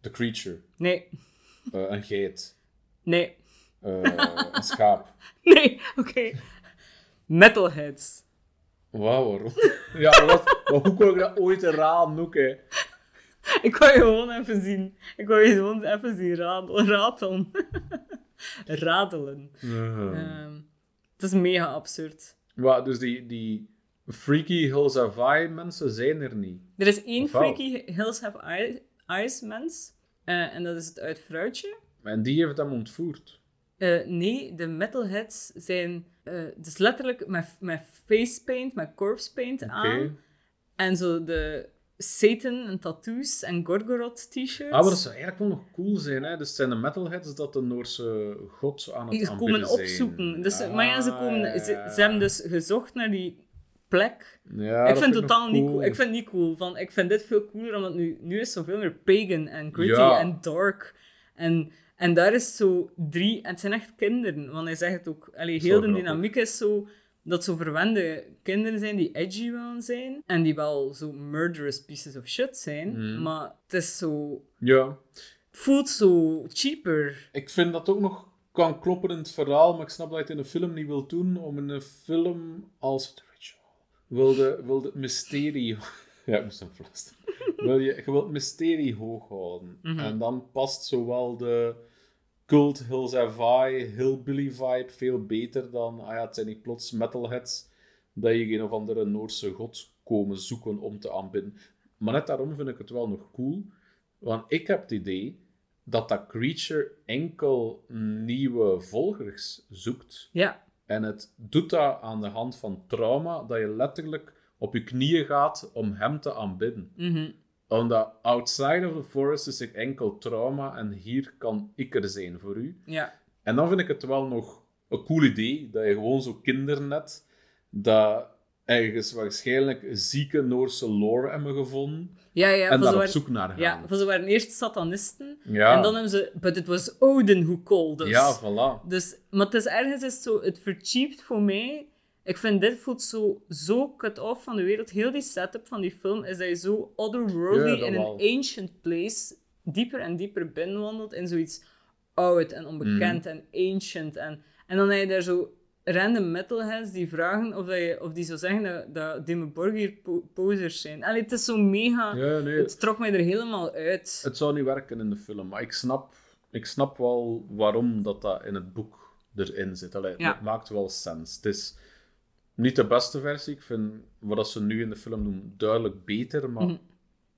The creature. Nee, Eh, een geit. nee, Eh, een schaap. nee. Oké. Metalheads. Wauw, waarom? ja, maar, wat, maar hoe kon ik dat ooit raden ook, hè? Ik wou je gewoon even zien. Ik wou je gewoon even zien radelen. Ratelen. Radelen. Ehm, het is mega absurd. Maar, dus die, die freaky Hills Hawaii mensen zijn er niet. Er is één Of wel? Freaky Hills Have Eye- Eyes mens. eh, en dat is het uit Vrouwtje. En die heeft hem ontvoerd. Eh, nee, de metalheads zijn eh dus letterlijk met, met facepaint, met corpse paint aan. En zo de Satan en tattoos en Gorgoroth t-shirts. Ah, maar dat zou eigenlijk wel nog cool zijn, hè? Dus het zijn de metalheads dat de Noorse god aan het Die aanbidden komen zijn. opzoeken. Dus, Ah, maar ja, ze, komen, ze, ze hebben dus gezocht naar die plek. Ja, ik vind het totaal nog niet cool. Ik vind het niet cool. Van, ik vind dit veel cooler, omdat nu, nu is zoveel meer pagan en gritty Ja. en dark. En, en daar is zo drie... En het zijn echt kinderen. Want hij zegt het ook... Allee, heel de dynamiek is zo... Dat zo verwende kinderen zijn die edgy willen zijn. En die wel zo murderous pieces of shit zijn. Mhm. Maar het is zo... Ja, Het voelt zo cheaper. ik vind dat ook nog kan kloppen in het verhaal, maar ik snap dat je het in een film niet wilt doen. Om in een film als The Ritual wilde, wilde het mysterie... Ja, ik moest hem fluisteren. Wil je, je wilt het mysterie hoog houden. Mhm. En dan past zowel de cult Hills Have hillbilly vibe veel beter dan... Ah ja, het zijn niet plots metalheads dat je een of andere Noorse god komen zoeken om te aanbidden. Maar net daarom vind ik het wel nog cool. Want ik heb het idee dat dat creature enkel nieuwe volgers zoekt. Ja. En het doet dat aan de hand van trauma, dat je letterlijk op je knieën gaat om hem te aanbidden. Mhm. Omdat outside of the forest is er enkel trauma en hier kan ik er zijn voor u. Ja. En dan vind ik het wel nog een cool idee dat je gewoon zo kinderen hebt dat ergens waarschijnlijk zieke Noorse lore hebben gevonden Ja, ja. en daar op zoek naar gaan. Ja, van ze waren eerst satanisten. Ja. En dan hebben ze... But it was Odin who called us. Ja, voilà. Dus, maar het is ergens is zo, het vercheapt voor mij. Ik vind dit voelt zo, zo cut-off van de wereld. Heel die setup van die film is dat je zo otherworldly Ja, in wel. een ancient place dieper en dieper binnenwandelt in zoiets oud en onbekend Mhm. en ancient. En, en dan heb je daar zo random metalheads die vragen of, dat je, of die zo zeggen dat, dat Dimmu Borgir po posers zijn. Allee, het is zo mega... Ja, nee. Het trok mij er helemaal uit. Het zou niet werken in de film, maar ik snap, ik snap wel waarom dat, dat in het boek erin zit. Allee, Ja. Het maakt wel sens. Het is niet de beste versie. Ik vind wat ze nu in de film doen duidelijk beter, maar Mhm.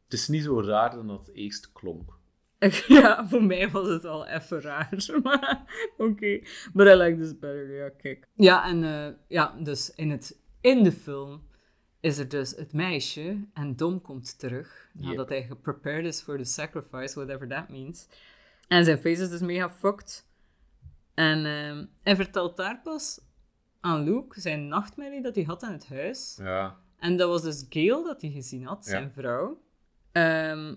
het is niet zo raar dan dat het eerst klonk. Ja, voor mij was het al even raar. Maar oké. But I like this better. Ja, kijk. Ja, en eh, ja, dus in, het, in de film is er dus het meisje en Dom komt terug. Nadat hij geprepared is voor de sacrifice, whatever that means. En zijn face is dus mega fucked. En ehm, hij vertelt daar pas aan Luke zijn nachtmerrie dat hij had in het huis. Ja. En dat was dus Gail dat hij gezien had, zijn Ja. vrouw. Ehm,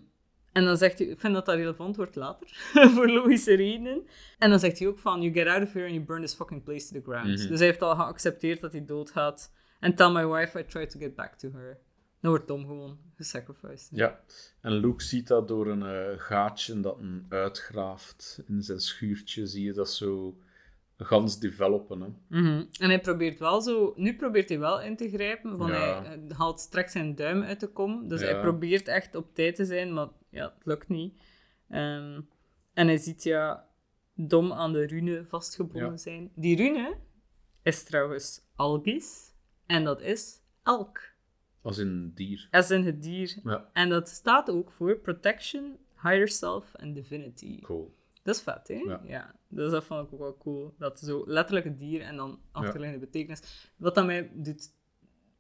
En dan zegt hij, ik vind dat dat relevant wordt later, voor logische redenen. En dan zegt hij ook van, you get out of here and you burn this fucking place to the ground. Mhm. Dus hij heeft al geaccepteerd dat hij doodgaat. En tell my wife I tried to get back to her. Dan wordt Tom gewoon gesacrificed. Ja, en Luke ziet dat door een eh, gaatje dat hem uitgraaft in zijn schuurtje. Zie je dat zo gans developen. Hè? Mhm. En hij probeert wel zo... Nu probeert hij wel in te grijpen, van Ja. hij eh, haalt straks zijn duim uit de kom. Dus Ja. hij probeert echt op tijd te zijn, maar ja, het lukt niet. Ehm, en hij ziet ja Dom aan de rune vastgebonden Ja. zijn. Die rune is trouwens Algis. En dat is elk. Als een dier. As in het dier. Ja, En dat staat ook voor Protection, Higher Self en Divinity. cool. Dat is vet, hè? Ja. Dus dat vond ik ook wel cool. Dat zo letterlijk het dier en dan achterliggende betekenis. Wat dat mij doet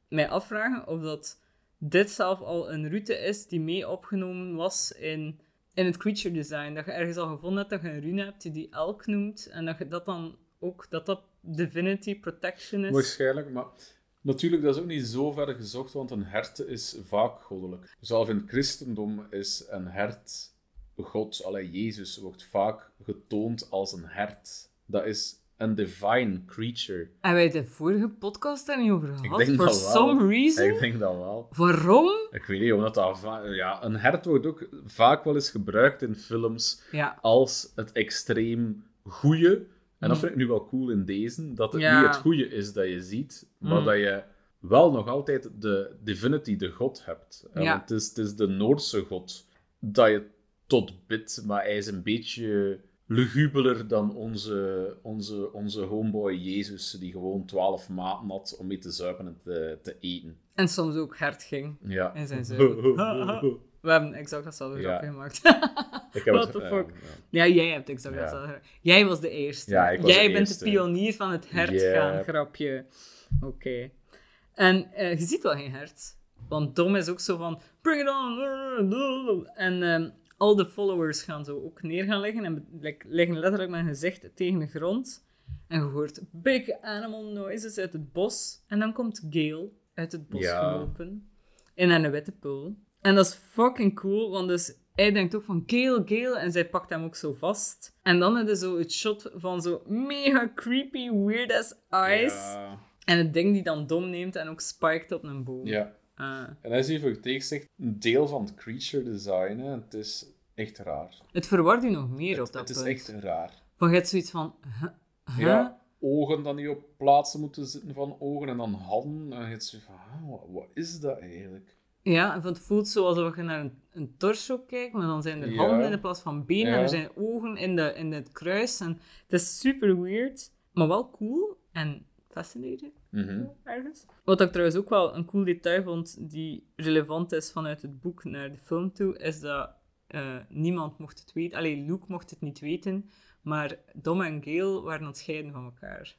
mij afvragen of dat dit zelf al een route is die mee opgenomen was in, in het creature design. Dat je ergens al gevonden hebt dat je een rune hebt die die elk noemt. En dat je dat dan ook, dat dat divinity protection is. Waarschijnlijk, maar natuurlijk, dat is ook niet zo ver gezocht, want een hert is vaak goddelijk. Zelf in het christendom is een hert God, allee, Jezus, wordt vaak getoond als een hert. Dat is een divine creature. Hebben wij de vorige podcast daar niet over gehad? denk For dat wel. some reason? Ik denk dat wel. Waarom? Ik weet niet, omdat dat... Ja, een hert wordt ook vaak wel eens gebruikt in films Ja. als het extreem goeie. En dat vind ik nu wel cool in deze, dat het Ja. niet het goeie is dat je ziet, maar Mm. dat je wel nog altijd de divinity, de god, hebt. Ja. Het is, het is de Noordse god dat je tot bidt, maar hij is een beetje lugubeler dan onze, onze, onze homeboy Jezus, die gewoon twaalf maten had om mee te zuipen en te, te eten. En soms ook hard ging. Ja. En zijn zuipen. We hebben exact datzelfde Ja. grapje gemaakt. Ik heb What the ja, fuck? ja. ja, jij hebt exact datzelfde grapje. Jij was de eerste. Ja, ik was jij de bent eerste. de pionier van het hert Yep. gaan grapje. Oké. En eh, je ziet wel geen hert. Want Dom is ook zo van, bring it on. En ehm, al de followers gaan zo ook neer gaan liggen. En like, liggen letterlijk met hun gezicht tegen de grond. En je hoort big animal noises uit het bos. En dan komt Gale uit het bos Ja. gelopen. In een witte pool. En dat is fucking cool, want dus hij denkt ook van Gale, Gale. En zij pakt hem ook zo vast. En dan heb je zo het shot van zo mega creepy, weird ass eyes. Ja. En het ding die dan dom neemt en ook spiked op een boom. ja. Ah. En dat is hier voor echt een deel van het creature design. Hè. Het is echt raar. Het verwart u nog meer op Het, dat het is punt. echt raar. Van je hebt zoiets van... huh? Ja, ogen dan niet op plaatsen moeten zitten van ogen en dan handen. En je hebt zoiets van, wat, wat is dat eigenlijk? Ja, en het voelt zo alsof je naar een, een torso kijkt, maar dan zijn er Ja. handen in de plaats van benen en er zijn ogen in, de, in het kruis. En het is super weird, maar wel cool en fascinating Mhm. ergens. Wat ik trouwens ook wel een cool detail vond, die relevant is vanuit het boek naar de film toe, is dat eh, niemand mocht het weten. Alleen Luke mocht het niet weten, maar Dom en Gale waren aan het scheiden van elkaar.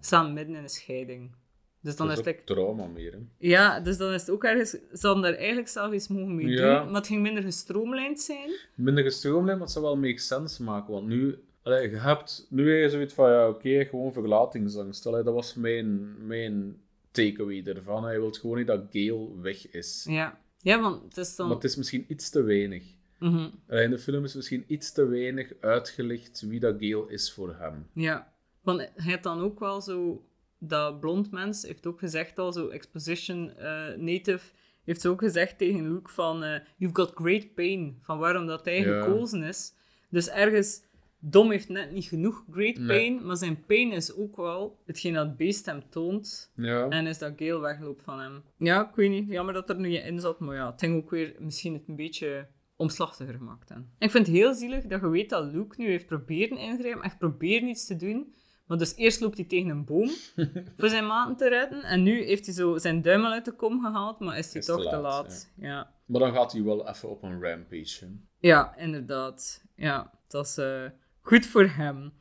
Samen midden in een scheiding. Dus dan dat is is het ook trauma meer. Hè. ja, dus dan is het ook ergens... Ze hadden daar eigenlijk zelf iets mogen mee Ja. doen, maar het ging minder gestroomlijnd zijn. Minder gestroomlijnd, maar het zou wel make sense maken. Want nu, allee, je hebt, nu je zoiets van, ja, oké, gewoon verlatingsangst. Allee, dat was mijn, mijn takeaway ervan. Hij wil gewoon niet dat Gale weg is. Ja, ja want het is dan... Maar het is misschien iets te weinig. Mhm, Allee, in de film is misschien iets te weinig uitgelegd wie dat Gale is voor hem. Ja, want hij heeft dan ook wel zo... Dat blond mens heeft ook gezegd al, zo exposition eh, native, heeft ook gezegd tegen Luke van... eh, You've got great pain, van waarom dat hij Ja. gekozen is. Dus ergens... Dom heeft net niet genoeg great Nee. pain, maar zijn pain is ook wel hetgeen dat het beest hem toont. Ja. En is dat Gale wegloopt van hem. Ja, ik weet niet. Jammer dat er nu in zat. Maar ja, het ging ook weer misschien het een beetje omslachtiger gemaakt. Hè. En ik vind het heel zielig dat je weet dat Luke nu heeft proberen ingrijpen. Echt proberen iets te doen. Maar dus eerst loopt hij tegen een boom voor zijn maten te redden. En nu heeft hij zo zijn duim al uit de kom gehaald. Maar is hij Is toch te te laat. Ja. Maar dan gaat hij wel even op een rampage. hè. ja, inderdaad. Ja, dat is eh, goed voor hem.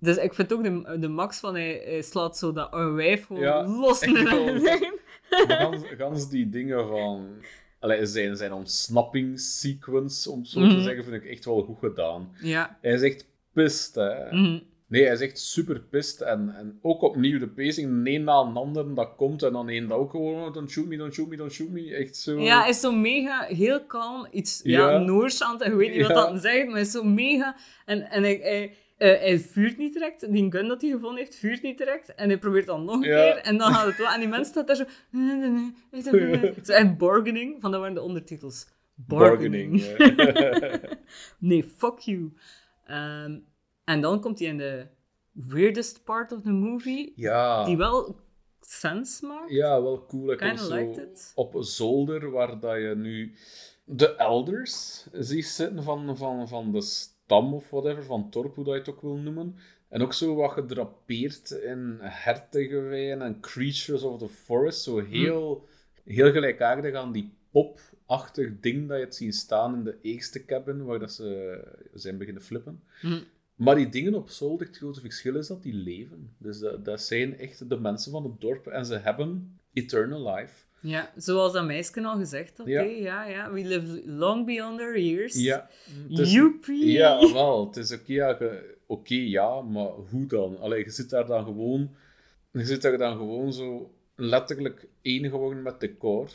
Dus ik vind ook de, de max van hij, hij slaat zo dat oude wijf gewoon Ja, los wel. zijn. Gans, gans die dingen van... Allee, zijn, zijn ontsnappingssequence, om zo te Mhm. zeggen, vind ik echt wel goed gedaan. Ja. Hij is echt pist, hè. Mhm. Nee, hij is echt super pist. En, en ook opnieuw de pacing, de een na een ander dat komt. En dan één dat ook gewoon, oh, don't shoot me, don't shoot me, don't shoot me. Echt zo... Ja, hij is zo mega, heel kalm, iets ja. Ja. Noors aan het, je weet niet Ja. wat dat zegt, maar hij is zo mega... En, en hij, hij, eh, hij vuurt niet direct, die gun dat hij gevonden heeft, vuurt niet direct. En hij probeert dan nog een Ja. keer, en dan gaat het wel. En die mens staat daar zo... Zo, en bargaining, van dat waren de ondertitels. Bargaining. Nee, fuck you. Ehm, en dan komt hij in de weirdest part of the movie, ja. die wel sens maakt. Ja, wel cool. Ik Kinda kom zo op een zolder waar dat je nu de elders ziet zitten van, van, van de stam of whatever, van Torp, hoe dat je het ook wil noemen. En ook zo wat gedrapeerd in hertengeweien en creatures of the forest. Zo heel, heel gelijkaardig aan die pop-achtig ding dat je hebt zien staan in de eerste cabin, waar dat ze zijn beginnen flippen. Hm. Maar die dingen op zolder, het grote verschil is dat die leven. Dus dat, dat zijn echt de mensen van het dorp en ze hebben eternal life. Ja, zoals dat meisje al gezegd had. Ja. Ja, ja. We live long beyond our years. Ja, Joepie! ja wel. Het is oké, ja, ge- oké, ja, maar hoe dan? Allee, je zit daar dan gewoon, je zit daar dan gewoon zo letterlijk één geworden met decor.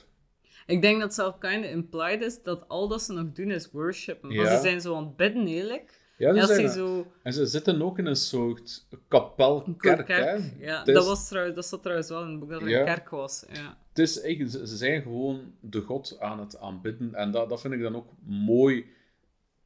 Ik denk dat zelf kind of implied is dat al dat ze nog doen is worshipen. Want Ja. ze zijn zo aan het bidden, eerlijk. Ja, ze zijn, zo... En ze zitten ook in een soort kapelkerk. hè. Ja, Het is- dat, was trouwens, dat zat trouwens wel in het boek dat er Ja. een kerk was. Ja. Het is echt, ze zijn gewoon de god aan het aanbidden. En dat, dat vind ik dan ook mooi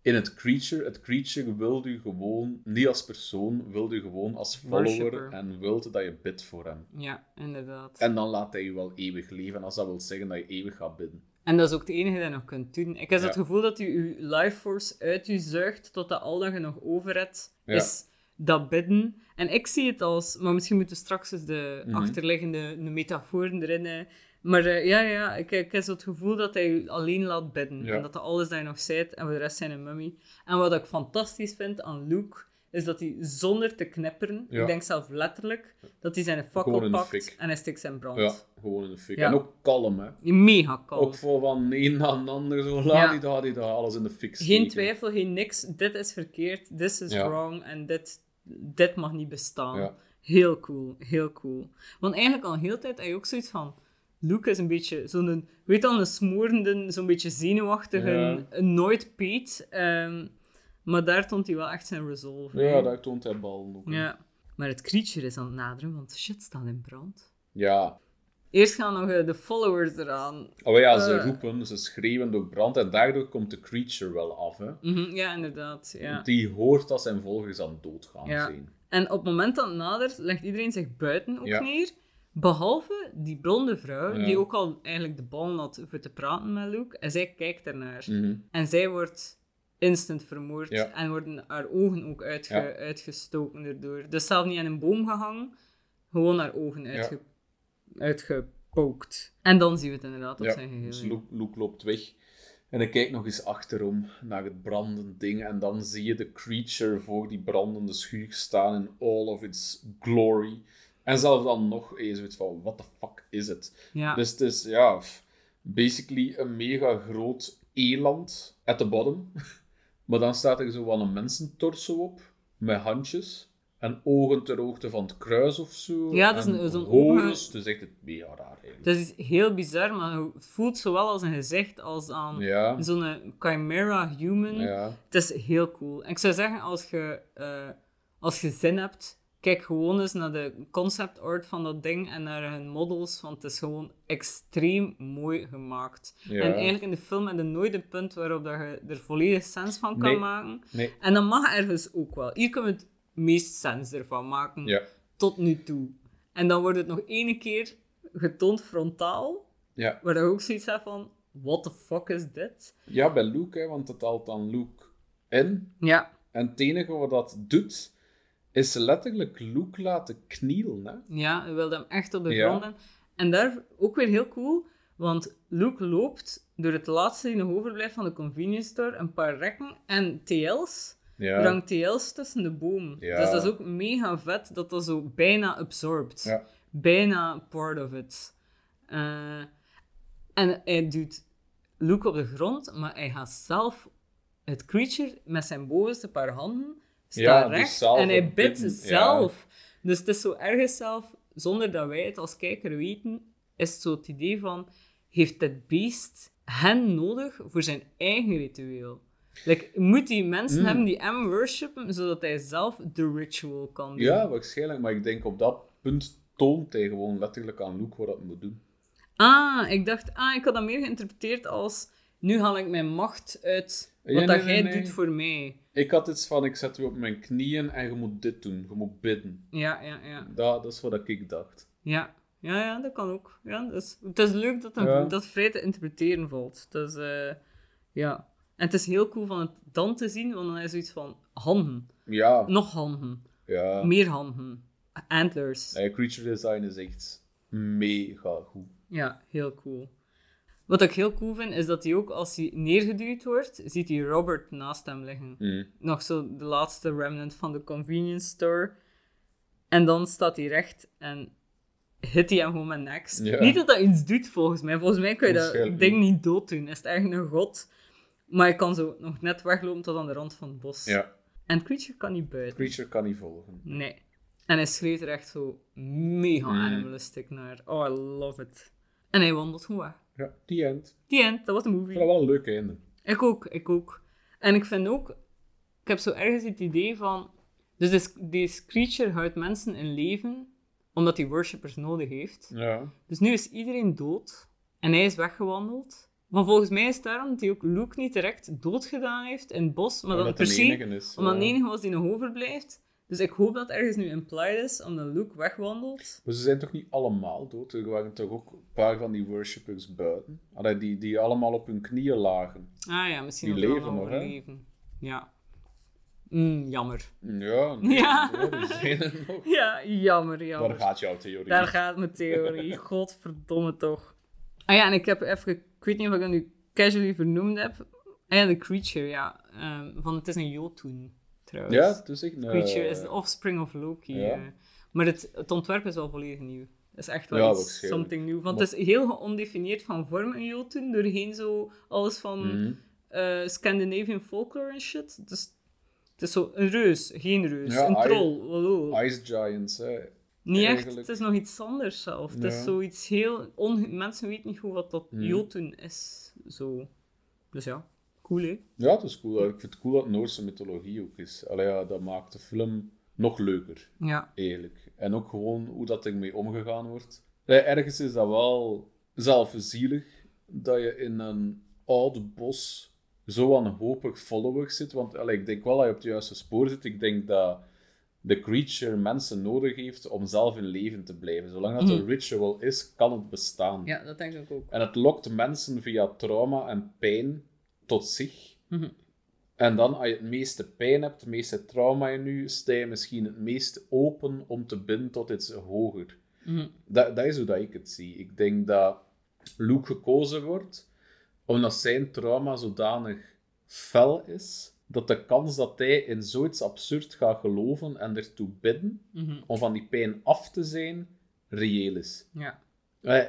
in het creature. Het creature wil u gewoon, niet als persoon, wil u gewoon als follower Worshipper. en wilt dat je bidt voor hem. ja, inderdaad. En dan laat hij je wel eeuwig leven. En als dat wil zeggen dat je eeuwig gaat bidden. En dat is ook het enige dat je nog kunt doen. Ik heb Ja. het gevoel dat je je life force uit je zuigt totdat al dat je nog over hebt, Ja. is dat bidden. En ik zie het als... Maar misschien moeten straks eens de Mhm. achterliggende de metaforen erin... Maar eh, ja, ja, ik, ik heb zo het gevoel dat hij je alleen laat bidden. Ja. En dat dat alles dat je nog zijt en voor de rest zijn een mummy. En wat ik fantastisch vind aan Luke, is dat hij zonder te knipperen, Ja. ik denk zelf letterlijk, dat hij zijn fakkel pakt fik. en hij stikt zijn brand. Ja, gewoon in de fik. Ja. En ook kalm, hè. Mega kalm. Ook voor van een naar de ander. Zo, laat die daar, die daar, alles in de fik Geen steken. twijfel, geen niks. Dit is verkeerd, this is wrong en dit, dit mag niet bestaan. Heel cool, heel cool. Want eigenlijk al heel tijd heb je ook zoiets van... Luke is een beetje zo'n... Weet dan, een smorende, zo'n beetje zenuwachtige... Een nooit Pete. ehm, maar daar toont hij wel echt zijn resolve. Ja, daar toont hij bal ook. Ja. Maar het creature is aan het naderen, want shit staat in brand. Ja. Eerst gaan nog eh, de followers eraan. Oh ja, ze Eh. roepen, ze schreeuwen door brand. En daardoor komt de creature wel af, hè. Mhm, ja, inderdaad. Ja. Want die hoort dat zijn volgers aan het doodgaan Ja. zijn. En op het moment dat het nadert, legt iedereen zich buiten ook Ja. neer. Behalve die blonde vrouw, die ook al eigenlijk de bal had voor te praten met Luke. En zij kijkt ernaar. Mhm. En zij wordt instant vermoord. Ja. En worden haar ogen ook uitge- Ja. uitgestoken erdoor. Dus zelf niet aan een boom gehangen, gewoon haar ogen uitge- uitgepookt. En dan zien we het inderdaad op zijn geheel. dus ja. Luke, Luke loopt weg. En hij kijkt nog eens achterom naar het brandende ding. En dan zie je de creature voor die brandende schuur staan in all of its glory. En zelfs dan nog eens van, what the fuck is het? Dus het is, ja, basically een mega groot eland at the bottom. maar dan staat er zo wel een mensentorso op, met handjes. En ogen ter hoogte van het kruis of zo. Ja, dat is zo'n horens. ogen- Dus echt het mega raar eigenlijk. Dat is heel bizar, maar het voelt zowel als een gezicht als aan Ja, zo'n eh, chimera human. ja. Het is heel cool. En ik zou zeggen, als je, eh, als je zin hebt, kijk gewoon eens naar de concept art van dat ding en naar hun models, want het is gewoon extreem mooi gemaakt. Ja. En eigenlijk in de film heb je nooit een punt waarop dat je er volledig sens van kan Nee. maken. Nee. En dat mag ergens ook wel. Hier kunnen we het meest sens ervan maken, Ja. tot nu toe. En dan wordt het nog ene keer getoond frontaal, Ja. waar je ook zoiets hebt van, what the fuck is dit? ja, bij Luke, hè, want het haalt dan Luke in. Ja, En het enige wat dat doet, is letterlijk Luke laten knielen. Hè? Ja, hij wilde hem echt op de Ja. grond. En daar ook weer heel cool, want Luke loopt door het laatste die nog overblijft van de convenience store, een paar rekken en TL's. Ja. hangt TL's tussen de boom. Ja. Dus dat is ook mega vet dat dat zo bijna absorbed. Ja. Bijna part of it. Eh, en hij doet Luke op de grond, maar hij gaat zelf het creature met zijn bovenste paar handen staat Ja, dus recht zelf en hij bidt bidden, ja. zelf. Dus het is zo ergens zelf, zonder dat wij het als kijker weten, is het zo het idee van, heeft het beest hen nodig voor zijn eigen ritueel? Like, moet die mensen Mm. hebben die hem worshipen, zodat hij zelf de ritual kan doen? Ja, waarschijnlijk. Maar ik denk op dat punt toont hij gewoon letterlijk aan Luke wat dat moet doen. Ah, ik dacht, ah, ik had dat meer geïnterpreteerd als, nu haal ik mijn macht uit wat Ja, dat nee, jij nee. doet voor mij. Ik had iets van, ik zet u op mijn knieën en je moet dit doen. Je moet bidden. Ja, ja, ja. Dat, dat is wat ik dacht. Ja, ja, ja dat kan ook. Ja, dus, het is leuk dat, een, Ja. dat vrij te interpreteren valt. Dus, eh, ja. En het is heel cool van het dan te zien, want dan is zoiets van handen. Ja, Nog handen. ja. Meer handen. Antlers. Creature design is echt mega goed. Ja, heel cool. Wat ik heel cool vind, is dat hij ook, als hij neergeduwd wordt, ziet hij Robert naast hem liggen. Mm. Nog zo de laatste remnant van de convenience store. En dan staat hij recht en hit hij hem gewoon met niks. Niet dat dat iets doet, volgens mij. Volgens mij kun je dat ding niet dood doen. Is het echt een god. Maar je kan zo nog net weglopen tot aan de rand van het bos. Ja, En Creature kan niet buiten. creature kan niet volgen. Nee. En hij schreef er echt zo mega Mm. animalistic naar. Oh, I love it. En hij wandelt gewoon weg. Ja, die end. Die end, dat was de Ik movie. vind dat wel een leuke einde. Ik ook, ik ook. En ik vind ook, ik heb zo ergens het idee van, dus deze, creature houdt mensen in leven omdat hij worshippers nodig heeft. Ja. Dus nu is iedereen dood en hij is weggewandeld. Maar volgens mij is het daarom dat hij ook Luke niet direct doodgedaan heeft in het bos, maar dat Omdat per het se, de enige is. omdat de enige was die nog overblijft. Dus ik hoop dat ergens nu implied is, omdat Luke wegwandelt. Maar ze zijn toch niet allemaal dood? Er waren toch ook een paar van die worshippers buiten? Allee, die, die allemaal op hun knieën lagen. Ah ja, misschien Die leven nog, hè? leven. Ja. Mm, jammer. Ja, nee, Ja. zijn er nog. Ja, jammer, jammer. Daar gaat jouw theorie. Daar gaat mijn theorie. Godverdomme toch. Ah ja, en ik heb even... Ik weet niet of ik dat nu casually vernoemd heb. Ah ja, de creature, ja. Ehm, van het is een Jotun, trouwens. Ja, echt een... Creature is the offspring of Loki. Ja. eh. Maar het, het ontwerp is wel volledig nieuw. Het is echt wel Ja, iets, something nieuw. Want het is heel geondefinieerd van vorm, een Jotun. Doorheen zo alles van eh, Scandinavian folklore en shit. Dus het is zo een reus, geen reus. Ja, een troll. hallo. Ice Giants, hè. Niet echt, het is nog iets anders zelf. Het is zoiets heel... On... Mensen weten niet goed wat dat Hmm. Jotun is. Zo. Dus ja, cool hè? Ja, het is cool. Ik vind het cool dat Noorse mythologie ook is. Allee, ja, dat maakt de film nog leuker, Ja. eigenlijk. En ook gewoon hoe dat ermee omgegaan wordt. Allee, ergens is dat wel zelf zielig dat je in een oud bos zo wanhopig followers zit. Want allee, ik denk wel dat je op het juiste spoor zit. Ik denk dat de creature mensen nodig heeft om zelf in leven te blijven. Zolang dat een ritual is, kan het bestaan. ja, dat denk ik ook. En het lokt mensen via trauma en pijn tot zich. Mhm. En dan, als je het meeste pijn hebt, het meeste trauma in je, sta je misschien het meest open om te binden tot iets hoger. Mhm. Dat, dat is hoe dat ik het zie. Ik denk dat Luke gekozen wordt omdat zijn trauma zodanig fel is, dat de kans dat hij in zoiets absurd gaat geloven en ertoe bidden, Mhm. om van die pijn af te zijn, reëel is. Ja. Eh,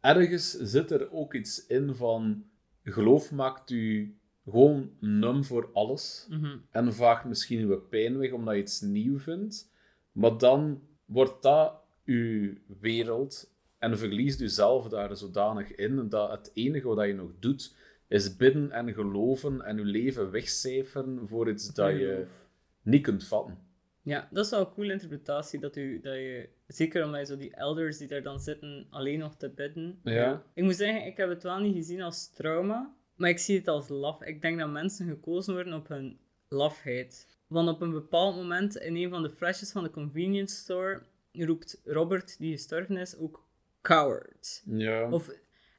ergens zit er ook iets in van geloof maakt u gewoon num voor alles Mhm. en vaagt misschien uw pijn weg omdat je iets nieuw vindt, maar dan wordt dat uw wereld en verliest u zelf daar zodanig in dat het enige wat je nog doet is bidden en geloven en uw leven wegcijferen voor iets dat je niet kunt vatten. Ja, dat is wel een coole interpretatie. Dat, u, dat je, zeker omdat je zo die elders die daar dan zitten, alleen nog te bidden. Ja. Ik moet zeggen, ik heb het wel niet gezien als trauma, maar ik zie het als laf. Ik denk dat mensen gekozen worden op hun lafheid. Want op een bepaald moment in een van de flesjes van de convenience store roept Robert, die gestorven is, ook coward. Ja. Of,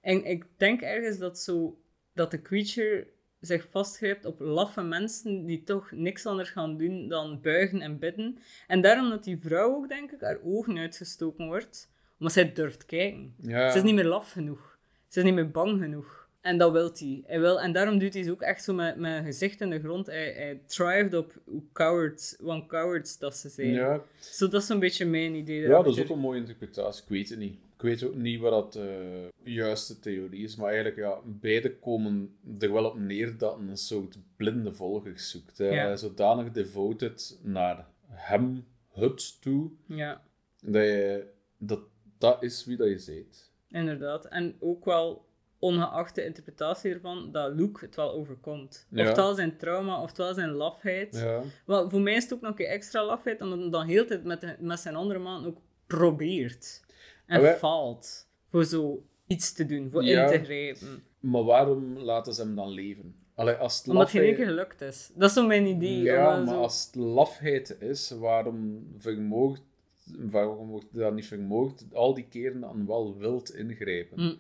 en ik denk ergens dat, zo, dat de creature zich vastgrijpt op laffe mensen die toch niks anders gaan doen dan buigen en bidden. En daarom dat die vrouw ook, denk ik, haar ogen uitgestoken wordt. Omdat zij durft kijken. ja. Ze is niet meer laf genoeg. Ze is niet meer bang genoeg. En dat wil hij. hij wil, en daarom doet hij ze ook echt zo met, met een gezicht in de grond. Hij, hij thrived op hoe cowards, want cowards dat ze zijn. ja. Zo, dat is een beetje mijn idee Ja, dat is ook een mooie interpretatie. Ik weet het niet. Ik weet ook niet wat dat de juiste theorie is, maar eigenlijk, ja, beide komen er wel op neer dat een soort blinde volger zoekt. Hè. Ja. Zodanig devoted naar hem, het toe, Ja, dat, je, dat dat is wie dat je bent. inderdaad. En ook wel ongeacht de interpretatie ervan, dat Luke het wel overkomt. Ja. Oftewel zijn trauma, oftewel zijn lafheid. Ja. Wel, voor mij is het ook nog een keer extra lafheid, omdat hij dan heel de tijd met, de- met zijn andere man ook probeert. En faalt. Voor zo iets te doen, voor Ja. in te grijpen. Maar waarom laten ze hem dan leven? Allee, als het Omdat geen keer gelukt is. Dat is zo mijn idee. Ja, maar zo- als het lafheid is, waarom vermoogt, waarom wordt dat niet vermoord al die keren dan wel wild ingrijpen? Hm.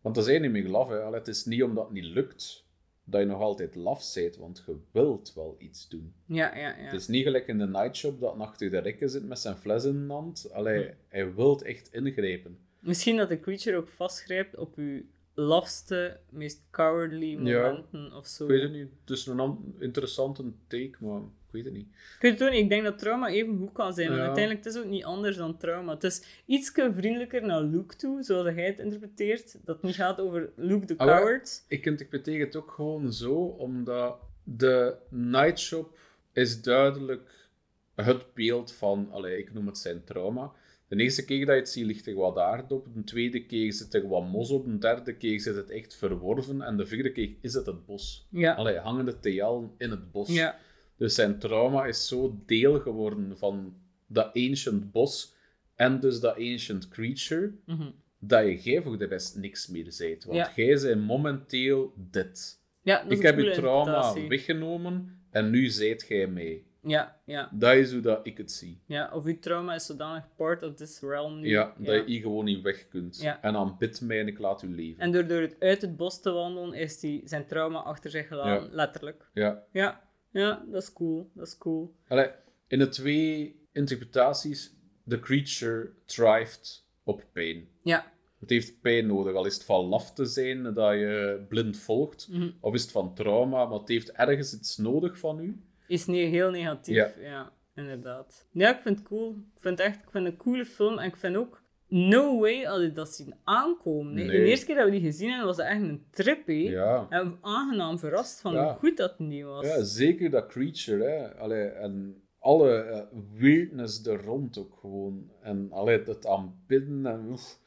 Want dat is niet meer laf. Hè. Allee, het is niet omdat het niet lukt dat je nog altijd laf bent, want je wilt wel iets doen. Ja, ja, ja. Het is niet gelijk in de nightshop dat achter de rekken zit met zijn fles in de hand. Allee, Hm. hij wilt echt ingrijpen. Misschien dat de creature ook vastgrijpt op uw lafste, meest cowardly Ja. momenten of zo. Ik weet het niet. Het is een an- interessante take, maar weet het niet. Ik weet het ook niet. Ik denk dat trauma even goed kan zijn. Ja. uiteindelijk het is ook niet anders dan trauma. Het is iets vriendelijker naar Luke toe, zoals hij het interpreteert. Dat het niet gaat over Luke the Ah, coward. Ik interpreteer het ook gewoon zo, omdat de Nightshop is duidelijk het beeld van, allee, ik noem het zijn trauma. De eerste keer dat je het ziet, ligt er wat aarde op. De tweede keer zit er wat mos op. De derde keer zit het echt verworven. En de vierde keer is het het bos. Ja. Allee, hangende TL in het bos. Ja. Dus zijn trauma is zo deel geworden van dat ancient bos en dus dat ancient creature, Mhm. dat je jij voor de rest niks meer zijt. Want Ja. jij bent momenteel dit. ja Ik heb je trauma interpretatie. weggenomen en nu zijt jij mee. Ja, ja, Dat is hoe dat ik het zie. ja. Of uw trauma is zodanig part of this realm nu. Ja, dat je hier gewoon niet weg kunt. Ja. En dan bid mij en ik laat u leven. En door, door het uit het bos te wandelen, is hij zijn trauma achter zich gelaten. Letterlijk. Ja. Ja. Ja, dat is cool. Dat is cool. Allee, in de twee interpretaties, de creature thrived op pijn. Ja. Het heeft pijn nodig, al is het van laf te zijn dat je blind volgt, Mhm. of is het van trauma, maar het heeft ergens iets nodig van u. Is ne heel negatief. Ja. Ja. inderdaad. Ja, ik vind het cool. Ik vind het echt ik vind het een coole film. En ik vind ook, no way had ik dat zien aankomen. Nee. De eerste keer dat we die gezien hebben, was het echt een trip. hè. Ja. En aangenaam verrast van Ja. hoe goed dat niet was. Ja, zeker dat creature, hè. Allee, en alle eh, weirdness er rond ook gewoon. En allee, het aanbidden en oef.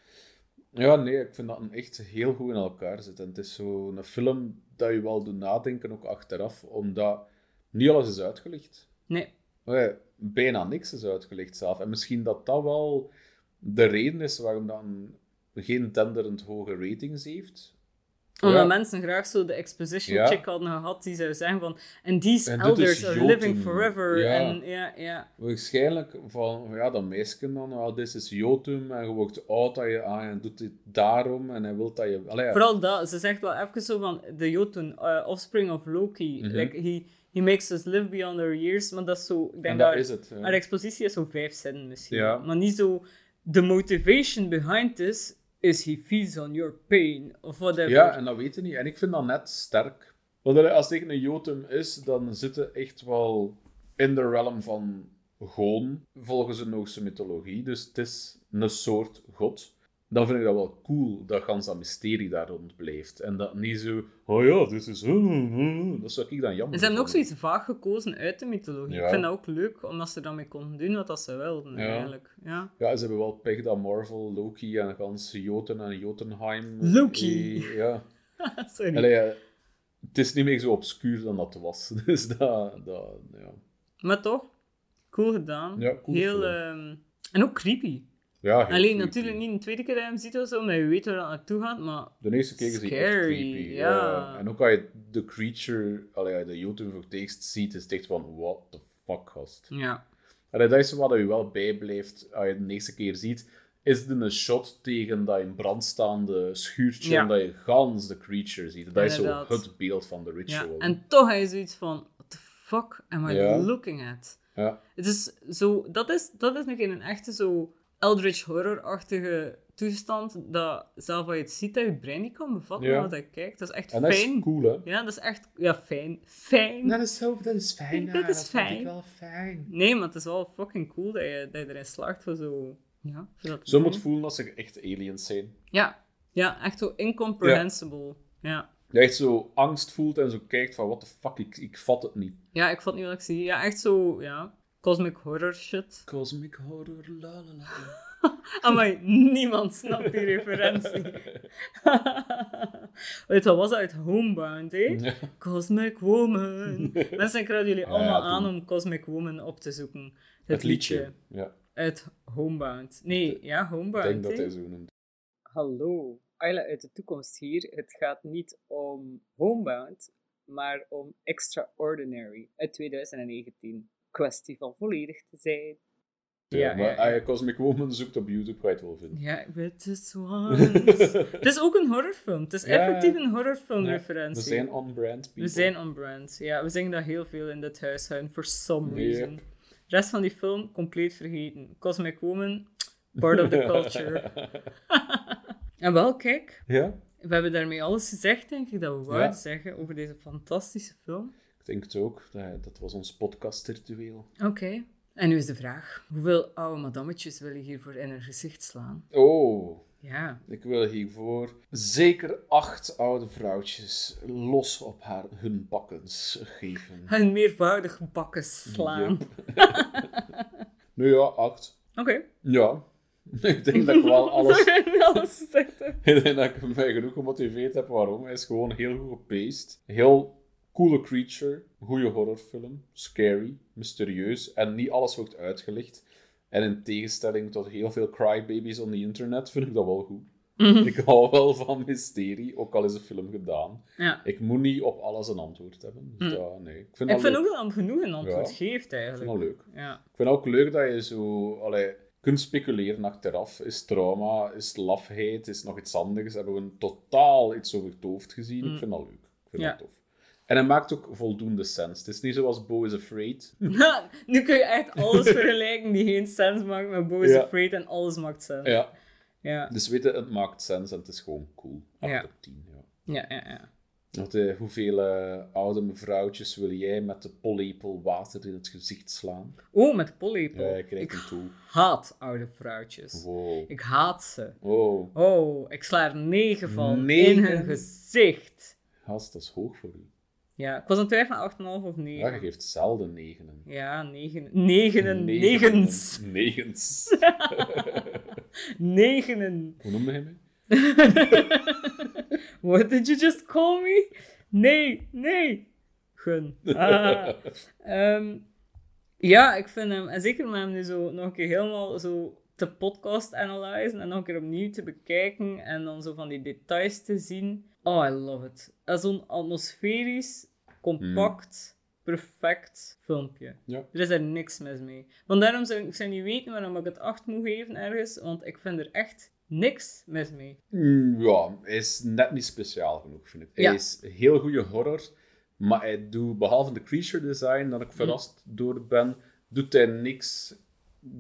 Ja, nee, ik vind dat een echt heel goed in elkaar zit. En het is zo'n film dat je wel doet nadenken, ook achteraf, omdat niet alles is uitgelicht. Nee. Allee, bijna niks is uitgelicht zelf. En misschien dat dat wel de reden is waarom dat een geen tenderend hoge ratings heeft. Omdat Ja. mensen graag zo de exposition Ja. chick hadden gehad die zou zeggen van and these En elders are Jotun. living forever. Ja. En ja, ja. Waarschijnlijk van, ja, dat meisje dan, well, dit is Jotum en je wordt oud dat je aan en doet dit daarom en hij wil dat je... Allee. Vooral dat. Ze zegt wel even zo van de Jotun, uh, offspring of Loki. Mhm. like, he, he makes us live beyond our years. Maar dat is zo... Ik denk en dat, dat is het. haar expositie is zo vijf zinnen misschien. Ja. Maar niet zo... The motivation behind this is he feeds on your pain. Of whatever. Ja, en dat weet je niet. En ik vind dat net sterk. Want als tegen een Jotum is, dan zit het echt wel in de realm van Goon, volgens de Noorse mythologie. Dus het is een soort god. Dan vind ik dat wel cool, dat gans dat mysterie daar rond blijft. En dat niet zo, oh ja, dit is... Dat zou ik dan jammer ze hebben ook zoiets vaag gekozen uit de mythologie. Ja. Ik vind dat ook leuk, omdat ze daarmee konden doen wat dat ze wilden, Ja. eigenlijk. Ja. Ja, ze hebben wel pech dat Marvel, Loki en gans Jotun en Jotunheim... Loki. eh, ja. Sorry. Allee, ja, het is niet meer zo obscuur dan dat was. Dus dat... dat ja. Maar toch, cool gedaan. Ja, cool Heel, ehm, en ook creepy. Ja, Alleen natuurlijk niet een tweede keer dat je hem ziet of zo, omdat je weet waar dat naartoe gaat, maar... De eerste keer is hij echt Scary, creepy. ja. En ook als je de creature, allee, als je de YouTube voor het eerst ziet, is het echt van, what the fuck, gast. Ja. Allee, dat is wat je wel bijblijft als je het de eerste keer ziet. Is het een shot tegen dat in brand staande schuurtje Ja. en dat je gans de creature ziet. Dat is zo het beeld van de ja. ritual. En toch je zoiets van, what the fuck am I Ja. looking at? Ja. Het is zo, dat is, dat is nog een echte zo Eldritch Horror-achtige toestand, dat zelf als je het ziet, dat je brein niet kan bevatten Ja. wat je kijkt. Dat is echt En dat fijn. is cool, hè? Ja, dat is echt... Ja, fijn. Fijn. Dat is, zo, dat is fijn. Dat ja, is vind fijn. ik wel fijn. Nee, maar het is wel fucking cool dat je, dat je erin slaagt voor zo Ja, dat Zo moet voelen als ze echt aliens zijn. Ja. ja, echt zo incomprehensible. Ja. Je echt zo angst voelt en zo kijkt van, what the fuck, ik, ik vat het niet. ja, ik vond niet wat ik zie. Ja, echt zo, ja, cosmic horror shit. Cosmic horror, la la la. Amai, niemand snapt die referentie. Weet je, wat was dat uit Homebound, hè? Cosmic Woman. Mensen, ik raad jullie allemaal aan om Cosmic Woman op te zoeken. Het, Het liedje. liedje. Ja, uit Homebound. Nee, ja, ik Homebound. denk dat hij zo noemt. Hallo, Ayla uit de toekomst hier. Het gaat niet om Homebound, maar om Extraordinary uit 2019. Kwestie van volledig te zijn. Ja, Ja, maar ja, ja. als je Cosmic Woman zoekt op YouTube, ga je het wel vinden. Ja, Witte Swans. het is ook een horrorfilm. Het is Ja. effectief een Ja, horrorfilmreferentie. We zijn on-brand people. We zijn on brand. Ja, we zingen dat heel veel in dit huishouden, for some reason. Yep. De rest van die film, compleet vergeten. Cosmic Woman, part of the culture. en wel, kijk, ja, we hebben daarmee alles gezegd, denk ik, dat we wouden Ja. zeggen over deze fantastische film. Ik denk het ook. Dat, dat was ons podcast-ritueel. Oké. En nu is de vraag, hoeveel oude madammetjes wil je hiervoor in hun gezicht slaan? Oh, Ja. ik wil hiervoor zeker acht oude vrouwtjes los op haar, hun bakkens geven. Hun meervoudig bakken slaan. Nu ja, acht. Oké. Ja, ik denk dat ik wel alles... alles. Ik denk dat ik mij genoeg gemotiveerd heb waarom. Hij is gewoon heel goed gepaced. Heel coole creature. Goede horrorfilm. Scary. Mysterieus. En niet alles wordt uitgelicht. En in tegenstelling tot heel veel crybabies on the internet vind ik dat wel goed. Ik hou wel van mysterie, ook al is de film gedaan. Ja. Ik moet niet op alles een antwoord hebben. Dus Hm. dat, nee. Ik vind Ik vind ook dat hem genoeg een antwoord Ja. geeft, Ik vind eigenlijk. dat leuk. Ja. Ik vind ook leuk dat je zo allee, kunt speculeren achteraf. Is het trauma, is het lafheid, is het nog iets anders? Hebben we een totaal iets over het hoofd gezien? Mm. Ik vind dat leuk. Ik vind dat tof. En hij maakt ook voldoende sens. Het is niet zoals Bo is Afraid. nu kun je echt alles vergelijken die geen sens maakt met Bo is Ja. Afraid en alles maakt sens. Ja, Ja, dus weten, het maakt sens en het is gewoon cool. 8 Ja. op 10, ja. ja, ja. ja. Want, eh, hoeveel eh, oude mevrouwtjes wil jij met de pollepel water in het gezicht slaan? Oh, met pollepel. Ja, je krijgt ik hem toe. haat oude vrouwtjes. Wow. Ik haat ze. Oh, Oh, ik sla er negen van Negen? in hun gezicht. gast, dat is hoog voor u. Ja, ik was aan twijfelen 8,5 of Ja, 9. je geeft zelden negenen. Ja, negen. Negenen. Negens. Negens. Negenen. Hoe noemde hij mij? What did you just call me? Nee, nee. Gun. Ah. Ehm, ja, ik vind hem, en zeker met hem nu zo nog een keer helemaal zo te podcast analysen en nog een keer opnieuw te bekijken en dan zo van die details te zien. Oh, I love it. Dat is Zo'n atmosferisch, compact, perfect filmpje. Ja. Er is er niks mis mee. Want daarom zou ik zou niet weten waarom ik het 8 moet geven ergens, want ik vind er echt niks mis mee. Mm, Ja, hij is net niet speciaal genoeg, vind ik. Hij Ja. is heel goede horror, maar hij doet, behalve de creature design, dat ik Mm. verrast door ben, doet hij niks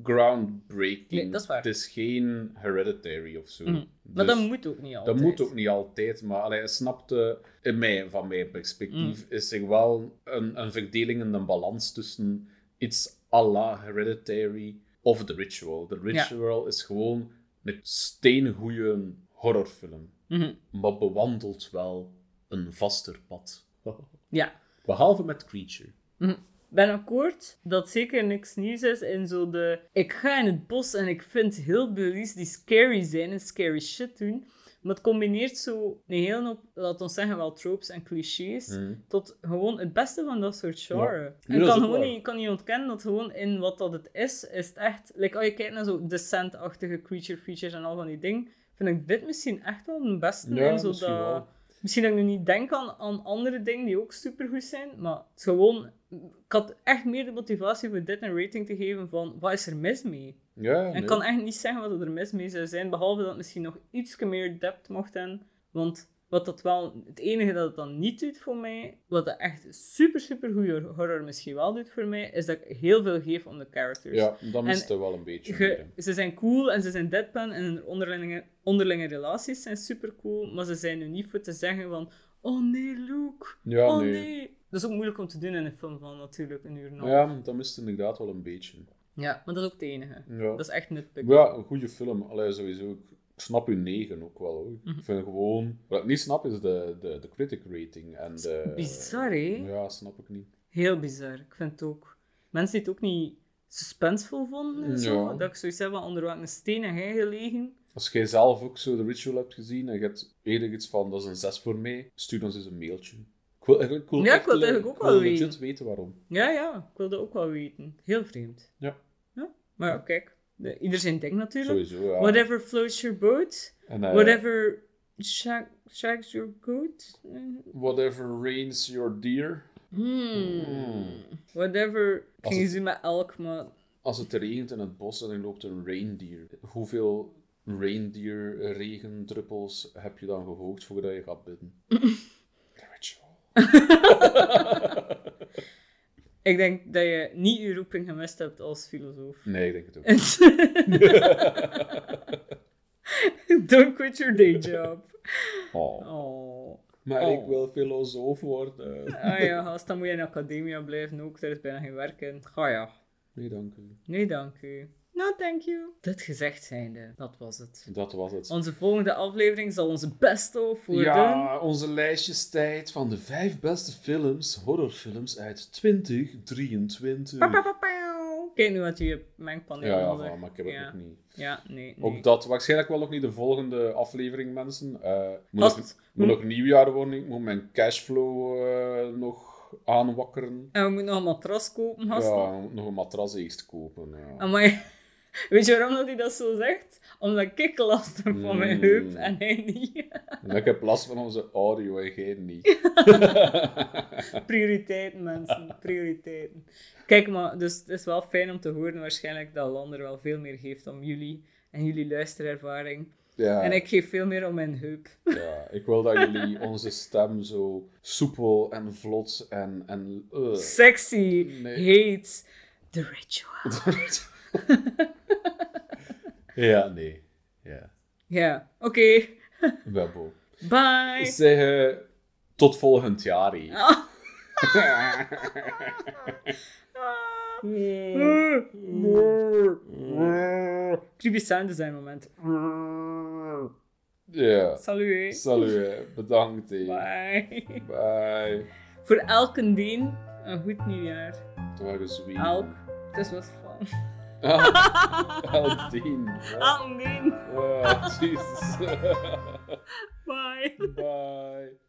groundbreaking. Nee, dat is waar. Het is geen hereditary of zo. Mhm. Maar Dus dat moet ook niet altijd. dat moet ook niet altijd, maar allee, snapte, in mij, van mijn perspectief, Mm. is er wel een, een verdeling en een balans tussen iets à la hereditary of The Ritual. The Ritual is gewoon een steengoeie horrorfilm, Mhm. maar bewandelt wel een vaster pad. Ja. Behalve met Creature. Ik ben akkoord dat zeker niks nieuws is in zo de... Ik ga in het bos en ik vind heel bullies die scary zijn en scary shit doen. Maar het combineert zo een hele hoop, laten we zeggen, wel tropes en clichés, Mhm. tot gewoon het beste van dat soort genre. Ja, En ik kan gewoon waar. niet, kan niet ontkennen dat gewoon in wat dat het is, is het echt... Like, als je kijkt naar zo Descent-achtige creature features en al van die dingen, vind ik dit misschien echt wel een beste Ja, zo dat... wel. Misschien dat ik nu niet denk aan, aan andere dingen die ook supergoed zijn, maar het is gewoon... Ik had echt meer de motivatie voor dit een rating te geven van, wat is er mis mee? Ja, En ik kan echt niet zeggen wat er mis mee zou zijn, behalve dat het misschien nog iets meer depth mocht hebben. Want wat dat wel, het enige dat het dan niet doet voor mij, wat het echt super, super goede horror misschien wel doet voor mij, is dat ik heel veel geef om de characters. Ja, dat mist er wel een beetje. Ze zijn cool en ze zijn deadpan en hun onderlinge, onderlinge relaties zijn super cool, maar ze zijn nu niet voor te zeggen van oh nee, Luke, Ja, oh nee. nee. Dat is ook moeilijk om te doen in een film van natuurlijk een uur half. Ja, dat mist inderdaad wel een beetje. Ja, maar dat is ook het enige. Ja. Dat is echt. Maar ja, een goede film. Allee, sowieso. Ik snap uw 9 ook wel hoor. Mhm. Ik vind gewoon. Wat ik niet snap is de, de, de critic rating. En de, Bizar, hè? Ja, snap ik niet. Heel bizar. Ik vind het ook. Mensen die het ook niet suspensevol vonden en zo. Ja. Dat ik zoiets heb van onder welke steen heb jij gelegen. Als jij zelf ook zo de ritual hebt gezien en je hebt eerder iets van dat is een 6 voor mij, stuur ons eens een mailtje. Ik wil eigenlijk, ik wil Ja, ik wil eigenlijk ook wel weten. weten waarom. Ja, ja. Ik wilde ook wel weten. Heel vreemd. Ja. ja? Maar ja, kijk. De, ieder zijn ding natuurlijk. Sowieso, ja. Whatever floats your boat. En, eh, Whatever shags your goat. Eh, whatever rains your deer. Hmm. Whatever. Ik Als ging het- zien met elk, maar... Als het regent in het bos en er loopt een reindeer, hoeveel reindeer regendruppels heb je dan gehoogd voordat je gaat bidden? The ritual. Ik denk dat je niet je roeping gemist hebt als filosoof. Nee, ik denk het ook. Don't quit your day job. Oh. Oh. Maar Oh. ik wil filosoof worden. Ah ja, gast, dan moet je in de academia blijven ook. Er is bijna geen werk in. Ga ja. Nee, dank u. Nee, dank u. No, thank you. Dit gezegd zijnde, dat was het. Dat was het. Onze volgende aflevering zal onze best-of worden. Ja, onze lijstjestijd van de vijf beste films, horrorfilms uit 2023. Pa, pa, pa. Kijk nu wat je mengpaneel Ja, ja, voilà, maar ik heb het ja. nog niet. Ja, nee, nee. Ook dat, waarschijnlijk wel nog niet de volgende aflevering, mensen. Eh moet, nog, moet nog nieuwjaar worden, ik moet mijn cashflow eh, nog aanwakkeren. En we moeten nog een matras kopen, gasten. Ja, ik moet nog een matras eerst kopen. Ja. Amai. Weet je waarom dat hij dat zo zegt? Omdat ik last heb van mijn Mm. heup en hij niet. Ik heb last van onze audio en jij niet. Prioriteiten, mensen. Prioriteiten. Kijk, maar dus het is wel fijn om te horen waarschijnlijk dat Lander wel veel meer geeft om jullie en jullie luisterervaring. Ja, En ik geef veel meer om mijn heup. ja, ik wil dat jullie onze stem zo soepel en vlot en... en eh. Sexy, Nee. heet, the ritual. ja, nee. Ja. Ja, oké. Webbo. Bye. Zeggen tot volgend jaar. hè. Ah. Creepy sound design moment. Ja. Salut. hè. Salut, hè. bedankt. hè. Bye. Bye. Voor elke dien een goed nieuwjaar. Het was. Elk. Het is wat van. Elk tien. Elke dien. Ah, Jesus. Bye. Bye.